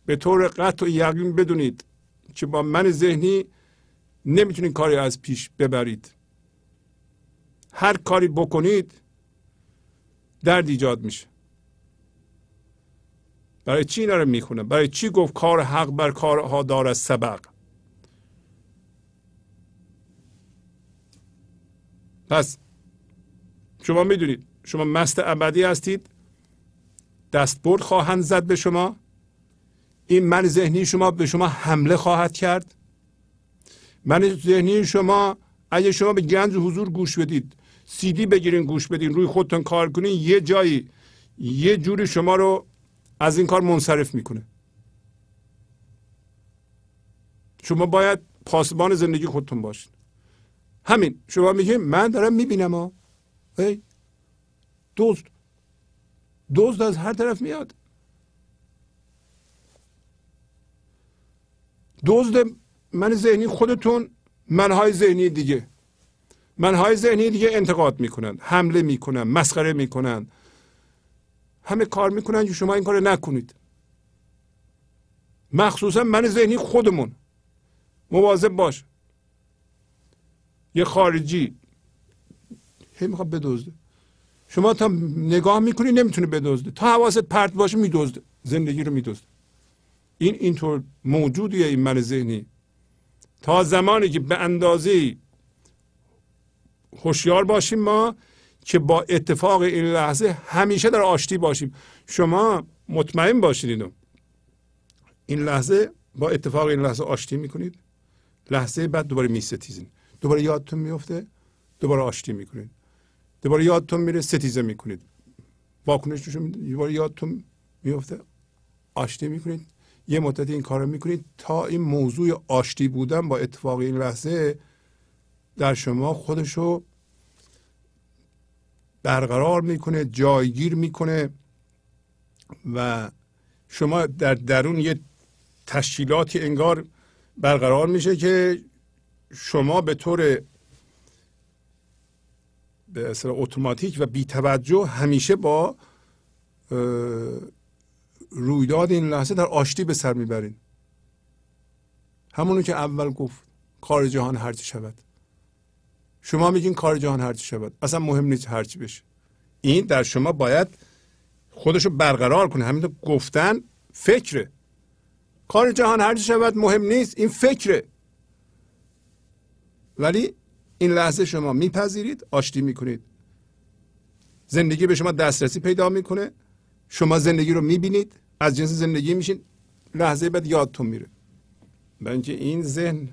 به طور قطع و یقین بدونید که با من ذهنی نمی‌تونید کاری از پیش ببرید. هر کاری بکنید درد ایجاد میشه. برای چی اینا رو می‌خونم برای چی گفت کار حق بر کارها دارد سبق؟ پس شما می‌دونید شما مست ابدی هستید دستبرد خواهند زد به شما این من ذهنی شما به شما حمله خواهد کرد. من ذهنی شما اگه شما به گنج حضور گوش بدید سیدی بگیرین گوش بدین روی خودتون کار کنین یه جایی یه جوری شما رو از این کار منصرف می‌کنه. شما باید پاسبان زندگی خودتون باشین. همین شما میگین من دارم می‌بینم ها دزد دزد از هر طرف میاد. دزد من ذهنی خودتون منهای ذهنی دیگه. منهای ذهنی دیگه انتقاد می‌کنن حمله می‌کنن مسخره می‌کنن همه کار می‌کنن که شما این کار نکنید. مخصوصا من ذهنی خودمون. مواظب باش. یه خارجی. هی می‌خواد بدزده. شما تا نگاه می‌کنی نمی‌تونه بدزده. تا حواست پرت باشه میدزده. زندگی رو میدزده. این اینطور موجودیه این من ذهنی. تا زمانی که به اندازه هوشیار باشیم ما که با اتفاق این لحظه همیشه در آشتی باشیم. شما مطمئن باشید اینو. این لحظه با اتفاق این لحظه آشتی می‌کنید. لحظه بعد دوباره میستیزین. دوباره یادتون میفته دوباره آشتی می‌کنید. دوباره یادتون میره ستیزه می‌کنید. واکنش دوباره یادتون میفته آشتی می‌کنید. یه مدت این کار رو می‌کنید تا این موضوع آشتی بودن با اتفاق این لحظه در شما خودشو برقرار می‌کنه جایگیر می‌کنه و شما در درون یه تشکیلاتی انگار برقرار میشه که شما به طور به اصلا اتوماتیک و بی توجه همیشه با رویداد این لحظه در آشتی به سر می‌برین. همونو که اول گفت کار جهان هرچی شود. شما میگین کار جهان هرچی شود. اصلا مهم نیست هرچی بشه. این در شما باید خودشو برقرار کنه. همین گفتن فکره. کار جهان هرچی شود مهم نیست این فکره. ولی این لحظه شما میپذیرید آشتی می‌کنید. زندگی به شما دسترسی پیدا می‌کنه. شما زندگی رو می‌بینید از جنس زندگی میشین. لحظه بعد یادتون میره. برای این ذهن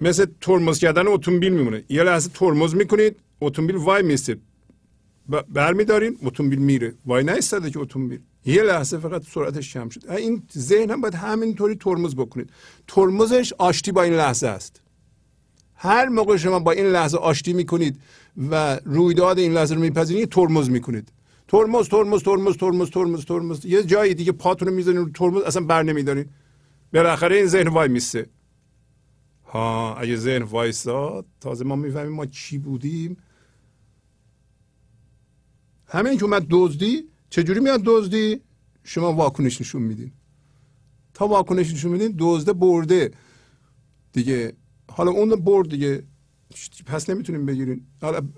مثل ترمز کردن اتومبیل میمونه یه لحظه ترمز می‌کنید اتومبیل وای میسته برمیدارین اتومبیل میره وای نیستده که اتومبیل یه لحظه فقط سرعتش کم شد این ذهن هم باید همینطوری ترمز بکنید ترمزش آشتی با این لحظه است هر موقع شما با این لحظه آشتی می‌کنید و رویداد این لحظه رو میپذیرید ترمز می‌کنید ترمز ترمز ترمز ترمز ترمز ترمز یه جایی دیگه پاتون رو می‌زنین رو ترمز اصلا بر نمیدارین بالاخره این ذهن وای میسته اگه ذهن وایستاد تازه ما می‌فهمیم ما چی بودیم. همین که اومد دزدی چجوری میاد دزدی؟ شما واکنش نشون میدین. تا واکنش نشون میدین دزده برده. دیگه حالا اون برد دیگه پس نمی‌تونیم بگیرین. حالا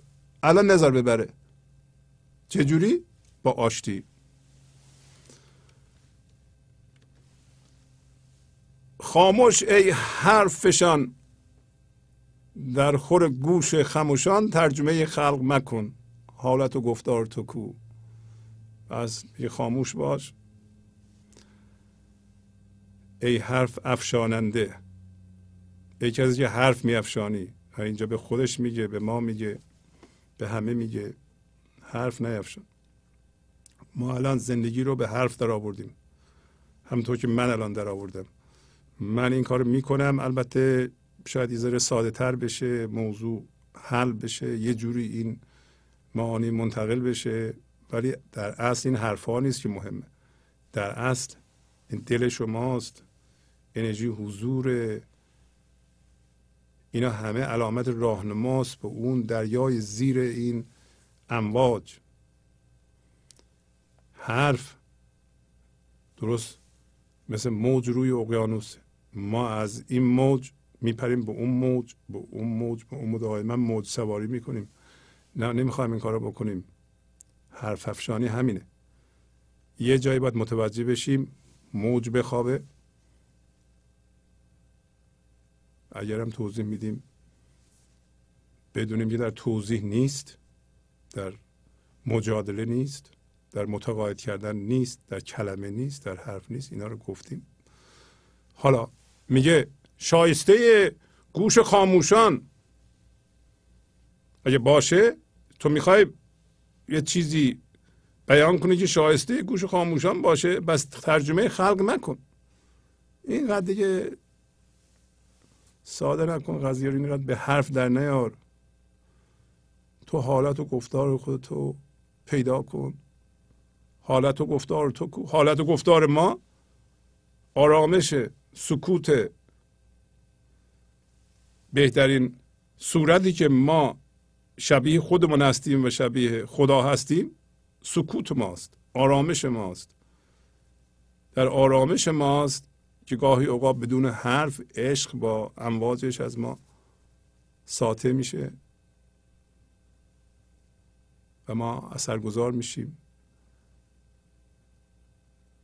الان نظر ببره. چجوری؟ با آشتی. خاموش ای حرفشان. در خور گوش خموشان ترجمه خلق مکن. حالت و گفتار تو کو. پس یه خاموش باش. ای حرف افشاننده. ای کسی که حرف می افشانی اینجا به خودش میگه به ما میگه به همه میگه حرف نیفشان ما الان زندگی رو به حرف در آوردیم. همطور که من الان در آوردم. من این کار می‌کنم. البته شاید یه ذره ساده تر بشه موضوع حل بشه یه جوری این معانی منتقل بشه. ولی در اصل این حرفها نیست که مهمه. در اصل این دل شماست انرژی حضور اینا همه علامت راهنماست به اون دریای زیر این امواج. حرف درست مثل موج روی اقیانوس ما از این موج میپریم به اون موج به اون موج به اون دائما موج سواری می‌کنیم. نه نمی‌خوایم این کارو بکنیم. حرف افشانی همینه. یه جایی باید متوجه بشیم موج بخوابه. اگرم توضیح میدیم بدونیم که در توضیح نیست در مجادله نیست در متقاعد کردن نیست در کلمه نیست در حرف نیست. اینا رو گفتیم. حالا میگه شایسته گوش خاموشان. اگه باشه تو می‌خوای یه چیزی بیان کنی که شایسته گوش خاموشان باشه بس ترجمه خلق نکن. اینقدر دیگه ساده نکن قضیه رو اینقدر به حرف در نیار. تو حالت و گفتار خودتو پیدا کن. حالت و گفتار تو حالت و گفتار ما آرامش سکوت بهترین صورتی که ما شبیه خودمون هستیم و شبیه خدا هستیم سکوت ماست آرامش ماست. در آرامش ماست که گاهی اوقات بدون حرف عشق با امواجش از ما ساطع میشه و ما اثرگذار میشیم.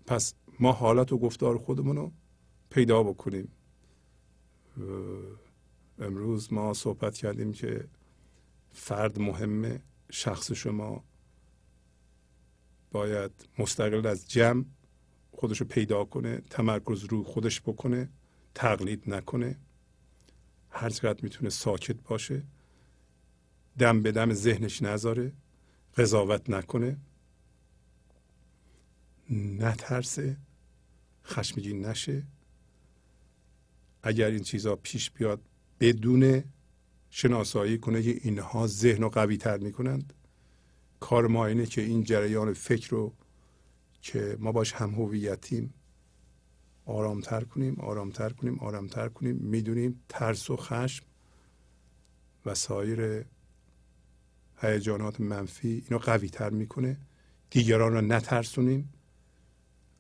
پس ما حالت و گفتار خودمون رو پیدا بکنیم. امروز ما صحبت کردیم که فرد مهمه شخص شما باید مستقل از جمع خودش رو پیدا کنه تمرکز رو خودش بکنه تقلید نکنه. هر چقدر می‌تونه ساکت باشه دم به دم ذهنش نذاره قضاوت نکنه. نترسه خشمگین نشه. اگر این چیزها پیش بیاد بدون شناسایی کنه که اینها ذهن رو قوی تر می‌کنند کار ما اینه که این جریان فکر رو که ما باش هم هویتیم آرامتر کنیم آرامتر کنیم آرامتر کنیم. می‌دونیم ترس و خشم و سایر هیجانات منفی اینو قوی تر می‌کنه. دیگران رو نترسونیم.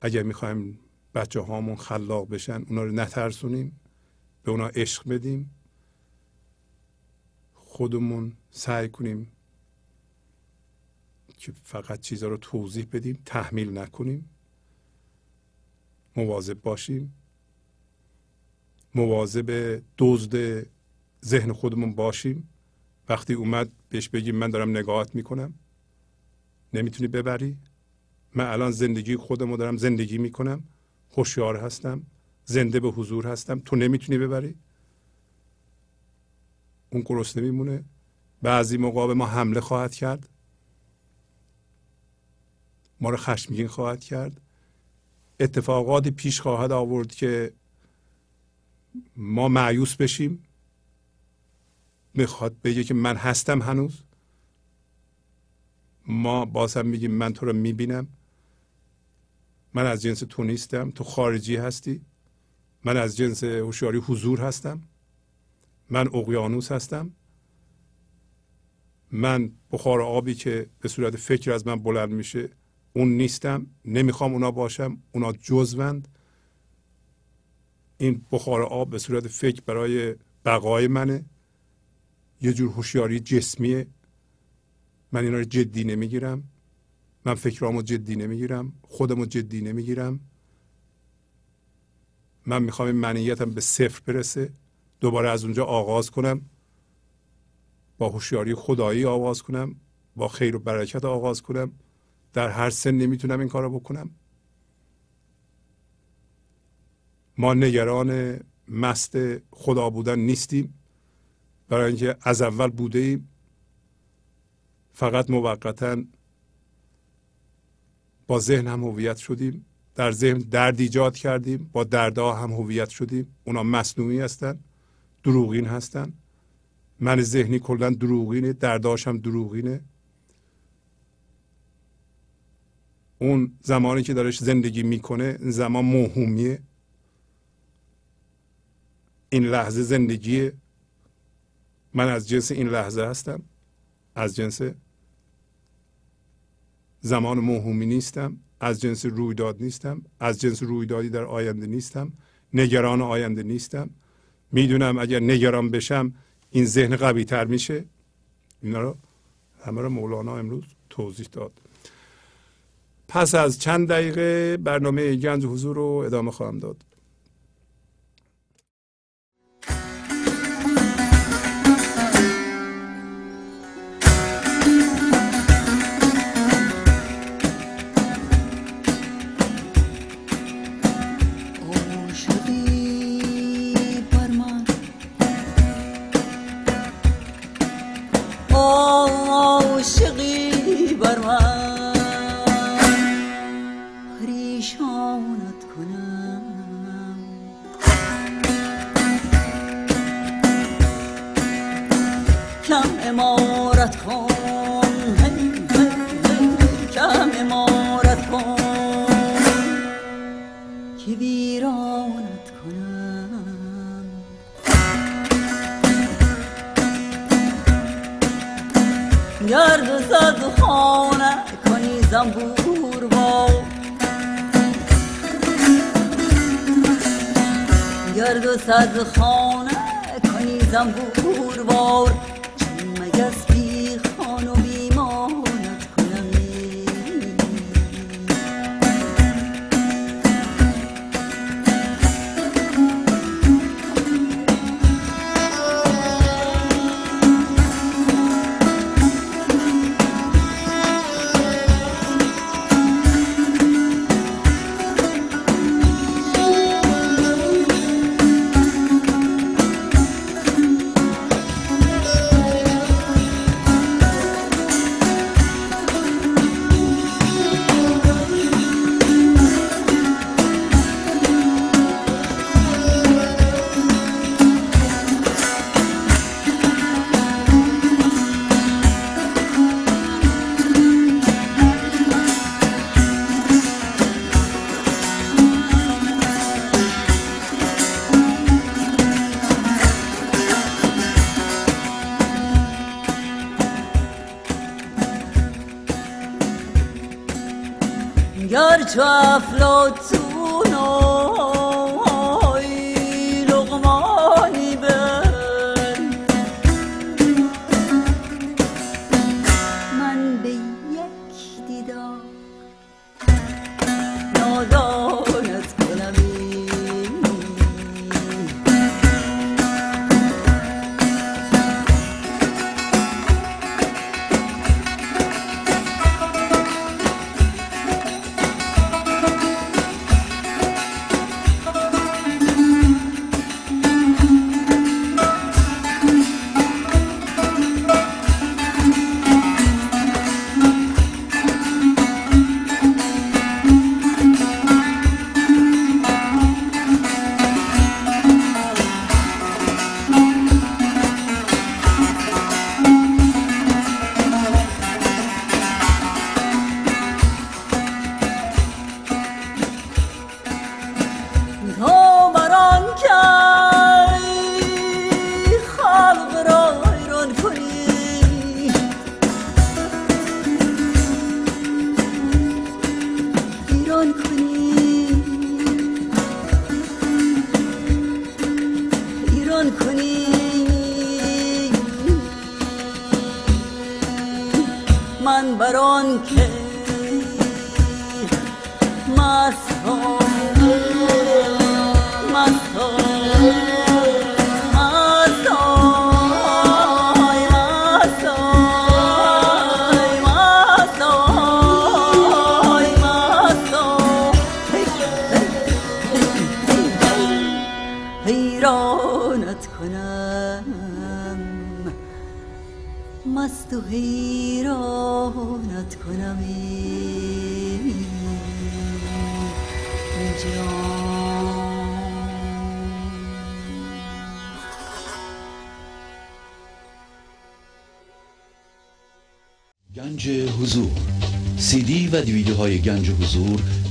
اگر می‌خوایم بچه هامون خلاق بشن اونا رو نترسونیم. به اونا عشق بدیم. خودمون سعی کنیم که فقط چیزها رو توضیح بدیم تحمیل نکنیم. مواظب باشیم. مواظب دزد ذهن خودمون باشیم. وقتی اومد بهش بگیم من دارم نگاهت می‌کنم. نمی‌تونی ببری. من الان زندگی خودم رو دارم زندگی می‌کنم. هوشیار هستم. زنده به حضور هستم. تو نمی‌تونی ببری. اون گرسنه میمونه بعضی موقع به ما حمله خواهد کرد. ما رو خشمگین خواهد کرد. اتفاقاتی پیش خواهد آورد که ما معیوس بشیم. می‌خواد بگه که من هستم هنوز. ما باز هم میگیم من تو رو می‌بینم. من از جنس تو نیستم. تو خارجی هستی. من از جنس هوشیاری حضور هستم. من اقیانوس هستم. من بخار آبی که به صورت فکر از من بلند میشه اون نیستم. نمی‌خوام اونا باشم. اونا جزوند. این بخار آب به صورت فکر برای بقای منه. یه جور هوشیاری جسمیه. من اینا رو جدی نمی‌گیرم. من فکرامو جدی نمی‌گیرم. خودمو جدی نمی‌گیرم. من می‌خوام این منیتم به صفر برسه. دوباره از اونجا آغاز کنم. با هوشیاری خدایی آغاز کنم. با خیر و برکت آغاز کنم. در هر سن نمی‌تونم این کارو بکنم. ما نگران مست خدا بودن نیستیم. برای اینکه از اول بوده ایم فقط موقتا با ذهن هم هویت شدیم. در ذهن درد ایجاد کردیم با دردها هم هویت شدیم. اونا مصنوعی هستن دروغین هستن. من ذهنی کلا دروغینه درداش هم دروغینه. اون زمانی که دارش زندگی می‌کنه زمان موهومیه. این لحظه زندگیه من از جنس این لحظه هستم. از جنس زمان موهومی نیستم. از جنس رویداد نیستم. از جنس رویدادی در آینده نیستم. نگران آینده نیستم. می‌دونم اگر نگران بشم این ذهن قوی تر میشه. اینا رو همه رو مولانا امروز توضیح داد. پس از چند دقیقه برنامه گنج حضور رو ادامه خواهم داد. امارت کن. کم امارت کن. که ویرانت کنم. گرد و زد خانه کنی زنبور با گرد و صد خانه کنی زنبور بار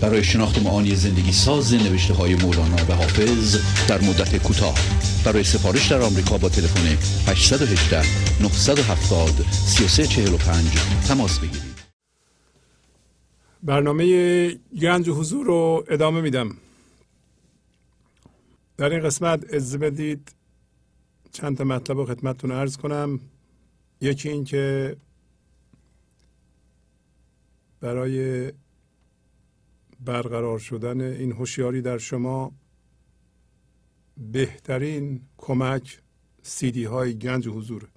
برای شناخت معانی زندگی ساز نوشته های مولانا و حافظ در مدت کوتاه. برای سفارش در آمریکا با تلفن 818 970 3345 تماس بگیرید. برنامه گنج و حضور رو ادامه میدم. در این قسمت اجازه بدید چند تا مطلب رو خدمتتون عرض کنم. یکی این که برای برقرار شدن این هوشیاری در شما بهترین کمک سیدی های گنج حضور.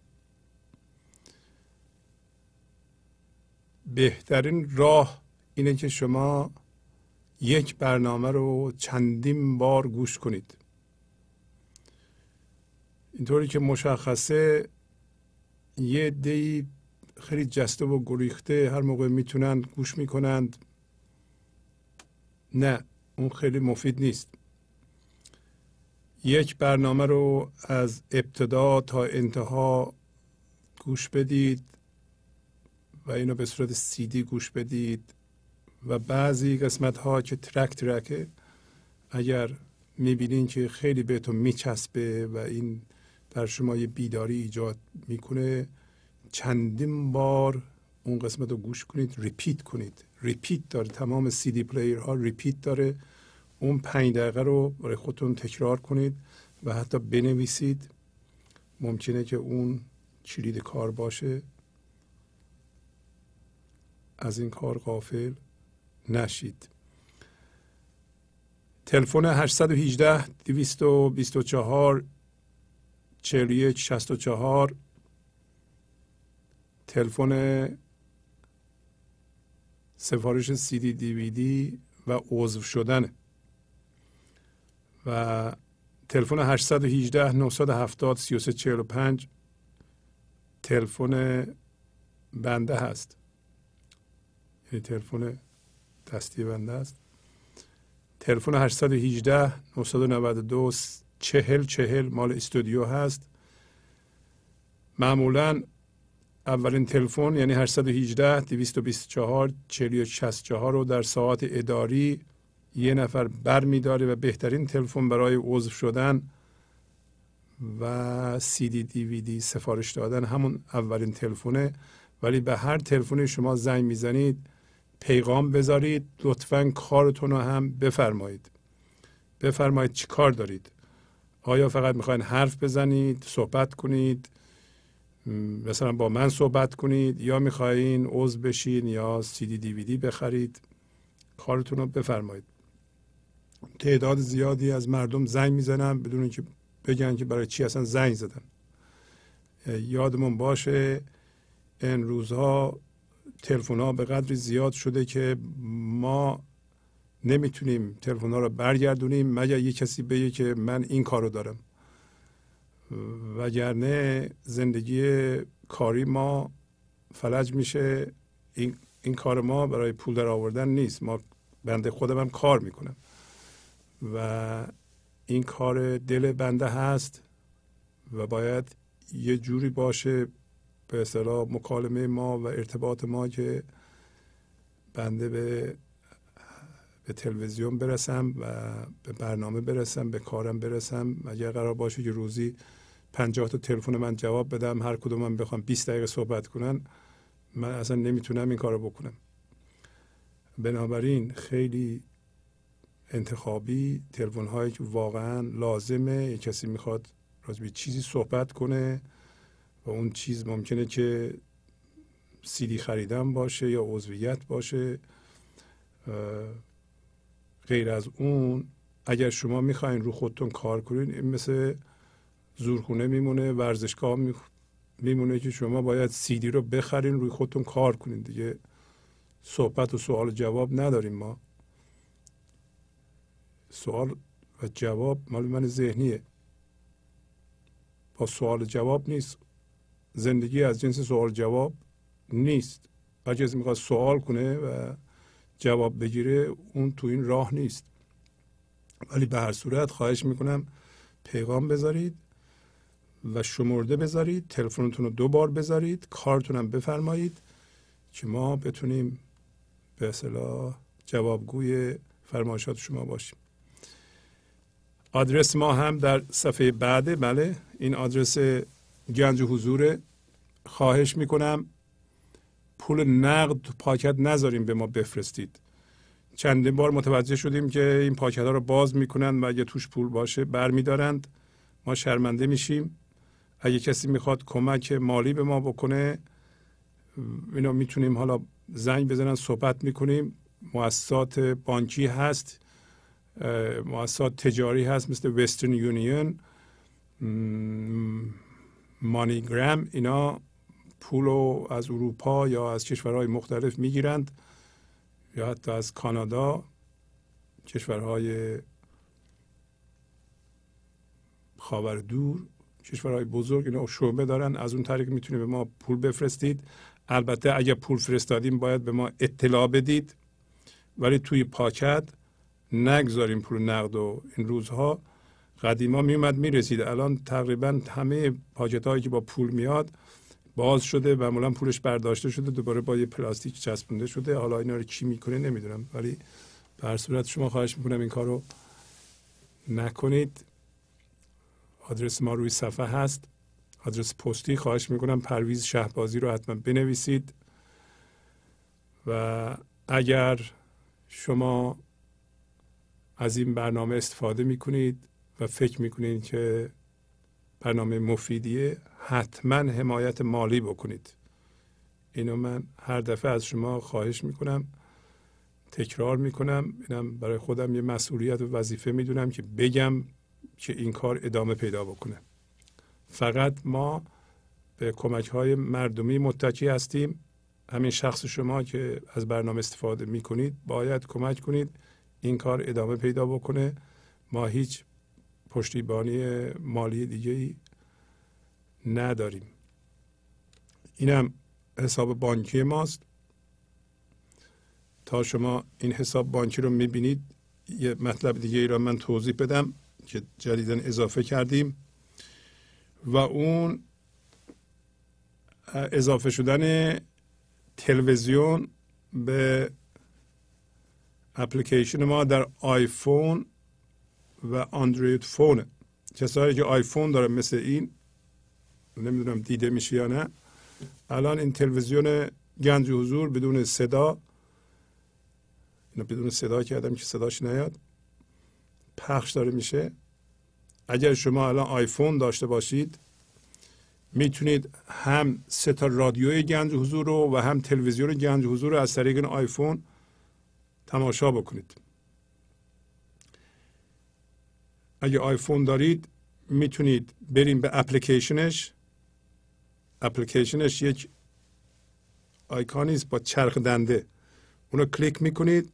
بهترین راه اینه که شما یک برنامه رو چندین بار گوش کنید. اینطوری که مشخصه یه دی خیلی جسته و گریخته هر موقع می‌تونن گوش می‌کنند. نه اون خیلی مفید نیست. یک برنامه رو از ابتدا تا انتها گوش بدید و اینو به صورت سیدی گوش بدید و بعضی قسمت ها که ترک ترکه اگر می‌بینین که خیلی بهتون میچسبه و این در شما یه بیداری ایجاد می‌کنه چندین بار اون قسمت رو گوش کنید repeat کنید. repeat داره. تمام CD player ها repeat داره. اون پنج دقیقه رو برای خودتون تکرار کنید و حتی بنویسید. ممکنه که اون کلید کار باشه. از این کار غافل نشید. تلفن 818 224 41 64 تلفن سفارش سی دی دی و عضو شدن و تلفن 818 970 3345 تلفن بنده هست. یعنی تلفن دستی بنده است. تلفن 818 992 چهل چهل مال استودیو هست. معمولا اولین تلفن یعنی 818 224 4064 رو در ساعت اداری یه نفر بر میداره و بهترین تلفن برای عضو شدن و سی دی دی وی دی سفارش دادن همون اولین تلفنه. ولی به هر تلفن شما زنگ می‌زنید پیغام بذارید لطفا کارتون رو هم بفرمایید. بفرمایید چی کار دارید. آیا فقط می‌خواین حرف بزنید صحبت کنید؟ مثلا با من صحبت کنید یا می‌خواین عضو بشین یا سی دی دی وی دی بخرید کارتون رو بفرمایید. تعداد زیادی از مردم زنگ می‌زنن بدون اینکه بگن که برای چی اصلا زنگ زدن. یادمون باشه این روزها تلفن ها به قدری زیاد شده که ما نمی‌تونیم تلفن ها رو برگردونیم مگر یه کسی بگه که من این کارو دارم. وگرنه زندگی کاری ما فلج میشه. این, این کار ما برای پول در آوردن نیست. ما بنده خودم هم کار می‌کنم. و این کار دل بنده هست و باید یه جوری باشه به اصطلاح مکالمه ما و ارتباط ما که بنده به به تلویزیون برسم و به برنامه برسم به کارم برسم. اگر قرار باشه که روزی پنجاه تا تلفن من جواب بدم هر کدوم من بخوام 20 دقیقه صحبت کنن من اصلا نمی‌تونم این کارو بکنم. بنابراین خیلی انتخابی تلفن هایی که واقعا لازمه کسی می‌خواد راجبی چیزی صحبت کنه و اون چیز ممکنه که سیدی خریدن باشه یا عضویت باشه. غیر از اون اگر شما می‌خواین رو خودتون کار کنین این مثل زورخونه میمونه ورزشگاه میمونه که شما باید سیدی رو بخرین روی خودتون کار کنین دیگه. صحبت و سوال جواب نداریم ما. سوال و جواب مال من ذهنیه. با سوال جواب نیست. زندگی از جنس سوال جواب نیست. هر کسی می‌خواد سوال کنه و جواب بگیره اون تو این راه نیست. ولی به هر صورت خواهش می‌کنم پیغام بذارید. و شمرده بذارید تلفنتون رو دو بار بذارید کارتون بفرمایید که ما بتونیم به اصطلاح جوابگوی فرمایشات شما باشیم. آدرس ما هم در صفحه بعده بله این آدرس گنج حضور. خواهش می‌کنم پول نقد تو پاکت نذاریم به ما بفرستید. چندین بار متوجه شدیم که این پاکت ها رو باز می‌کنن و اگه توش پول باشه برمیدارند. ما شرمنده میشیم. اگه کسی می‌خواد کمک مالی به ما بکنه اینا می‌تونیم حالا زنگ بزنن صحبت می‌کنیم. مؤسسات بانکی هست مؤسسات تجاری هست مثل وسترن یونیون مانیگرام اینا پول رو از اروپا یا از کشورهای مختلف می‌گیرند یا حتی از کانادا کشورهای خاور دور کشورهای بزرگ اینا شعبه دارن از اون طریق می‌تونه به ما پول بفرستید. البته اگر پول فرستادیم باید به ما اطلاع بدید. ولی توی پاکت نگذاریم پول نقد و این روزها. قدیما میومد می‌رسید. الان تقریبا همه پاکت هایی که با پول میاد باز شده و معمولا پولش برداشته شده دوباره با یه پلاستیک چسبونده شده. حالا اینا رو کی می‌کنه نمی‌دونم. ولی به صورت شما خواهش می‌کنم این کار رو نکنید. آدرس ما روی صفحه هست. آدرس پستی خواهش می‌کنم پرویز شهبازی رو حتما بنویسید. و اگر شما از این برنامه استفاده می‌کنید و فکر می‌کنید که برنامه مفیدیه حتما حمایت مالی بکنید. اینو من هر دفعه از شما خواهش می‌کنم. تکرار می‌کنم. اینم برای خودم یه مسئولیت و وظیفه می‌دونم که بگم که این کار ادامه پیدا بکنه. فقط ما به کمک های مردمی متکی هستیم. همین شخص شما که از برنامه استفاده می‌کنید باید کمک کنید. این کار ادامه پیدا بکنه. ما هیچ پشتیبانی مالی دیگه ای نداریم. اینم حساب بانکی ماست. تا شما این حساب بانکی رو می‌بینید یه مطلب دیگه ای را من توضیح بدم. که جدیدا اضافه کردیم و اون اضافه شدن تلویزیون به اپلیکیشن ما در آیفون و اندروید phone. کسایی که آیفون داره مثل این نمی‌دونم دیده میشه یا نه الان این تلویزیون گنج حضور بدون صدا بدون صدا کردم که صداش نیاد. پخش داره میشه. اگر شما الان آیفون داشته باشید می‌تونید هم سه تا رادیوی گنج حضور رو و هم تلویزیون گنج حضور رو از طریق آیفون تماشا بکنید. اگه آیفون دارید می‌تونید بریم به اپلیکیشنش. اپلیکیشنش یک آیکانی است با چرخ دنده. اونو کلیک می‌کنید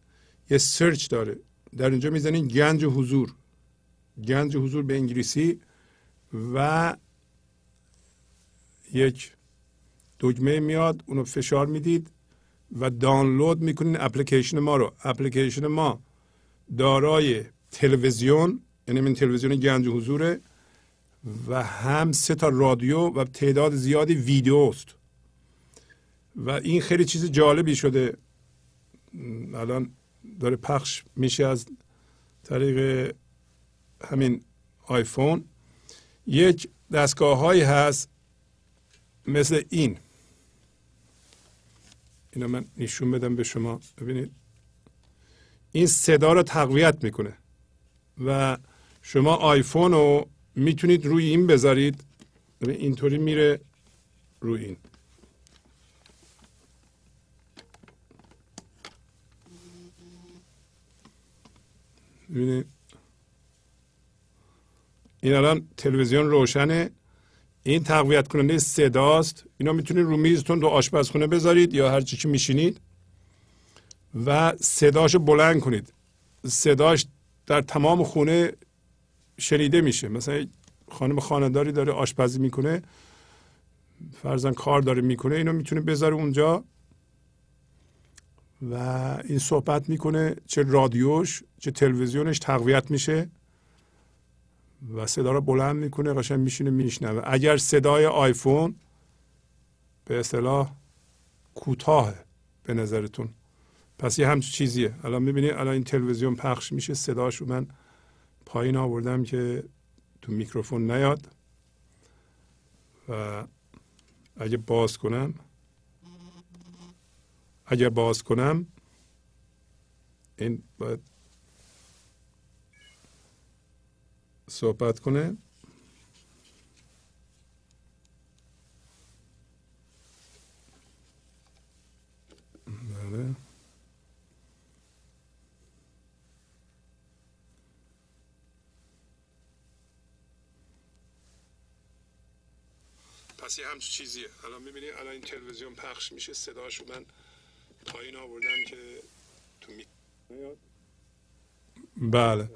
یه search داره. در اینجا می‌زنید گنج حضور. گنج حضور به انگلیسی و یک دکمه میاد اونو فشار می‌دید و دانلود می‌کنین اپلیکیشن ما رو. اپلیکیشن ما دارای تلویزیون یعنی من تلویزیون گنج حضوره و هم سه تا رادیو و تعداد زیادی ویدیو است و این خیلی چیز جالبی شده. الان داره پخش میشه از طریق همین آیفون. یک دستگاه هایی هست مثل این. اینو من نشون بدم به شما. ببینید. این صدا رو تقویت می‌کنه و شما آیفون رو می‌تونید روی این بذارید. اینطوری میره روی این. ببینید این الان تلویزیون روشنه. این تقویت کننده صداست. اینا می‌تونید رو میزتون تو آشپزخونه بذارید یا هر چی که میشینید و صداشو بلند کنید. صداش در تمام خونه شنیده میشه. مثلا خانم خانداری داره آشپزی می‌کنه فرزن کار داره می‌کنه اینو می‌تونه بذاره اونجا. و این صحبت می‌کنه چه رادیوش چه تلویزیونش تقویت میشه و صدا رو بلند می‌کنه قشنگ میشینه میشنوه. اگر صدای آیفون به اصطلاح کوتاه به نظرتون. پس یه همچین چیزیه. الان می‌بینید الان این تلویزیون پخش میشه صداشو من پایین آوردم که تو میکروفون نیاد و اگه باز کنم اگر باز کنم این باید صحبت کنه. بله. پس یه همچین چیزیه. الان می‌بینی الان این تلویزیون پخش میشه صداشو من پایین آوردم که تو می... بله.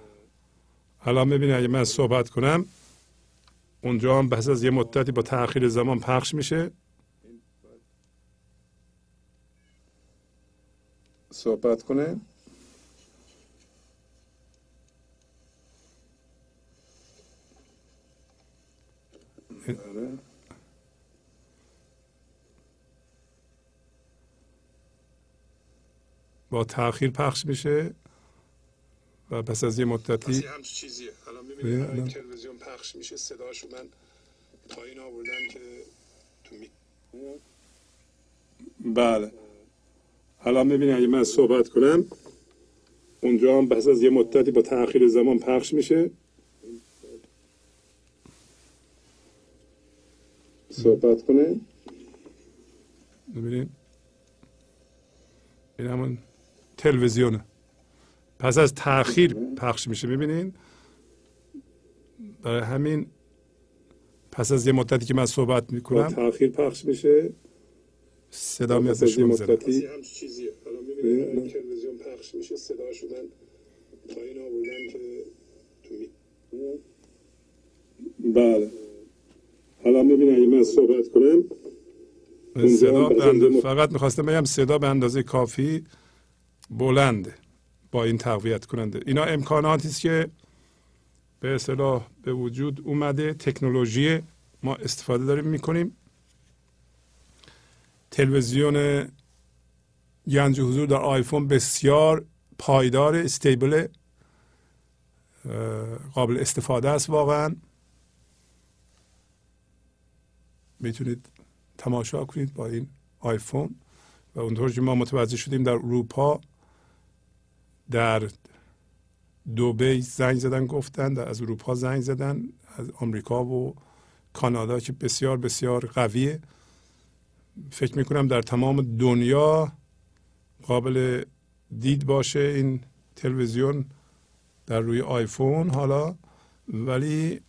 الان می‌بینی اگه من صحبت کنم اونجا هم بحث از یه مدتی با تاخیر زمان پخش میشه. صحبت کنه. با تاخیر پخش میشه و پس از یه مدتی همچین چیزیه. الان می‌بینید الان تلویزیون پخش میشه صداشو من پایین آوردم که تو می... بله. الان می‌بینید اگه من صحبت کنم اونجا هم پس از یه مدتی با تاخیر زمان پخش میشه. صحبت کنه. ببینید این همون تلویزیونه. پس از تاخیر پخش میشه می‌بینین؟ برای همین پس از یه مدتی که من صحبت می‌کنم تاخیر پخش میشه. صدا میاد از یه مدتی. تلویزیون پخش میشه صدا شدن پایین آوردن که. بله. حالا می‌بینی اگه من صحبت کنم صدا فقط می‌خواستم بگم صدا به اندازه کافی. بلنده با این تقویت کننده. اینا امکاناتی است که به اصطلاح به وجود اومده تکنولوژی ما استفاده داریم می‌کنیم. تلویزیون گنج حضور در آیفون بسیار پایدار استیبل قابل استفاده است واقعا. می‌تونید تماشا کنید با این آیفون. و اونطور که ما متوجه شدیم در اروپا در دوبی زنگ زدن گفتن در از اروپا زنگ زدن از آمریکا و کانادا که بسیار بسیار قویه. فکر می‌کنم در تمام دنیا قابل دید باشه این تلویزیون در روی آیفون حالا. ولی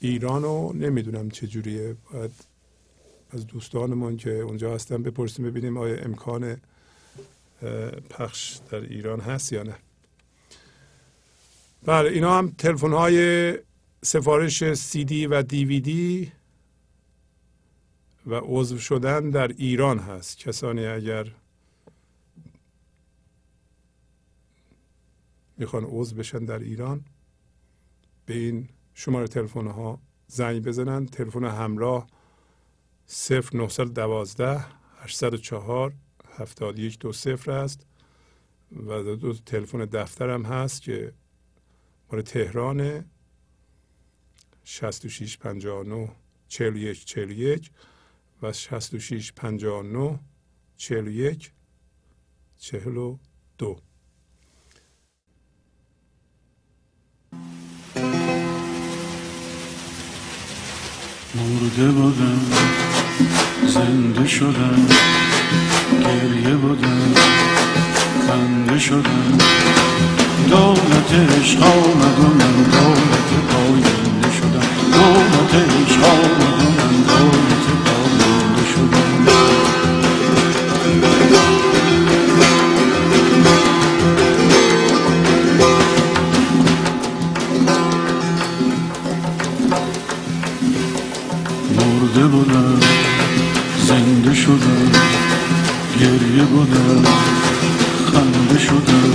ایران رو نمی‌دونم چجوریه باید از دوستانمون که اونجا هستن بپرسیم ببینیم آیا امکان پخش در ایران هست یا نه. بله اینا هم تلفن های سفارش سی دی و دیویدی و عضو شدن در ایران هست. کسانی اگر می‌خوان عضو بشن در ایران به این شماره تلفن ها زنگ بزنن تلفن همراه 0912 804 71 دو صفر است و دو تلفن دفترم هست که مال تهران 66 59 41 41 و 66 59 41 42 مرده بودم زنده شدم گریه بودم خنده شدم دولت عشق آمد و من دولت پاینده شدم دولت عشق آمد و من دولت پاینده شدم مرده بودم زنده شدم گریه بودم خنده شدم.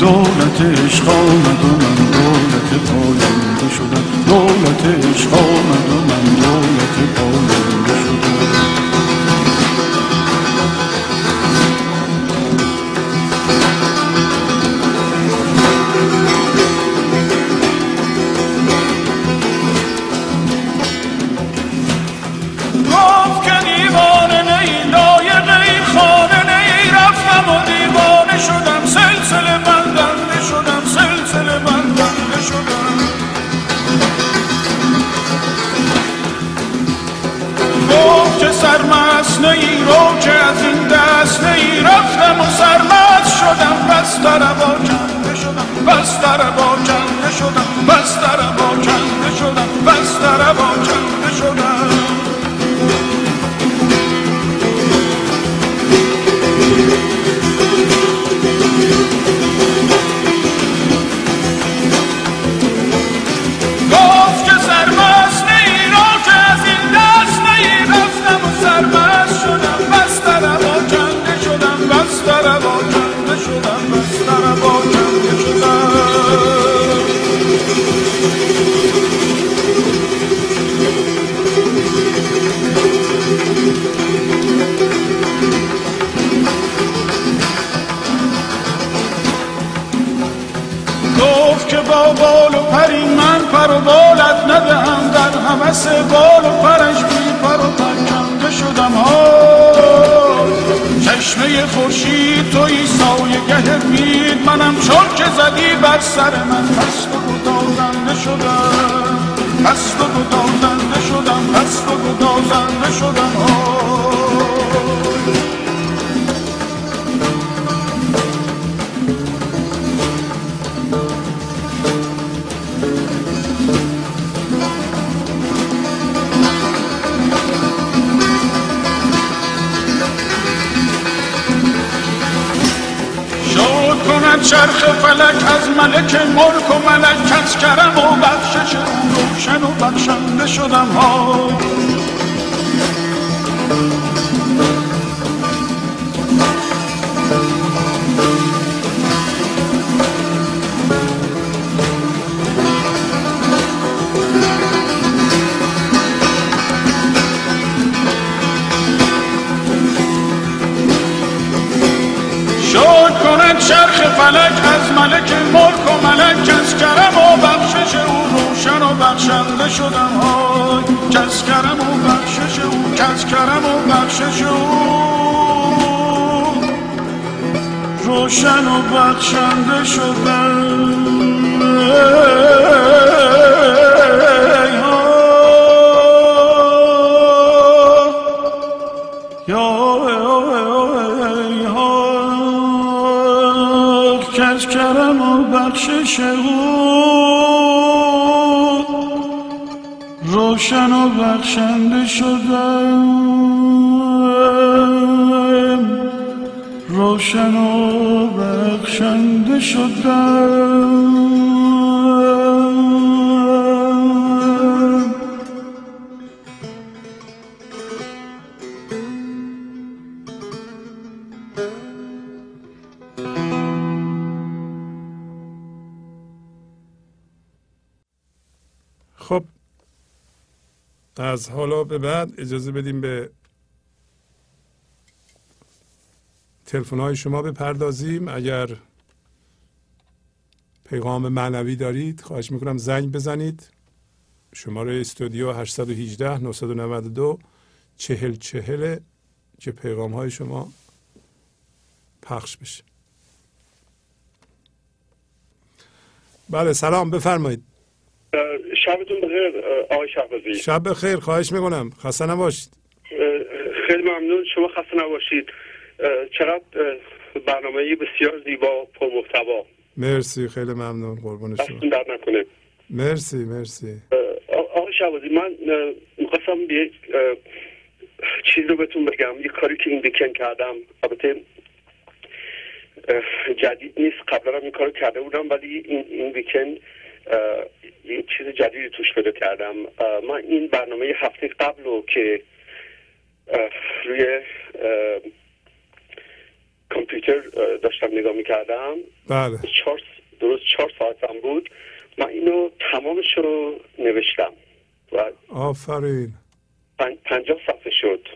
دولت عشق آمد و من دولت پاینده شدم. دولت عشق آمد و من دولت پاینده شدم. رو که از این دست نی رفتم و سرمست شدم. بستر با کنده شدم بستر با کنده شدم بستر با کنده شدم بستر با کنده گفت که با بال و پری من پر و بالت ندهم در همس بال و پرش بی پر و پرکنده شدم. ها چشمه خورشید توی سایه گه بید منم چون که زدی بر سر من. پست و گدازنده شدم پست و گدازنده شدم پست و گدازنده شدم. ها چرخ فلک از ملک ملک و ملک کس کرم و بخشش روشن و بخشنده شدم ها. چرخ فلک از ملک ملک و ملک کس کرم و بخشش او روشن و بخشنده شدم های. کس کرم و بخشش او کس کرم و بخشش او. روشن و بخشنده شدم. او روشن و بخشنده شدم روشن و بخشنده شدم از حالا به بعد اجازه بدیم به تلفن های شما بپردازیم. اگر پیغام معنوی دارید خواهش می‌کنم زنگ بزنید. شماره استودیو 818 992 چهل چهل که پیغام های شما پخش بشه. بله سلام بفرمایید. شبتون بخیر آقای شهبازی. شب بخیر خواهش می‌کنم. خسته نباشید. خیلی ممنون شما خسته نباشید. چقدر اه، برنامه بسیار زیبا پرمحتوا مرسی خیلی ممنون قربون شما. در نکنه. مرسی مرسی. آقای شهبازی من می‌خواستم یک چیز رو بهتون بگم. یک کاری که این ویکند کردم. البته جدید نیست. قبلا هم این کار کرده بودم ولی این, این ویکند چیز جدیدی توش پیدا کردم. من این برنامه هفته قبل رو که روی کامپیوتر داشتم نگاه می‌کردم بله. چهار درست چهار ساعتم بود. من اینو تمامش رو نوشتم و آفرین. پن- پنجاه صفحه شد.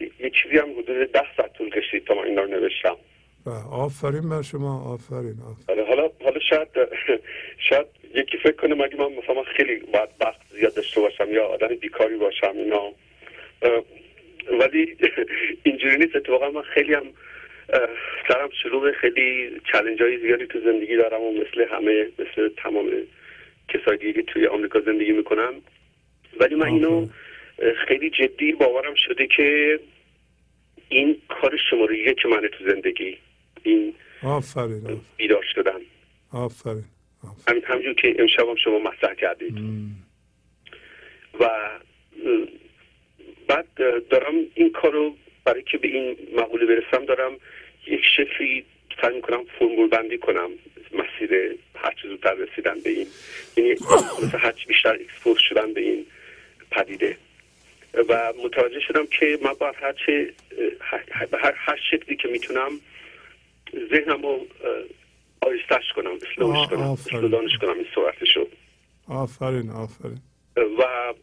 یه- یه چیزی هم حدود ده ساعت طول کشید تا من اینا رو نوشتم. و آفرین بر شما آفرین, آفرین. حالا حالا شاید شاید یکی فکر کنه مگه من مثلا خیلی باید وقت زیاد داشته باشم یا آدم بیکاری باشم اینا. ولی اینجوری نیست. اتفاقا من خیلی هم سرم شلوغ خیلی چلنج های زیادی تو زندگی دارم و مثل همه مثل تمام کسایی که توی آمریکا زندگی می‌کنم. ولی من اینو خیلی جدی باورم شده که این کار شماره یک منه تو زندگی. این آفرین بیدار شدن. آفرین همین همجور که امشب هم شما مطرح کردید. و اه، بعد دارم این کارو برای که به این مقوله برسم دارم یک شکلی سعی می‌کنم فرمول بندی کنم مسیر هرچه زودتر رسیدن به این. یعنی مثل هرچی بیشتر expose شدن به این پدیده. و متوجه شدم که من باید هرچه اه، به هر, هر شکلی که می‌تونم ذهنم رو آهستش کنم slow ش کنم. slow down ش کنم این صورتشو آفرین آفرین. و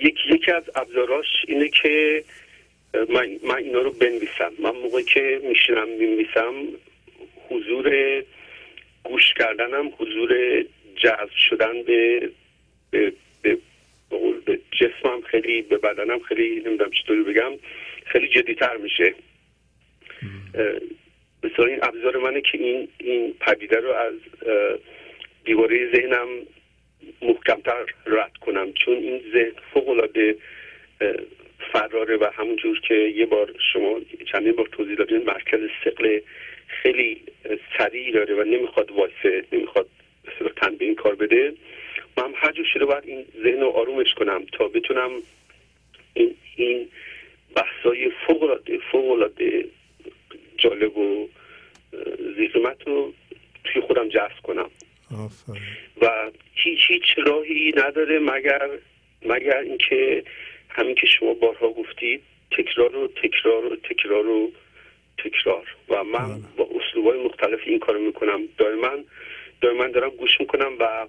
یکی یکی از ابزاراش اینه که من, من اینا رو بنویسم. من موقعی که میشینم بنویسم حضور گوش کردنم حضور جذب شدن به به, به, به جسمم خیلی به بدنم خیلی نمی‌دونم چطوری بگم خیلی جدیتر میشه. مثلا این ابزار منه که این این پدیده رو از دیواره ذهنم محکمتر رد کنم. چون این ذهن فوق العاده فراره و همونجور که یه بار شما چندین بار توضیح دادین مرکز سقل خیلی سریع داره و نمی‌خواد وایسه نمی‌خواد این کار بده. من هم هر شده باید این ذهن رو آرومش کنم تا بتونم این این بحثای فوق العاده فوق العاده جالب و زیقیمت رو توی خودم جذب کنم. آفرین. و هیچ هیچ راهی نداره مگر مگر اینکه همین که شما بارها گفتید تکرار و تکرار و تکرار و تکرار. و من با اسلوبای مختلف این کارو می‌کنم. دائما دائما دارم گوش می‌کنم و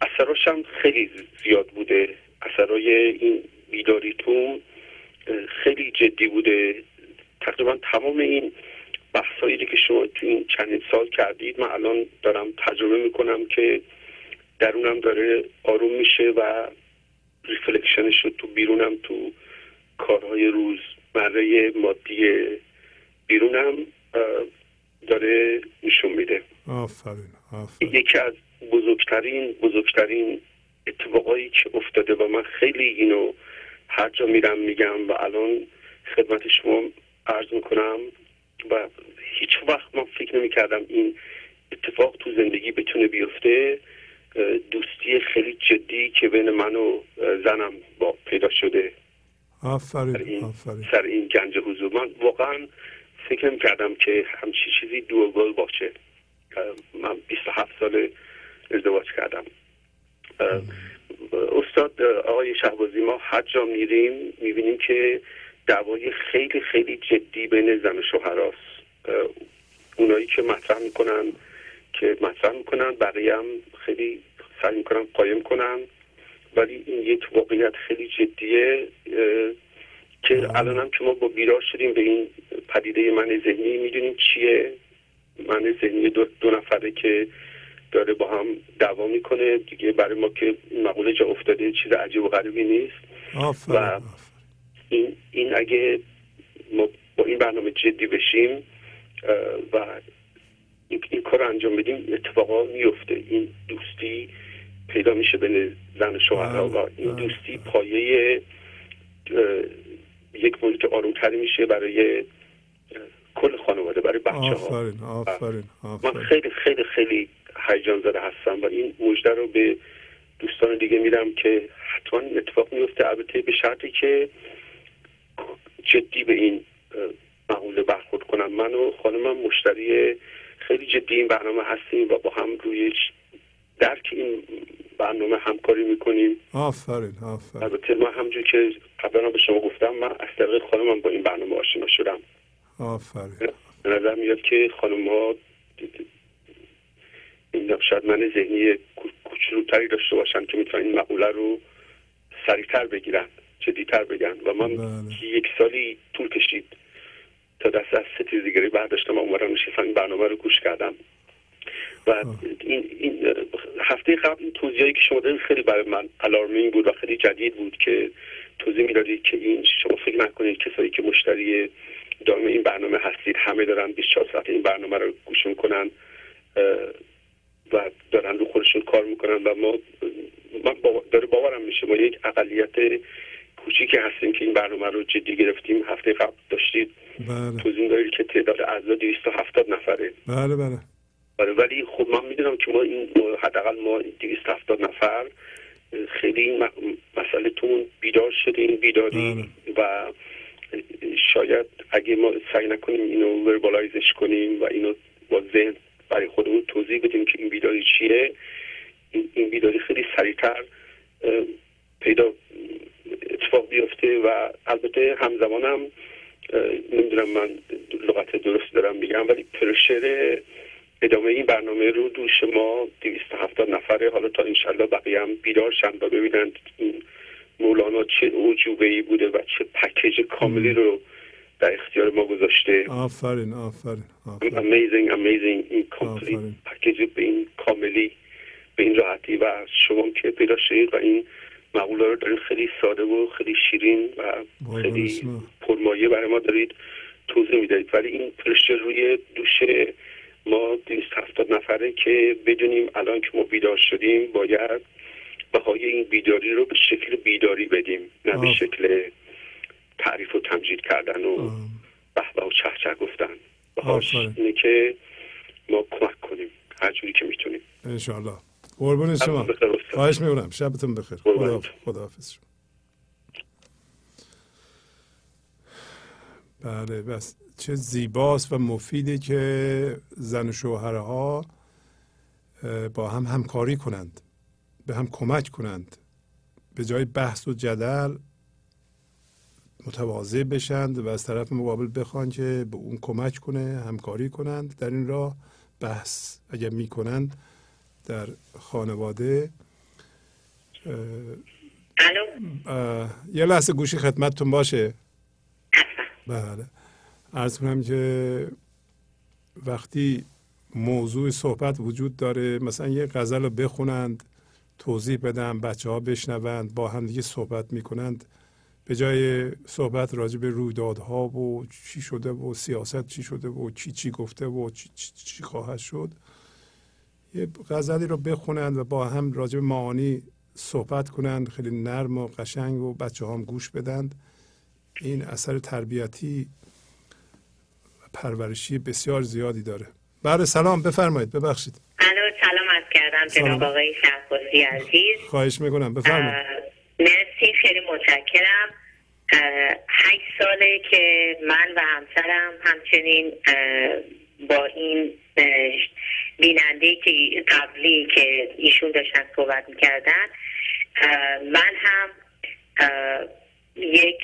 اثراش هم خیلی زیاد بوده. اثرای این بیداریتون خیلی جدی بوده. تقریبا تمام این بحثایی که شما تو این چندین سال کردید من الان دارم تجربه می‌کنم که درونم داره آروم میشه و ریفلکشنش رو تو بیرونم تو کارهای روز مره مادی بیرونم داره نشون میده. آفرین آفرین. یکی از بزرگترین بزرگترین اتفاقایی که افتاده و من خیلی اینو هر جا میرم میگم و الان خدمت شما عرض می‌کنم و هیچ وقت من فکر نمی‌کردم این اتفاق تو زندگی بتونه بیفته. دوستی خیلی جدی که بین من و زنم با پیدا شده. سر آفرین این, آفرین. سر این گنج حضور. من واقعا فکر نمی کردم که همچی چیزی دوبل باشه. من 27 سال ازدواج کردم. استاد آقای شهبازی ما هر جا میریم می‌بینیم که دعوای خیلی خیلی جدی بین زن و شوهر هست. اونایی که مطرح می‌کنن که مطرح می‌کنن بقیه هم خیلی سعی می‌کنم قایم کنم ولی این یک واقعیت خیلی جدیه که الانم که ما با بیدار شدیم به این پدیده من ذهنی می‌دونیم چیه؟ من ذهنی دو, دو نفره که داره با هم دعوا می‌کنه. دیگه برای ما که مقوله جا افتاده چیز عجیب و غریبی نیست. آفرین و-. این, این اگه ما با این برنامه جدی بشیم و این, این کار رو انجام بدیم اتفاقا میفته. این دوستی پیدا میشه بین زن و شوهرها و این بله، دوستی پایه اه، یک محیط آرومتری میشه برای کل خانواده برای بچه ها آفرین آفرین من خیلی خیلی خیلی هیجان زده هستم و این مژده رو به دوستان دیگه میدم که حتما اتفاق میفته البته به شرطی که جدی به این مقوله برخورد کنم. من و خانمم مشتری خیلی جدی این برنامه هستیم و با هم روی درک این برنامه همکاری می‌کنیم. آفرین آفرین. البته من همجور که قبلا به شما گفتم من از طریق خانمم با این برنامه آشنا شدم. آفرین. به نظر میاد که خانم ها این شاید من ذهنی کو- کوچولوتری داشته باشن که می‌تونن این مقوله رو سریعتر بگیرن. جدیتر بگن. و من بله. یک سالی طول کشید تا دست از ستیزگری برداشتم. و اومدم نشستم این برنامه رو گوش کردم. و این, این هفته قبل این توضیحی که شما دارید خیلی برای من الارمینگ بود و خیلی جدید بود که توضیح می‌دادید که این شما فکر نکنید کسایی که مشتری دائم این برنامه هستید همه دارن 24 ساعت این برنامه رو گوش می‌کنن اه، و دارن رو خودشون کار می‌کنن و ما من باور- داره باورم میشه. ما یک اقلیت کوچیکی هستیم که این برنامه رو جدی گرفتیم. هفته قبل داشتید. بله. توضیح دارید که تعداد اعضا 270 نفره. بله بله. آره ولی خب من می‌دونم که ما این ما حداقل ما 270 نفر خیلی این مسئله تون بیدار شدیم بیداری و شاید اگه ما سعی نکنیم اینو وربالایزش کنیم و اینو با ذهن برای خودمون توضیح بدیم که این بیداری چیه این, این بیداری خیلی سریعتر پیدا اتفاق بیفته و البته همزمان هم اه، نمی‌دونم من لغت درست دارم میگم ولی پرشر ادامه این برنامه رو دوش ما 270 نفره حالا تا انشالله بقیه هم بیدار شن و ببینند مولانا چه عجوبه ای بوده و چه پکیج کاملی رو در اختیار ما گذاشته. آفرین آفرین آفرین. Amazing amazing این complete. package به این کاملی به این راحتی و شما که پیدا شدید و این مقوله رو دارید خیلی ساده و خیلی شیرین و خیلی. پرمایه برای ما دارید توضیح می‌دهید ولی این pressure روی دوش ما 270 نفره که بدونیم الان که ما بیدار شدیم باید بهای این بیداری رو به شکل بیداری بدیم نه به. شکل تعریف و تمجید کردن و. به و چه چه گفتن بهاش. اینه که ما کمک کنیم هر جوری که می‌تونیم انشالله قربون شما. خواهش می‌کنم. شبتون بخیر. خداحافظ. شما. بله بس. چه زیباست و مفیده که زن و شوهرها با هم همکاری کنند به هم کمک کنند به جای بحث و جدل متواضع بشند و از طرف مقابل بخوان که به اون کمک کنه همکاری کنند. در این راه بحث اگر می‌کنند در خانواده الو؟ یه لحظه گوشی خدمتتون باشه. بله. عرض کنم که وقتی موضوع صحبت وجود داره مثلا یه غزل رو بخونند توضیح بدن بچه ها بشنوند با هم دیگه صحبت می‌کنند. به جای صحبت راجع به رویدادها و چی شده و سیاست چی شده و کی چی گفته و چی, چی, چی خواهد شد یه غزلی رو بخونند و با هم راجع به معانی صحبت کنند خیلی نرم و قشنگ و بچه هم گوش بدند. این اثر تربیتی و پرورشی بسیار زیادی داره. بله سلام بفرمایید ببخشید. الو سلام از کردم. جناب آقای شهبازی عزیز. خواهش می‌کنم بفرمایید. مرسی خیلی متشکرم. هشت ساله که من و همسرم همچنین با این بیننده که قبلی که ایشون داشتن صحبت می‌کردن من هم یک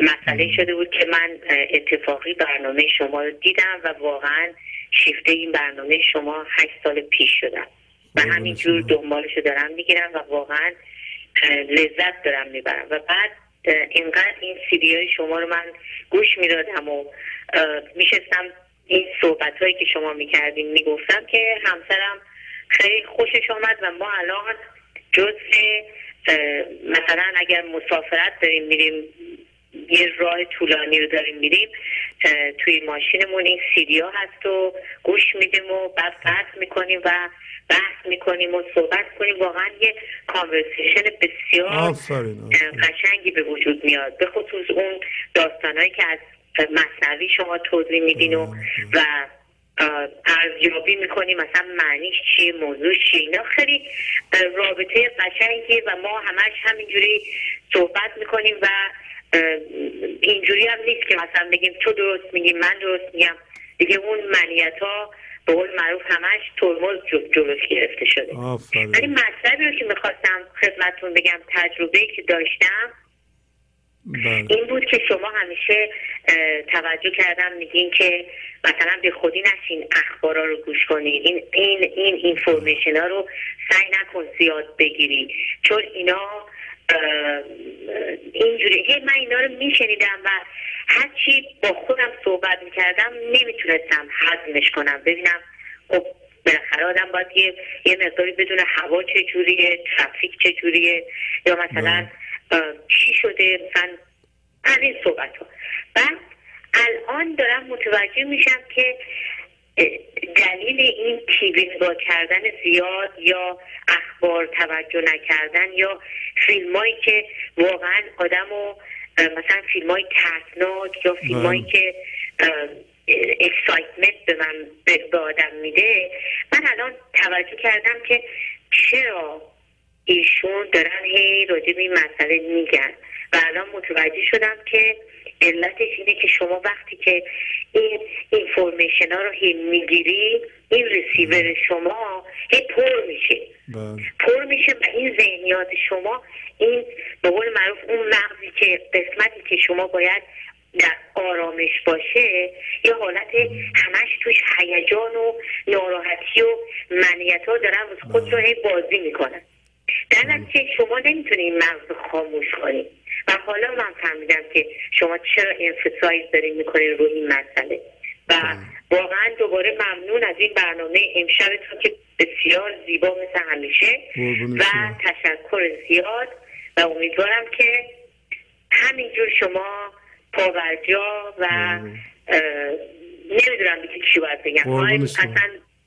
مسئله شده بود که من اتفاقی برنامه شما رو دیدم و واقعا شیفته این برنامه شما هشت سال پیش شدم. و همینجور دنبالشو دارم می‌گیرم و واقعا لذت دارم می‌برم. و بعد اینقدر این سیدی های شما رو من گوش می‌دادم و میشستم این صحبت هایی که شما می‌کردین می‌گفتم که همسرم خیلی خوشش آمد و ما الان جز مثلا اگر مسافرت داریم میریم یه راه طولانی رو داریم میریم توی ماشینمون این سیدی ها هست و گوش میدیم و بعد قطع می‌کنیم و بحث می‌کنیم و صحبت کنیم. واقعا یه کانورسیشن بسیار قشنگی به وجود میاد. به خصوص اون داستانهایی که از مصنوی شما توضیح میدین و و ارزیابی می‌کنیم. مثلا معنیش چیه موضوع چیه؟ اینا خیلی رابطه قشنگی و ما همش همینجوری صحبت می‌کنیم و اینجوری هم نیست که مثلا بگیم تو درست میگی من درست میگم. دیگه اون منیت ها به قول معروف همش ترمز جلوش گرفته شده. ولی مطلبی رو که می‌خواستم خدمتتون بگم تجربه که داشتم بله. این بود که شما همیشه توجه کردم میگین که مثلا به خودی نشین اخبارا رو گوش کنی. این این این اینفورمیشن ها رو سعی نکن زیاد بگیری. چون اینا اینجوری هی من اینا رو میشنیدم و هرچی با خودم صحبت می‌کردم نمی‌تونستم هضمش کنم. ببینم خب بالاخره آدم باید یه, یه مقداری بدون هوا چجوریه ترافیک چجوریه یا مثلا اه، چی شده مثلا از این صحبت ها بعد الان دارم متوجه میشم که دلیل این تیوی نگاه کردن زیاد یا اخبار توجه نکردن یا فیلم هایی که واقعا آدم رو مثلا فیلم های ترسناک یا فیلم هایی بله. که اکسایتمنت به من به آدم میده من الان توجه کردم که چرا ایشون دارن هی راجع به این مسئله میگن. و الان متوجه شدم که علتش اینه که شما وقتی که این اینفورمیشن ها رو هی می‌گیری این رسیور شما هی پر میشه. بله. پر میشه و این ذهنیات شما این به قول معروف اون مغزی که قسمتی که شما باید در آرامش باشه یه حالت همش توش هیجان و ناراحتی و منیت ها دارن خود رو هی بازی می‌کنن. در نتیجه شما نمی‌تونی این مغز رو خاموش کنی و حالا من فهمیدم که شما چرا انفسایز دارین می‌کنین روی این مسئله. و واقعا دوباره ممنون از این برنامه امشبتون که بسیار زیبا مثل همیشه. و. تشکر زیاد. و امیدوارم که همینجور شما پاورجا و نمی‌دونم دیگه چی باید بگم.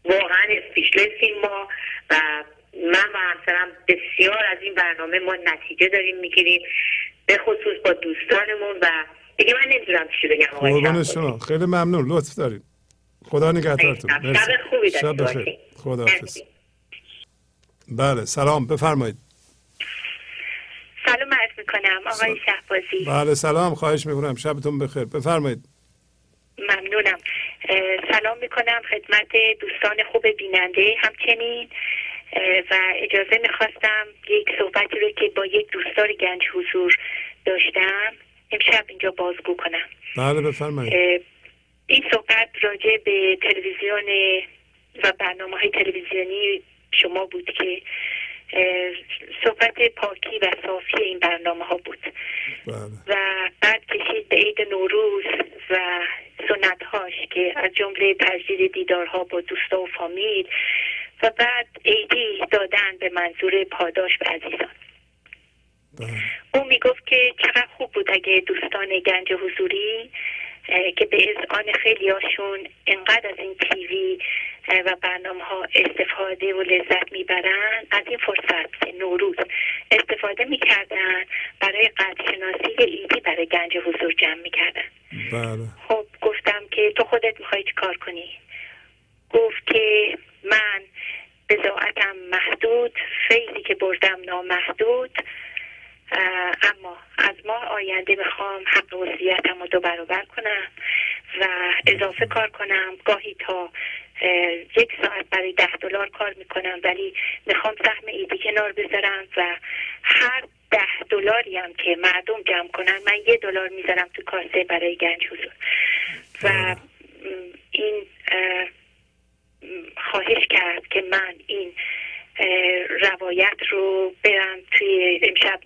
واقعا اسپیشلسیم ما. و من و همسرم بسیار از این برنامه ما نتیجه داریم می‌گیریم. به خصوص با دوستانمون و دیگه من نمی‌دونم چی بگم قربان. شما. خیلی ممنون. لطف دارید خدا نگهدارتون. شب. خوبی داشته شب بخیر. خدا مرسی. بله سلام. بفرمایید. سلام عرض می‌کنم. آقای شهبازی. بله سلام. خواهش می‌کنم. شبتون بخیر. بفرمایید. ممنونم. سلام می‌کنم خدمت دوستان خوب بیننده. همچنین و اجازه می‌خواستم یک صحبتی رو که با یک دوستدار گنج حضور داشتم امشب اینجا بازگو کنم. بله بفرمایید. این صحبت راجع به تلویزیون و برنامه های تلویزیونی شما بود که صحبت پاکی و صافی این برنامه ها بود. بله. و بعد کشید به عید نوروز و سنت هاش که از جمله تجدید دیدارها با دوستا و فامیل و بعد عیدی دادن به منظور پاداش به عزیزان. بله. او می‌گفت که چقدر خوب بود اگه دوستان گنج حضوری که به اذعان خیلی هاشون انقدر از این تیوی و برنامه ها استفاده و لذت می‌برن از این فرصت نوروز استفاده می‌کردن برای قدرشناسی ایدی برای گنج حضور جمع می‌کردن. بله. خب گفتم که تو خودت می‌خوای چی کار کنی؟ گفت که من بزاعتم محدود فیضی که بردم نامحدود. اما از ماه آینده می‌خوام حق وصیتم رو دو برابر کنم و اضافه کار کنم. گاهی تا یک ساعت برای ده دلار کار می‌کنم ولی می‌خوام سهم ایدی کنار بذارم و هر ده دلاری هم که مردم جمع کنن من یه دلار می‌ذارم تو کاسه برای گنج حضور. و م، این خواهش کرد که من این روایت رو برم توی امشب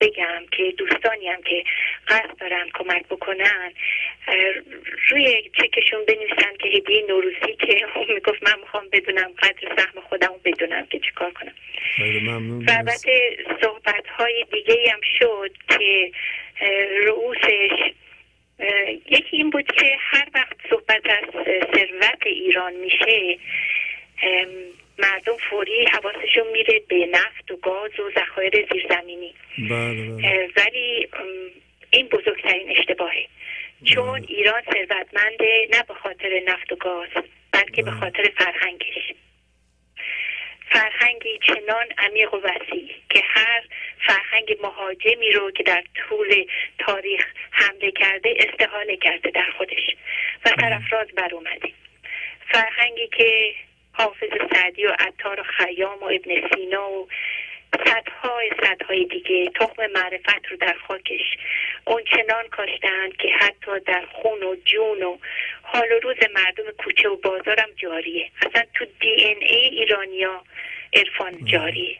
بگم که دوستانی هم که قصد دارن کمک بکنن. روی چکشون بنویسن که هدیه نوروزی که اون می‌گفت من می‌خوام بدونم قدر سهم خودم بدونم که چیکار کنم. ممنون. و البته صحبت های دیگه هم شد که رؤوسش یکی این بود که هر وقت صحبت از ثروت ایران میشه مردم فوری حواسشون میره به نفت و گاز و ذخایر زیرزمینی. بله بله. ولی این بزرگترین اشتباهه. چون ایران ثروتمنده نه به خاطر نفت و گاز بلکه به خاطر فرهنگش. فرهنگی چنان عمیق و وسیع که هر فرهنگ مهاجمی رو که در طول تاریخ حمله کرده استحاله کرده در خودش. و سرفراز بر اومده. فرهنگی که حافظ سعدی و عطار و خیام و ابن سینا و صدهای صدهای دیگه. تخم معرفت رو در خاکش. اون چنان کاشتن که حتی در خون و جون و حال و روز مردم کوچه و بازارم جاریه. اصلا تو دی این ای ایرانیا عرفان جاریه.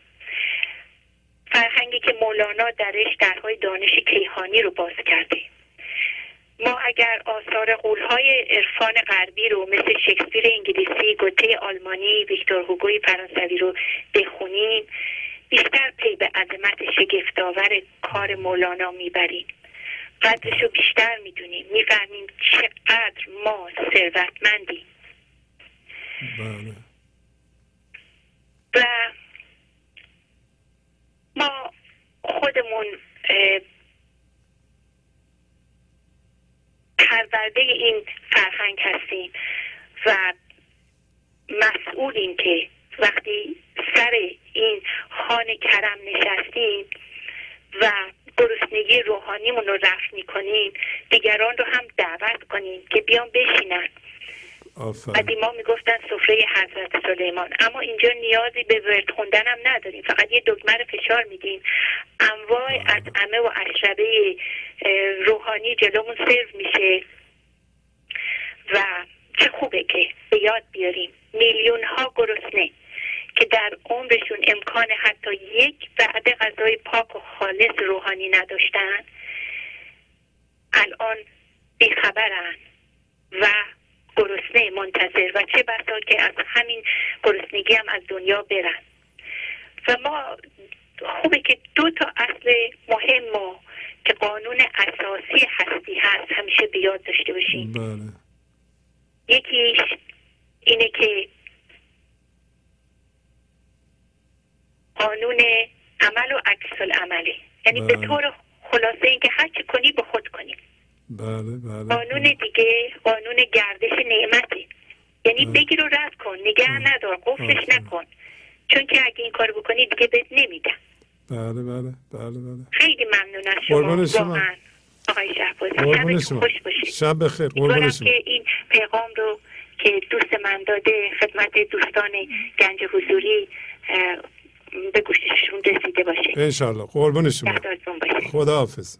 فرهنگی که مولانا درش درهای دانش کیهانی رو باز کرده. ما اگر آثار قولهای عرفان غربی رو مثل شکسپیر انگلیسی، گوته آلمانی، ویکتور هوگوی فرانسوی رو بخونیم بیشتر پی به عظمت شگفتآور کار مولانا می‌بریم. قدرش رو بیشتر می‌دونیم. می‌فهمیم چقدر ما ثروتمندیم. بله. و ما خودمون پرورده این فرهنگ هستیم و مسئولیم که وقتی سر این خان کرم نشستیم و گرسنگی روحانیمون رو رفت می‌کنیم دیگران رو هم دعوت کنیم که بیان بشینن. قدیما می‌گفتن سفره حضرت سلیمان. اما اینجا نیازی به ورد خوندن هم نداریم. فقط یه دکمه رو فشار میدیم. انواع اطعمه و اشربه روحانی جلومون سرو میشه و چه خوبه که به یاد بیاریم. میلیون ها گرسنه. که در عمرشون امکان حتی یک وعده غذای پاک و خالص روحانی نداشتن الان بیخبرن و گرسنه منتظر و چه بسا که از همین گرسنگی هم از دنیا برن. و ما خوبه که دو تا اصل مهم و که قانون اساسی هستی هست همیشه به یاد داشته باشیم. بله. یکیش اینه که قانون عمل و عکس العمله یعنی به بله. طور خلاصه اینکه هر چی کنی به خود کنی. بله بله. قانون دیگه قانون گردش نعمته. یعنی بله. بگیر و رد کن نگه ندار قفلش آفرین. نکن. چون که اگه این کار بکنی دیگه بهت نمیدم بله بله بله بله. خیلی ممنون از شما. شما. آقای شهبازی شما. خوش باشید. شب بخیر. که این پیغام رو که دوست من داده خدمت دوستان گنج حضوری به گوششون رسیده باشه. انشالله قربون شما. نگهدارتون باشه. خدا حافظ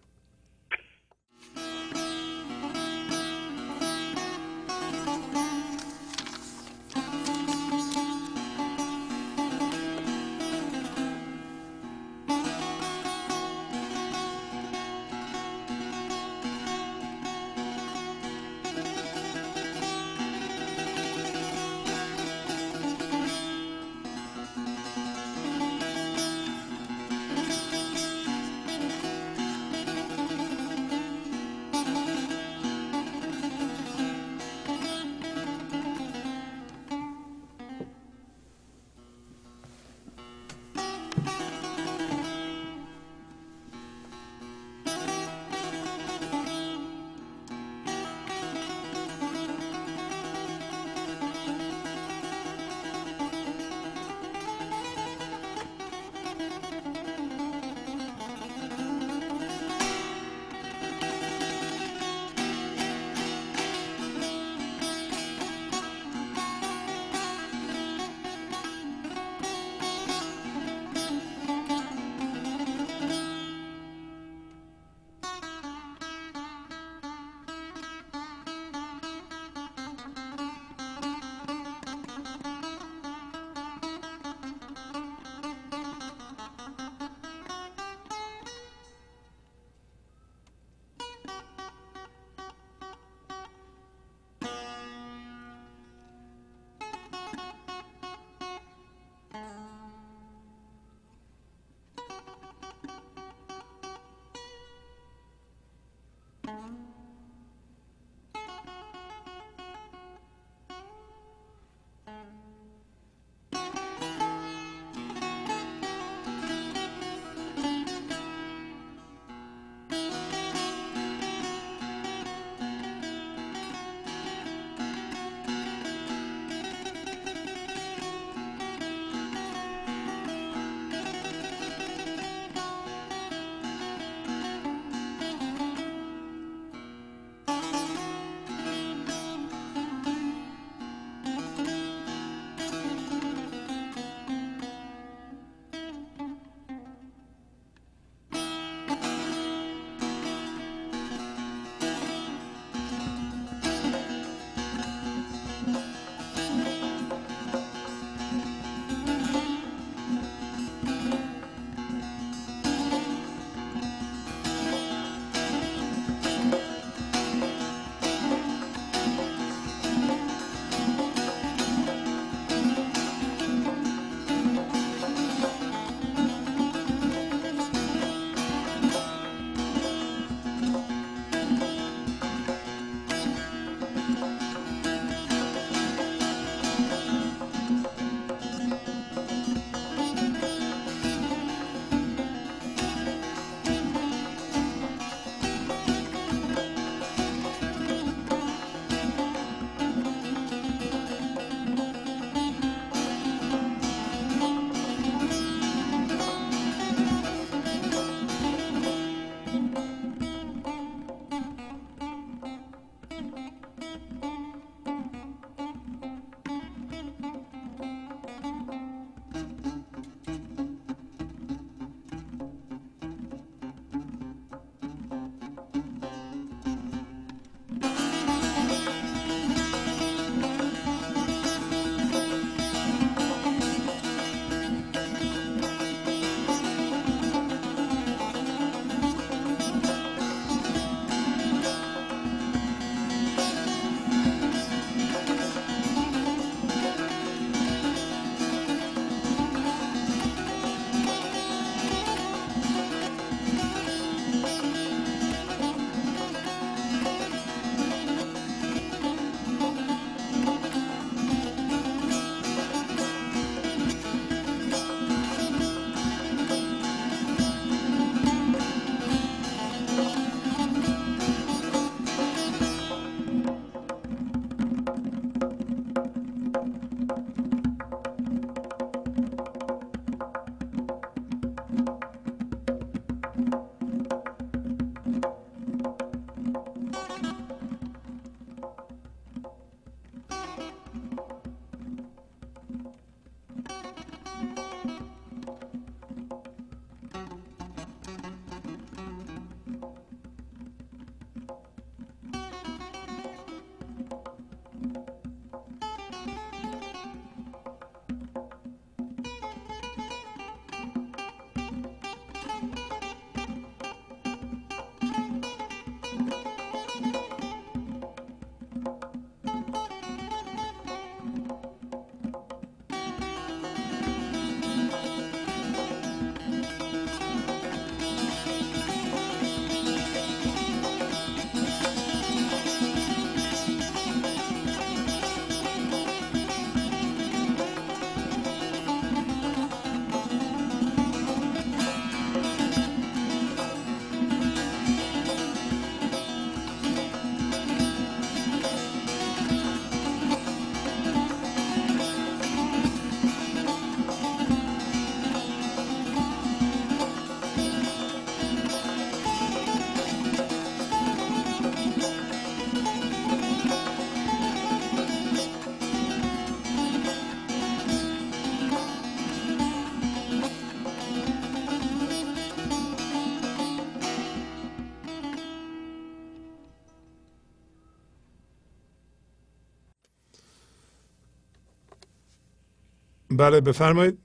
بله بفرمایید.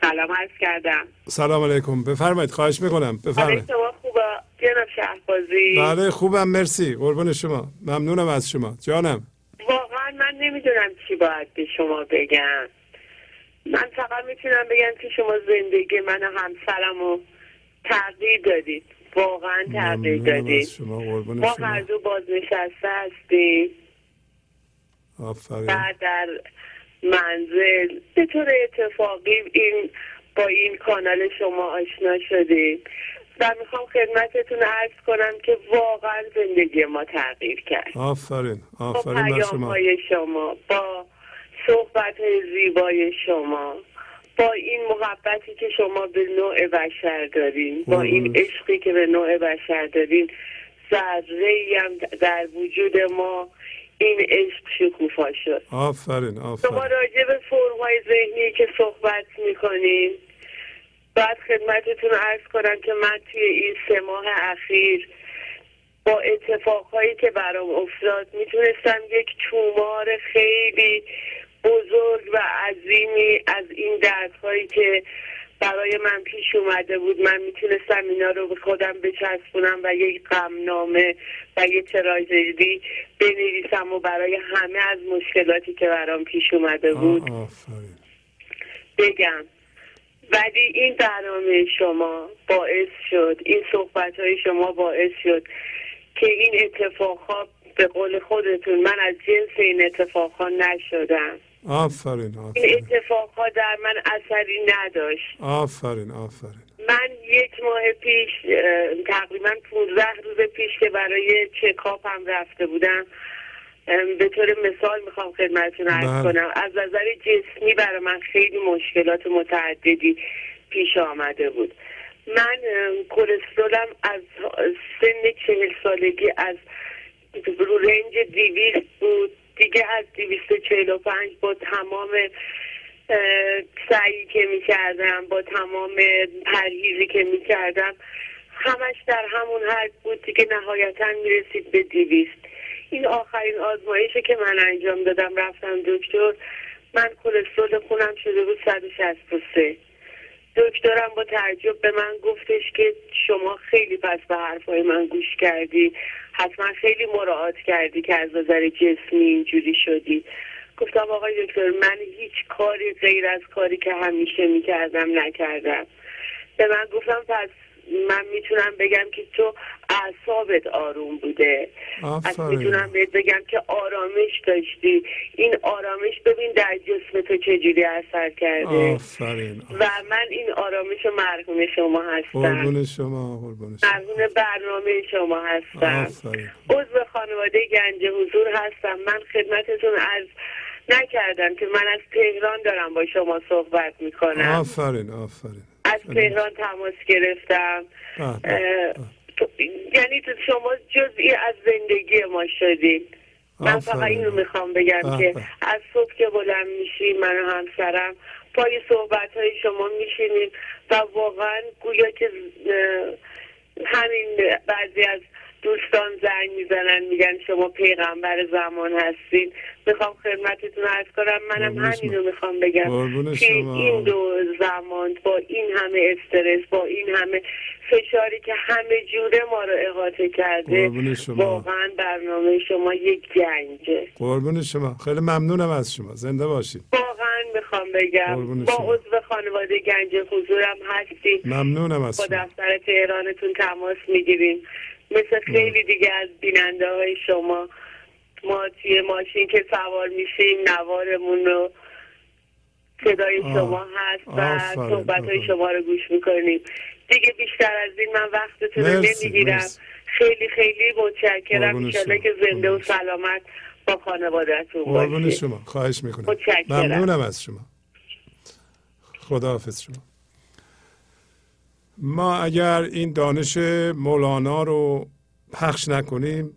سلام عرض کردم. سلام علیکم. بفرمایید خواهش می‌کنم. بفرمایید. شما خوبه؟ جناب شهبازی بله خوبم مرسی. قربون شما. ممنونم از شما. جانم. واقعا من نمی‌دونم چی باید به شما بگم. من فقط می‌تونم بگم که شما زندگی من و همسرم رو تغییر دادید. واقعا تغییر دادید. شما. قربون ما هر دو بازنشسته هستیم. آفرین. بعد در منزل. به طور اتفاقی این با این کانال شما آشنا شدیم. و می‌خوام خدمتتون عرض کنم که واقعا زندگی ما تغییر کرد. آفرین با آفرین پیام شما. های شما با صحبت های زیبای شما با این محبتی که شما به نوع بشر دارین با این. عشقی که به نوع بشر دارین ذره هم در وجود ما این عشق شکوفا شد. آفرین شما آفرین راجع به فرمای ذهنی که صحبت می‌کنین بعد خدمتتون عرض کنم که من توی این سه ماه اخیر با اتفاقهایی که برام افتاد می‌تونستم یک تومار خیلی بزرگ و عظیمی از این دردهایی که برای من پیش اومده بود. من می‌تونستم اینا رو به خودم بچسبونم و یک غمنامه و یک تراژدی بنویسم و برای همه از مشکلاتی که برام پیش اومده بود بگم. ولی این برنامه شما باعث شد این صحبت های شما باعث شد که این اتفاقها به قول خودتون من از جنس این اتفاقها نشدم. آفرین این آفرین اتفاقها در من اثری نداشت. آفرین آفرین. من یک ماه پیش تقریبا 15 روز پیش که برای چکاپ هم رفته بودم به طور مثال می‌خوام خدمتتون بله. عرض کنم. از نظر جسمی برای من خیلی مشکلات متعددی پیش آمده بود. من کلسترولم از سن چهل سالگی از رو رنج دیویست بود. دیگه از دیویست چهل و پنج با تمام سعی که می‌کردم با تمام پرهیزی که می‌کردم همش در همون حد بود دیگه نهایتا می‌رسید به دیویست این آخرین آزمایشی که من انجام دادم رفتم دکتر من کلسترول خونم شده بود 163 دکترم با تعجب به من گفتش که شما خیلی پس به حرفای من گوش کردی. حتما خیلی مراعات کردی که از نظر جسمی اینجوری شدی. گفتم آقای دکتر من هیچ کاری غیر از کاری که همیشه می‌کردم نکردم. به من گفتم پس من می‌تونم بگم که تو اعصابت آروم بوده. می‌تونم بهت بگم که آرامش داشتی. این آرامش ببین در جسم تو چجوری اثر کرده. آفرین و من این آرامش و مرحوم شما هستم. قربون شما قربون شما. مرحوم برنامه شما هستم. عضو خانواده گنج حضور هستم. من خدمتتون از نکردم که من از تهران دارم با شما صحبت می‌کنم. آفرین آفرین. از تهران تماس گرفتم. اه، یعنی تو شما جزئی از زندگی ما شدید من فقط. اینو می‌خوام بگم به که. از صبح که بلند میشیم من و همسرم پای صحبت های شما میشینیم و واقعا گویا که همین بعضی از دوستان زنگ می‌زنن میگن شما پیغمبر زمان هستین می‌خوام خدمتتون عرض کنم منم همینو. می‌خوام بگم که. این دو زمان با این همه استرس با این همه فشاری که همه جوره ما رو احاطه کرده. واقعا برنامه شما یک گنجه قربون شما خیلی ممنونم از شما زنده باشید واقعا می‌خوام بگم با. عضو خانواده گنج حضورم هستیم ممنونم از با شما دفتر تهرانتون تماس می‌گیریم مثل خیلی دیگه از بیننده های شما. ما توی ماشین که سوار میشیم نوارمون رو صدای. شما هست و صحبت های. شما رو گوش می‌کنیم. دیگه بیشتر از این من وقتتون رو نمی‌گیرم. خیلی خیلی متشکرم. شما، که زنده و. سلامت با خانوادهتون باشید. شما. خواهش می‌کنم. متشکرم. ممنونم از شما. خداحافظ شما. ما اگر این دانش مولانا رو پخش نکنیم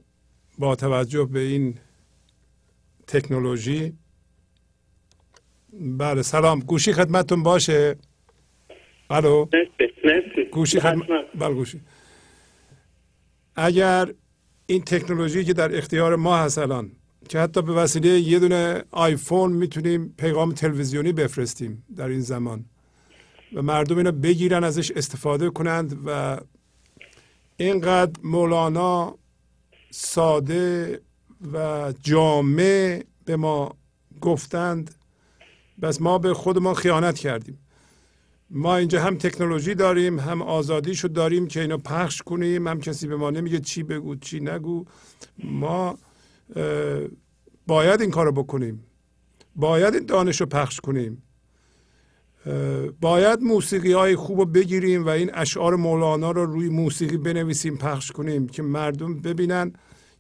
با توجه به این تکنولوژی بله سلام. گوشی خدمتتون باشه. الو؟ گوشی خدمت. بله گوشی. اگر این تکنولوژی که در اختیار ما هست الان که حتی به وسیله یه دونه آیفون می‌تونیم پیغام تلویزیونی بفرستیم در این زمان. و مردم اینو بگیرن ازش استفاده کنند و اینقدر مولانا ساده و جامع به ما گفتند. بس ما به خودمان خیانت کردیم. ما اینجا هم تکنولوژی داریم هم آزادیشو داریم که اینو پخش کنیم هم کسی به ما نمیگه چی بگو چی نگو. ما باید این کارو بکنیم. باید این دانش رو پخش کنیم. باید موسیقی های خوب رو بگیریم و این اشعار مولانا رو روی موسیقی بنویسیم پخش کنیم که مردم ببینن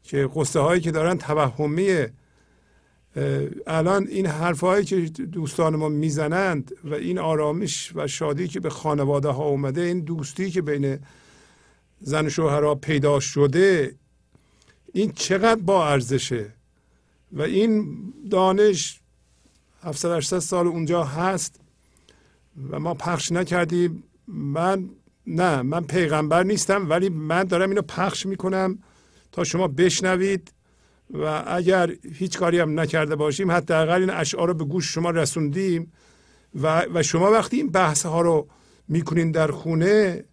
که قصه هایی که دارن توهمیه. الان این حرفهایی که دوستان ما می‌زنند و این آرامش و شادی که به خانواده ها اومده این دوستی که بین زن شوهرها پیدا شده این چقدر با ارزشه؟ و این دانش 700 800 سال اونجا هست. و ما پخش نکردیم. من نه من پیغمبر نیستم ولی من دارم اینو پخش می‌کنم تا شما بشنوید. و اگر هیچ کاری هم نکرده باشیم حداقل این اشعار رو به گوش شما رسوندیم. و, و شما وقتی این بحث ها رو می‌کنین در خونه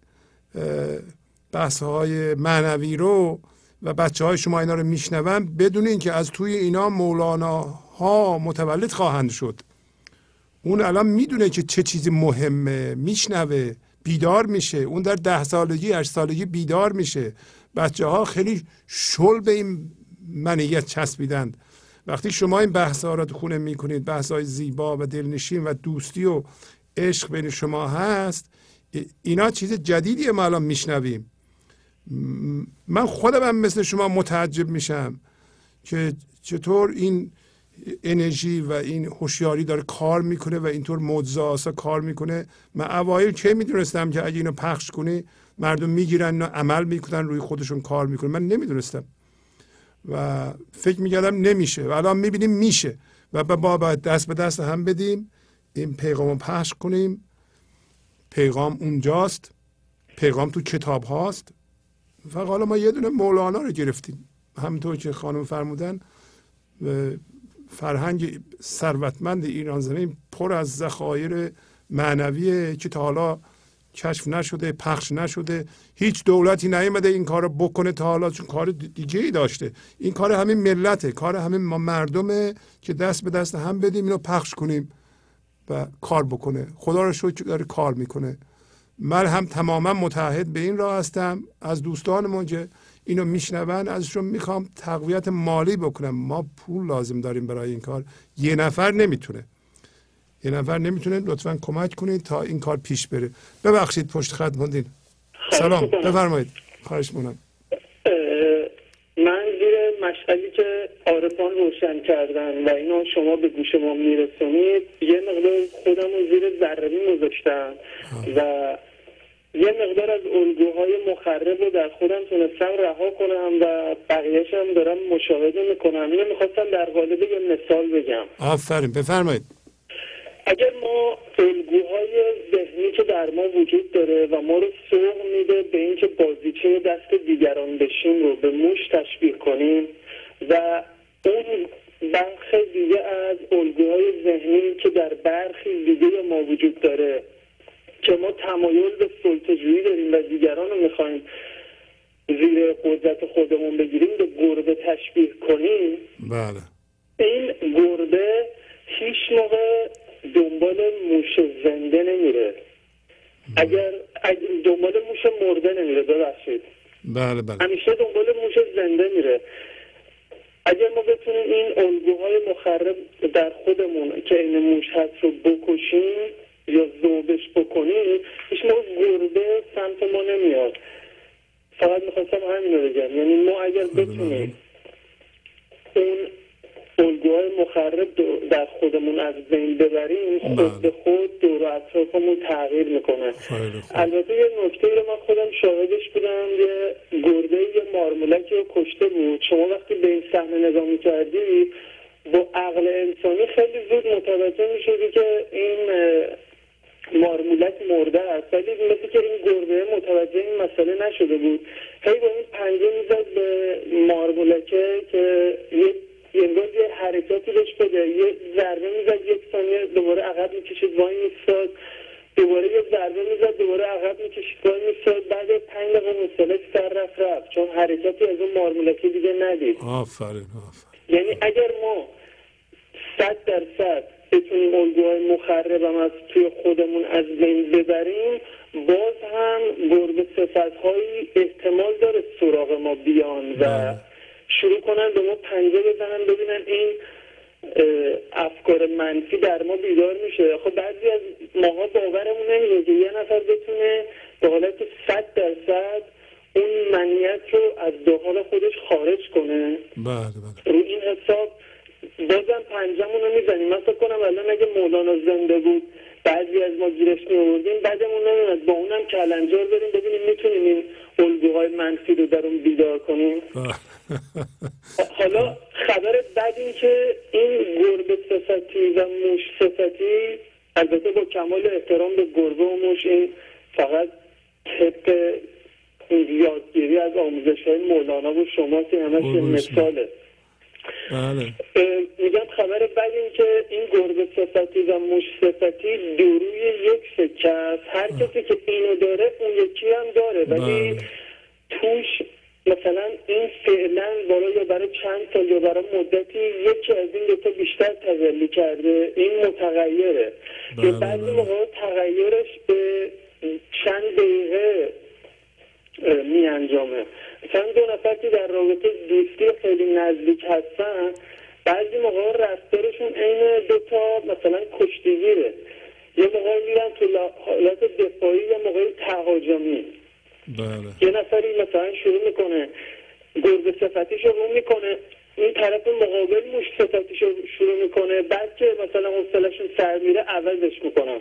بحث های معنوی رو و بچه های شما اینا رو میشنون بدونین که از توی اینا مولانا ها متولد خواهند شد. اون الان می‌دونه که چه چیزی مهمه میشنوه بیدار میشه. اون در ده سالگی هشت سالگی بیدار میشه. بچه ها خیلی شل به این منیت چسبیدند وقتی شما این بحث ها را خونه می‌کنید بحث های زیبا و دلنشین و دوستی و عشق بین شما هست اینا چیز جدیدی ما الان میشنویم. من خودم هم مثل شما متعجب میشم که چطور این انرژی و این هوشیاری داره کار می‌کنه و اینطور معجزه کار می‌کنه. من اوایل چه می‌دونستم که اگه اینو پخش کنی مردم می‌گیرن و عمل می‌کنن روی خودشون کار می‌کنن. من نمی‌دونستم. و فکر می‌کردم نمیشه. و الان می‌بینیم میشه. و با باید دست به دست هم بدیم. این پیغام رو پخش کنیم. پیغام اونجاست. پیغام تو کتاب هاست. و حالا ما یه دونه مولانا رو گرفتیم. همونطور که خانم فرمودن فرهنگ ثروتمند ایران زمین پر از ذخایر معنویه که تا حالا کشف نشده پخش نشده. هیچ دولتی نیامده این کار رو بکنه تا حالا چون کار دیگه ای داشته. این کار همین ملته کار همین ما مردمه که دست به دست هم بدیم اینو پخش کنیم و کار بکنه. خدا رو شکر داره کار می‌کنه. من هم تماما متحد به این راه هستم. از دوستانمون که اینو میشنون ازشون می‌خوام تقویت مالی بکنم. ما پول لازم داریم برای این کار. یه نفر نمی‌تونه. یه نفر نمی‌تونه. لطفا کمک کنید تا این کار پیش بره. ببخشید پشت خط موندین. سلام. بفرمایید. خواهش مونم من زیر مشغلی که عارفان روشن کردن و اینو شما به گوش ما میرسونید یه مقدار خودم رو زیر ذره گذاشتم و یه مقدار از الگوهای مخرب رو در خودم تونستم رها کنم و بقیهش هم دارم مشاهده می‌کنم. اینو می‌خواستم در قالب یه مثال بگم. آفرین بفرمایید. اگر ما الگوهای ذهنی که در ما وجود داره و ما رو سوق میده به اینکه بازیچه دست دیگران بشیم رو به موش تشبیه کنیم و اون برخ دیگه از الگوهای ذهنی که در برخی دیگه ما وجود داره که ما تمایل به سلطجویی داریم و دیگران رو می‌خوایم زیر قدرت خودمون بگیریم به گربه تشبیه کنیم. بله. این گربه هیچ موقع دنبال موش زنده نمیره. اگر, دنبال موش مرده نمیره ببخشید. بله بله. همیشه دنبال موش زنده میره. اگر ما بتونیم این الگوهای مخرب در خودمون که این موش هست رو بکشیم یا ذوبش بکنیم هیچ موقع گربه سمت ما نمیاد. فقط می‌خواستم همین رو بگم. یعنی ما اگر بتونیم اون الگوهای مخرب در خودمون از بین ببریم خود به خود دور و اطرافمون تغییر می‌کنه. البته یه نکته رو من خودم شاهدش بودم یه گربه یه مارمولکی رو کشته بود. شما وقتی به این صحنه نگاه می‌کردی با عقل انسانی خیلی زود متوجه می‌شدی که این مارمولک مرده است. ولی مثل که این گربه متوجه این مسئله نشده بود. هی با این پنجه می‌زد به مارمولکه که یه انگار یه حرکاتی بهش بده. یه ضربه می‌زد یک ثانیه دوباره عقب می‌کشید وای میستاد دوباره یه ضربه می‌زد دوباره عقب می‌کشید وای میستاد بعد پنج دقیقه حوصله‌اش سر رفت رفت. چون حرکاتی از اون مارمولکی دیگه ندید. آفرین آفرین. یعنی اگر ما صد درصد بتونیم الگوهای مخربم از توی خودمون از بین ببریم باز هم گربه صفت هایی احتمال داره سراغ ما بیان و شروع کنن به ما پنجه بزنن ببینن این افکار منفی در ما بیدار میشه. خب بعضی از ماها باورمون نمیشه که یه نفر بتونه به حالت صد درصد اون منیت رو از داخل خودش خارج کنه. بله بله. رو این حساب بازم پنجمون رو می‌زنیم. من فکر کنم الان اگه مولانا زنده بود بعضی از ما گیرش میوردیم بعدمون نمیاد با اونم کلنجار بریم ببینیم می‌تونیم این الگوهای منفی رو در اون بیدار کنیم. حالا خبر بد این که این گربه صفتی و موش صفتی البته با کمال احترام به گربه و موش این فقط طبق یادگیری از آموزش های مولانا و شما که همش مثاله. بله میگم خبر بد این که این گربه صفتی و موش صفتی دوروی یک سکه است. هر کسی که اینو داره اون یکی هم داره. ولی بله. توش مثلا این فعلا بالا یا برای چند سال یا برای مدتی یکی از این دوتا بیشتر تجلی کرده. این متغیره. بله، یه بعضی موقع تغییرش به چند دقیقه می انجامه مثلا دو نفر که در رابطه دوستی خیلی نزدیک هستن بعضی موقع رفتارشون عین دوتا مثلا کشتیگیره. یه موقع میرن تو حالت دفاعی یه موقع تهاجمی. بله. یه نفری مثلا شروع می‌کنه گربه صفتیشو رو می‌کنه. این طرف مقابل موش صفتیشو شروع می‌کنه. بعد که مثلا حوصلهشون سر میره عوضش می‌کنن.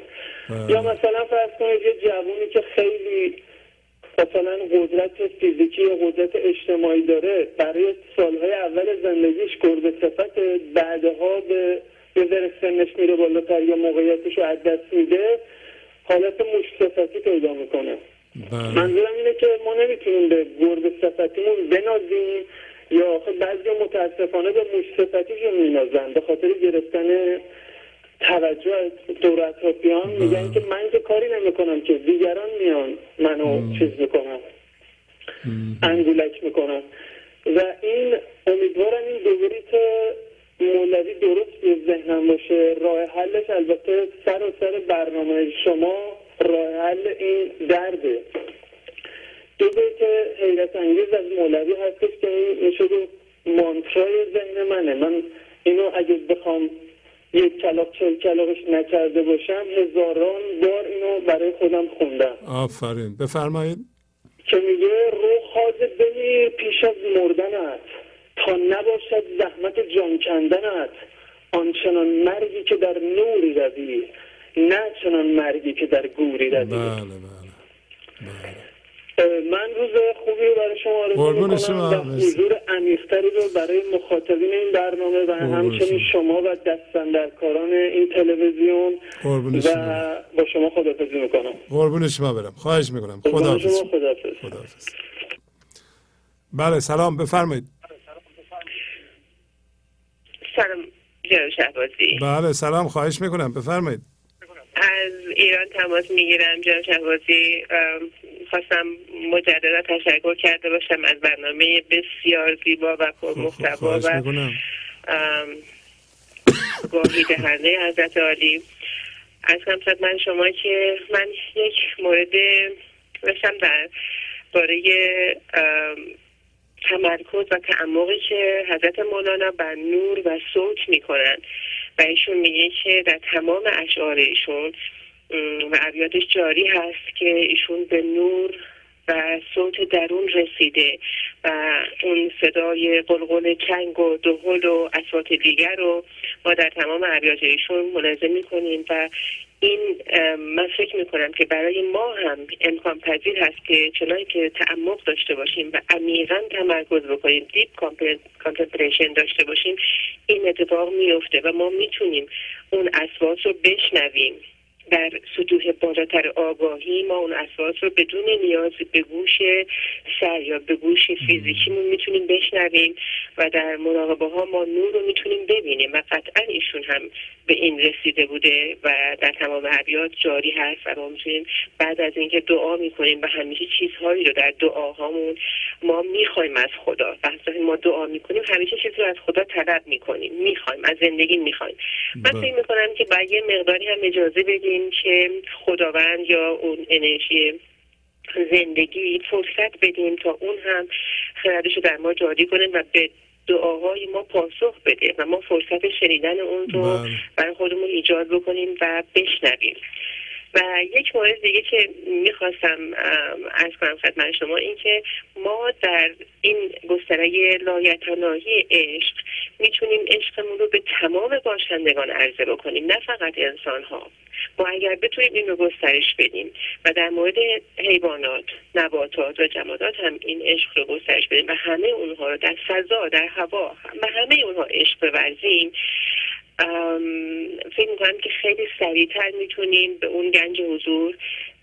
یا مثلا فرض کنید یه جوونی که خیلی مثلا قدرت فیزیکی یا قدرت اجتماعی داره برای سالهای اول زندگیش گربه صفت بعدها به یه ذره سنش میره بالاتر یا موقعیتش رو از دست میده حالت موش صفتی پیدا می‌کنه. بله. منظورم اینه که ما نمی‌تونیم به گربه صفتیمون بنازیم یا آخه بعضی متاسفانه به موش صفتیشون مینازن به خاطر گرفتن توجه از دور اطرافیان میگن که من که کاری نمی‌کنم که دیگران میان منو چیز می‌کنن. انگولک می‌کنن. و این امیدوارم این دوری که مولوی درست به ذهنم باشه. راه حلش البته سر و سر برنامه شما راه حل این درده. دو بیت حیرت انگیز از مولوی هستش که این این شده مانترای ذهن منه. من اینو اگه بخوام یک کلاق چل کلاقش نکرده باشم هزاران بار اینو برای خودم خوندم. آفرین. بفرمایید. که میگه رو خواز بمیر پیش از مردنت. تا نباشد زحمت جان کندنت. آنچنان مرگی که در نوری روی نه چنان مرگی که در گوری روی. بله بله اه، من روز خوبی رو برای شما آرزو شما. و. حضور عمیقتری رو برای مخاطبین این برنامه و همچنین شما. و دستندرکاران این تلویزیون و شما. با شما خدافزی می‌کنم. قربون شما برم. خواهش می‌کنم. خدا خدافز خداحافظ. بله سلام. بفرمایید. سلام جناب شهبازی. بله سلام. خواهش می‌کنم. بفرمایید. از ایران تماس می‌گیرم جناب شهبازی خواستم مجددا تشکر کرده باشم از برنامه بسیار زیبا و پرمحتوا خواهش و می‌کنم. ام، گاهی دهنده حضرت عالی. از خدمت شما که من یک مورد داشتم در باره تمرکز و تعمقی که حضرت مولانا بر نور و صوت می‌کنن و ایشون میگه که در تمام اشعار ایشون و ابیاتش جاری هست که ایشون به نور و صوت درون رسیده و اون صدای غلغل چنگ و دهل و اصوات دیگر رو ما در تمام ابیات ایشون ملاحظه می‌کنیم و این من فکر می‌کنم که برای ما هم امکان پذیر هست که چنانکه که تعمق داشته باشیم و عمیقا تمرکز بکنیم deep contemplation داشته باشیم این اتفاق میفته و ما می‌تونیم اون اصوات رو بشنویم. در سطوح بالاتر آگاهی ما اون اصوات رو بدون نیاز به گوش سر یا به گوش فیزیکیمون می‌تونیم بشنویم و در مراقبه ها ما نور رو می‌تونیم ببینیم و قطعا ایشون هم به این رسیده بوده و در تمام ابیات جاری هست و ما می‌تونیم بعد از اینکه دعا می‌کنیم و همیشه چیزهایی رو در دعاهامون ما می‌خوایم از خدا. وقتی ما دعا می‌کنیم همیشه چیزی رو از خدا طلب می‌کنیم. می‌خوایم از زندگی می‌خوایم. من فکر می‌کنم که باید یه مقداری هم اجازه بدیم که خداوند یا اون انرژی زندگی فرصت بدیم تا اون هم خردش رو در ما جاری کنه و به دعاهای ما پاسخ بده و ما فرصت شنیدن اون رو برای خودمون ایجاد بکنیم و بشنویم. و یک مورد دیگه که می‌خواستم از کنم خدمت شما این که ما در این گستره لایتناهی عشق می‌تونیم عشقمون رو به تمام باشندگان عرضه بکنیم نه فقط انسان ها ما اگر بتونیم این رو گسترش بدیم و در مورد حیوانات نباتات و جمادات هم این عشق رو گسترش بدیم و همه اونها رو در فضا در هوا و همه اونها عشق بورزیم فکر می‌کنم که خیلی سریعتر می‌تونیم به اون گنج حضور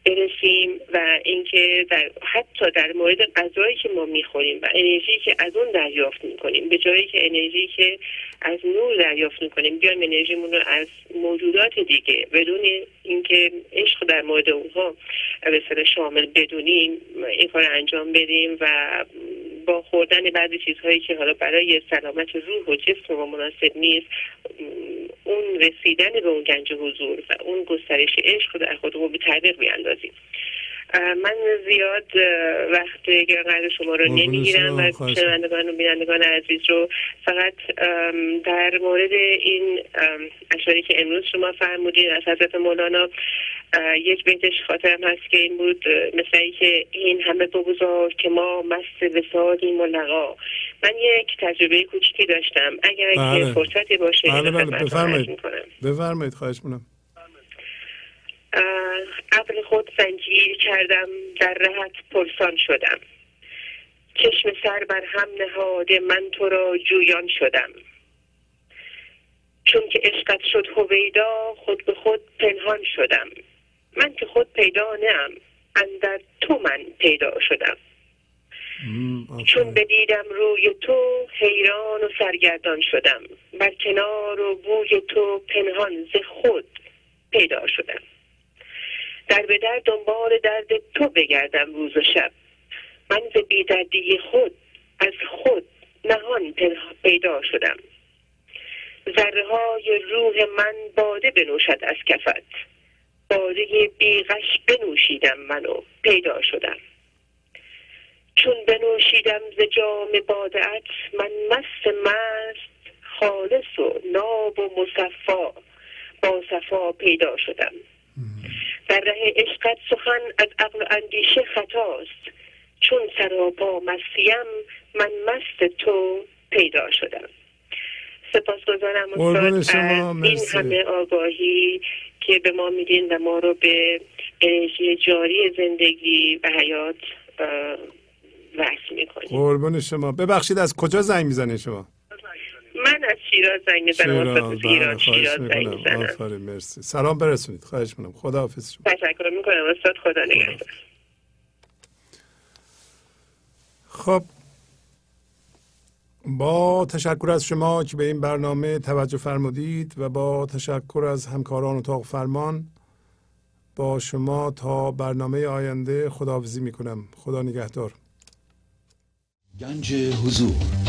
برسیم و اینکه در حتی در مورد غذایی که ما می‌خوریم و انرژی که از اون دریافت می‌کنیم به جایی که انرژی که از نور دریافت می‌کنیم بیایم انرژیمون رو از موجودات دیگه بدون اینکه عشق در مورد اونها به شامل بدونیم این کار انجام بدیم و با خوردن بعضی چیزهایی که حالا برای سلامت روح و جسم ما مناسب نیست اون رسیدن به اون گنج حضور و اون گسترش عشق در خودمون به تعبیق بیاندازیم. من زیاد وقت قدر شما رو نمی‌گیرم و شنوندگان و بینندگان عزیز رو. فقط در مورد این اشاری که امروز شما فرمودین از حضرت مولانا یک بیتش خاطرم هست که این بود مثل که این همه بگذار که ما مست وسادیم و لقا. من یک تجربه کوچیکی داشتم. اگر بله. که فرصتی باشه بله بله بفرمایید. بفرمایید خواهش می‌کنم. عقل خود زنجیر کردم در رهت پرسان شدم. چشم سر بر هم نهاده من تو را جویان شدم. چون که عشقت شد هویدا خود به خود پنهان شدم. من که خود پیدا نم اندر تو من پیدا شدم. چون بدیدم روی تو حیران و سرگردان شدم. بر کنار و بوی تو پنهان ز خود پیدا شدم. در به در دنبال درد تو بگردم روز و شب. من ز بیدردی خود از خود نهان پیدا شدم. ذره های روح من باده بنوشد از کفت. باده بیغش بنوشیدم منو پیدا شدم. چون بنوشیدم ز جام بادعت من مست مست خالص و ناب و مصفا با صفا پیدا شدم. در ره عشقت سخن از عقل و اندیشه خطاست. چون سراپا مستیم من مست تو پیدا شدم. سپاسگزارم استاد این همه آگاهی که به ما میدین و ما رو به انرژی جاری زندگی و حیات وصل می‌کنیم قربون شما. ببخشید از کجا زنگ می‌زنه شما؟ من از شیراز زنگ می‌زنم شیراز, شیراز, شیراز زنگ می‌زنم. آفرین مرسی. سلام برسونید. خواهش می‌کنم. خدا حافظ شما. تشکر می‌کنم. استاد خدا نگهدار. خب. با تشکر از شما که به این برنامه توجه فرمودید و با تشکر از همکاران اتاق فرمان با شما تا برنامه آینده خداحافظی می‌کنم. خدا نگهدار. گنج حضور.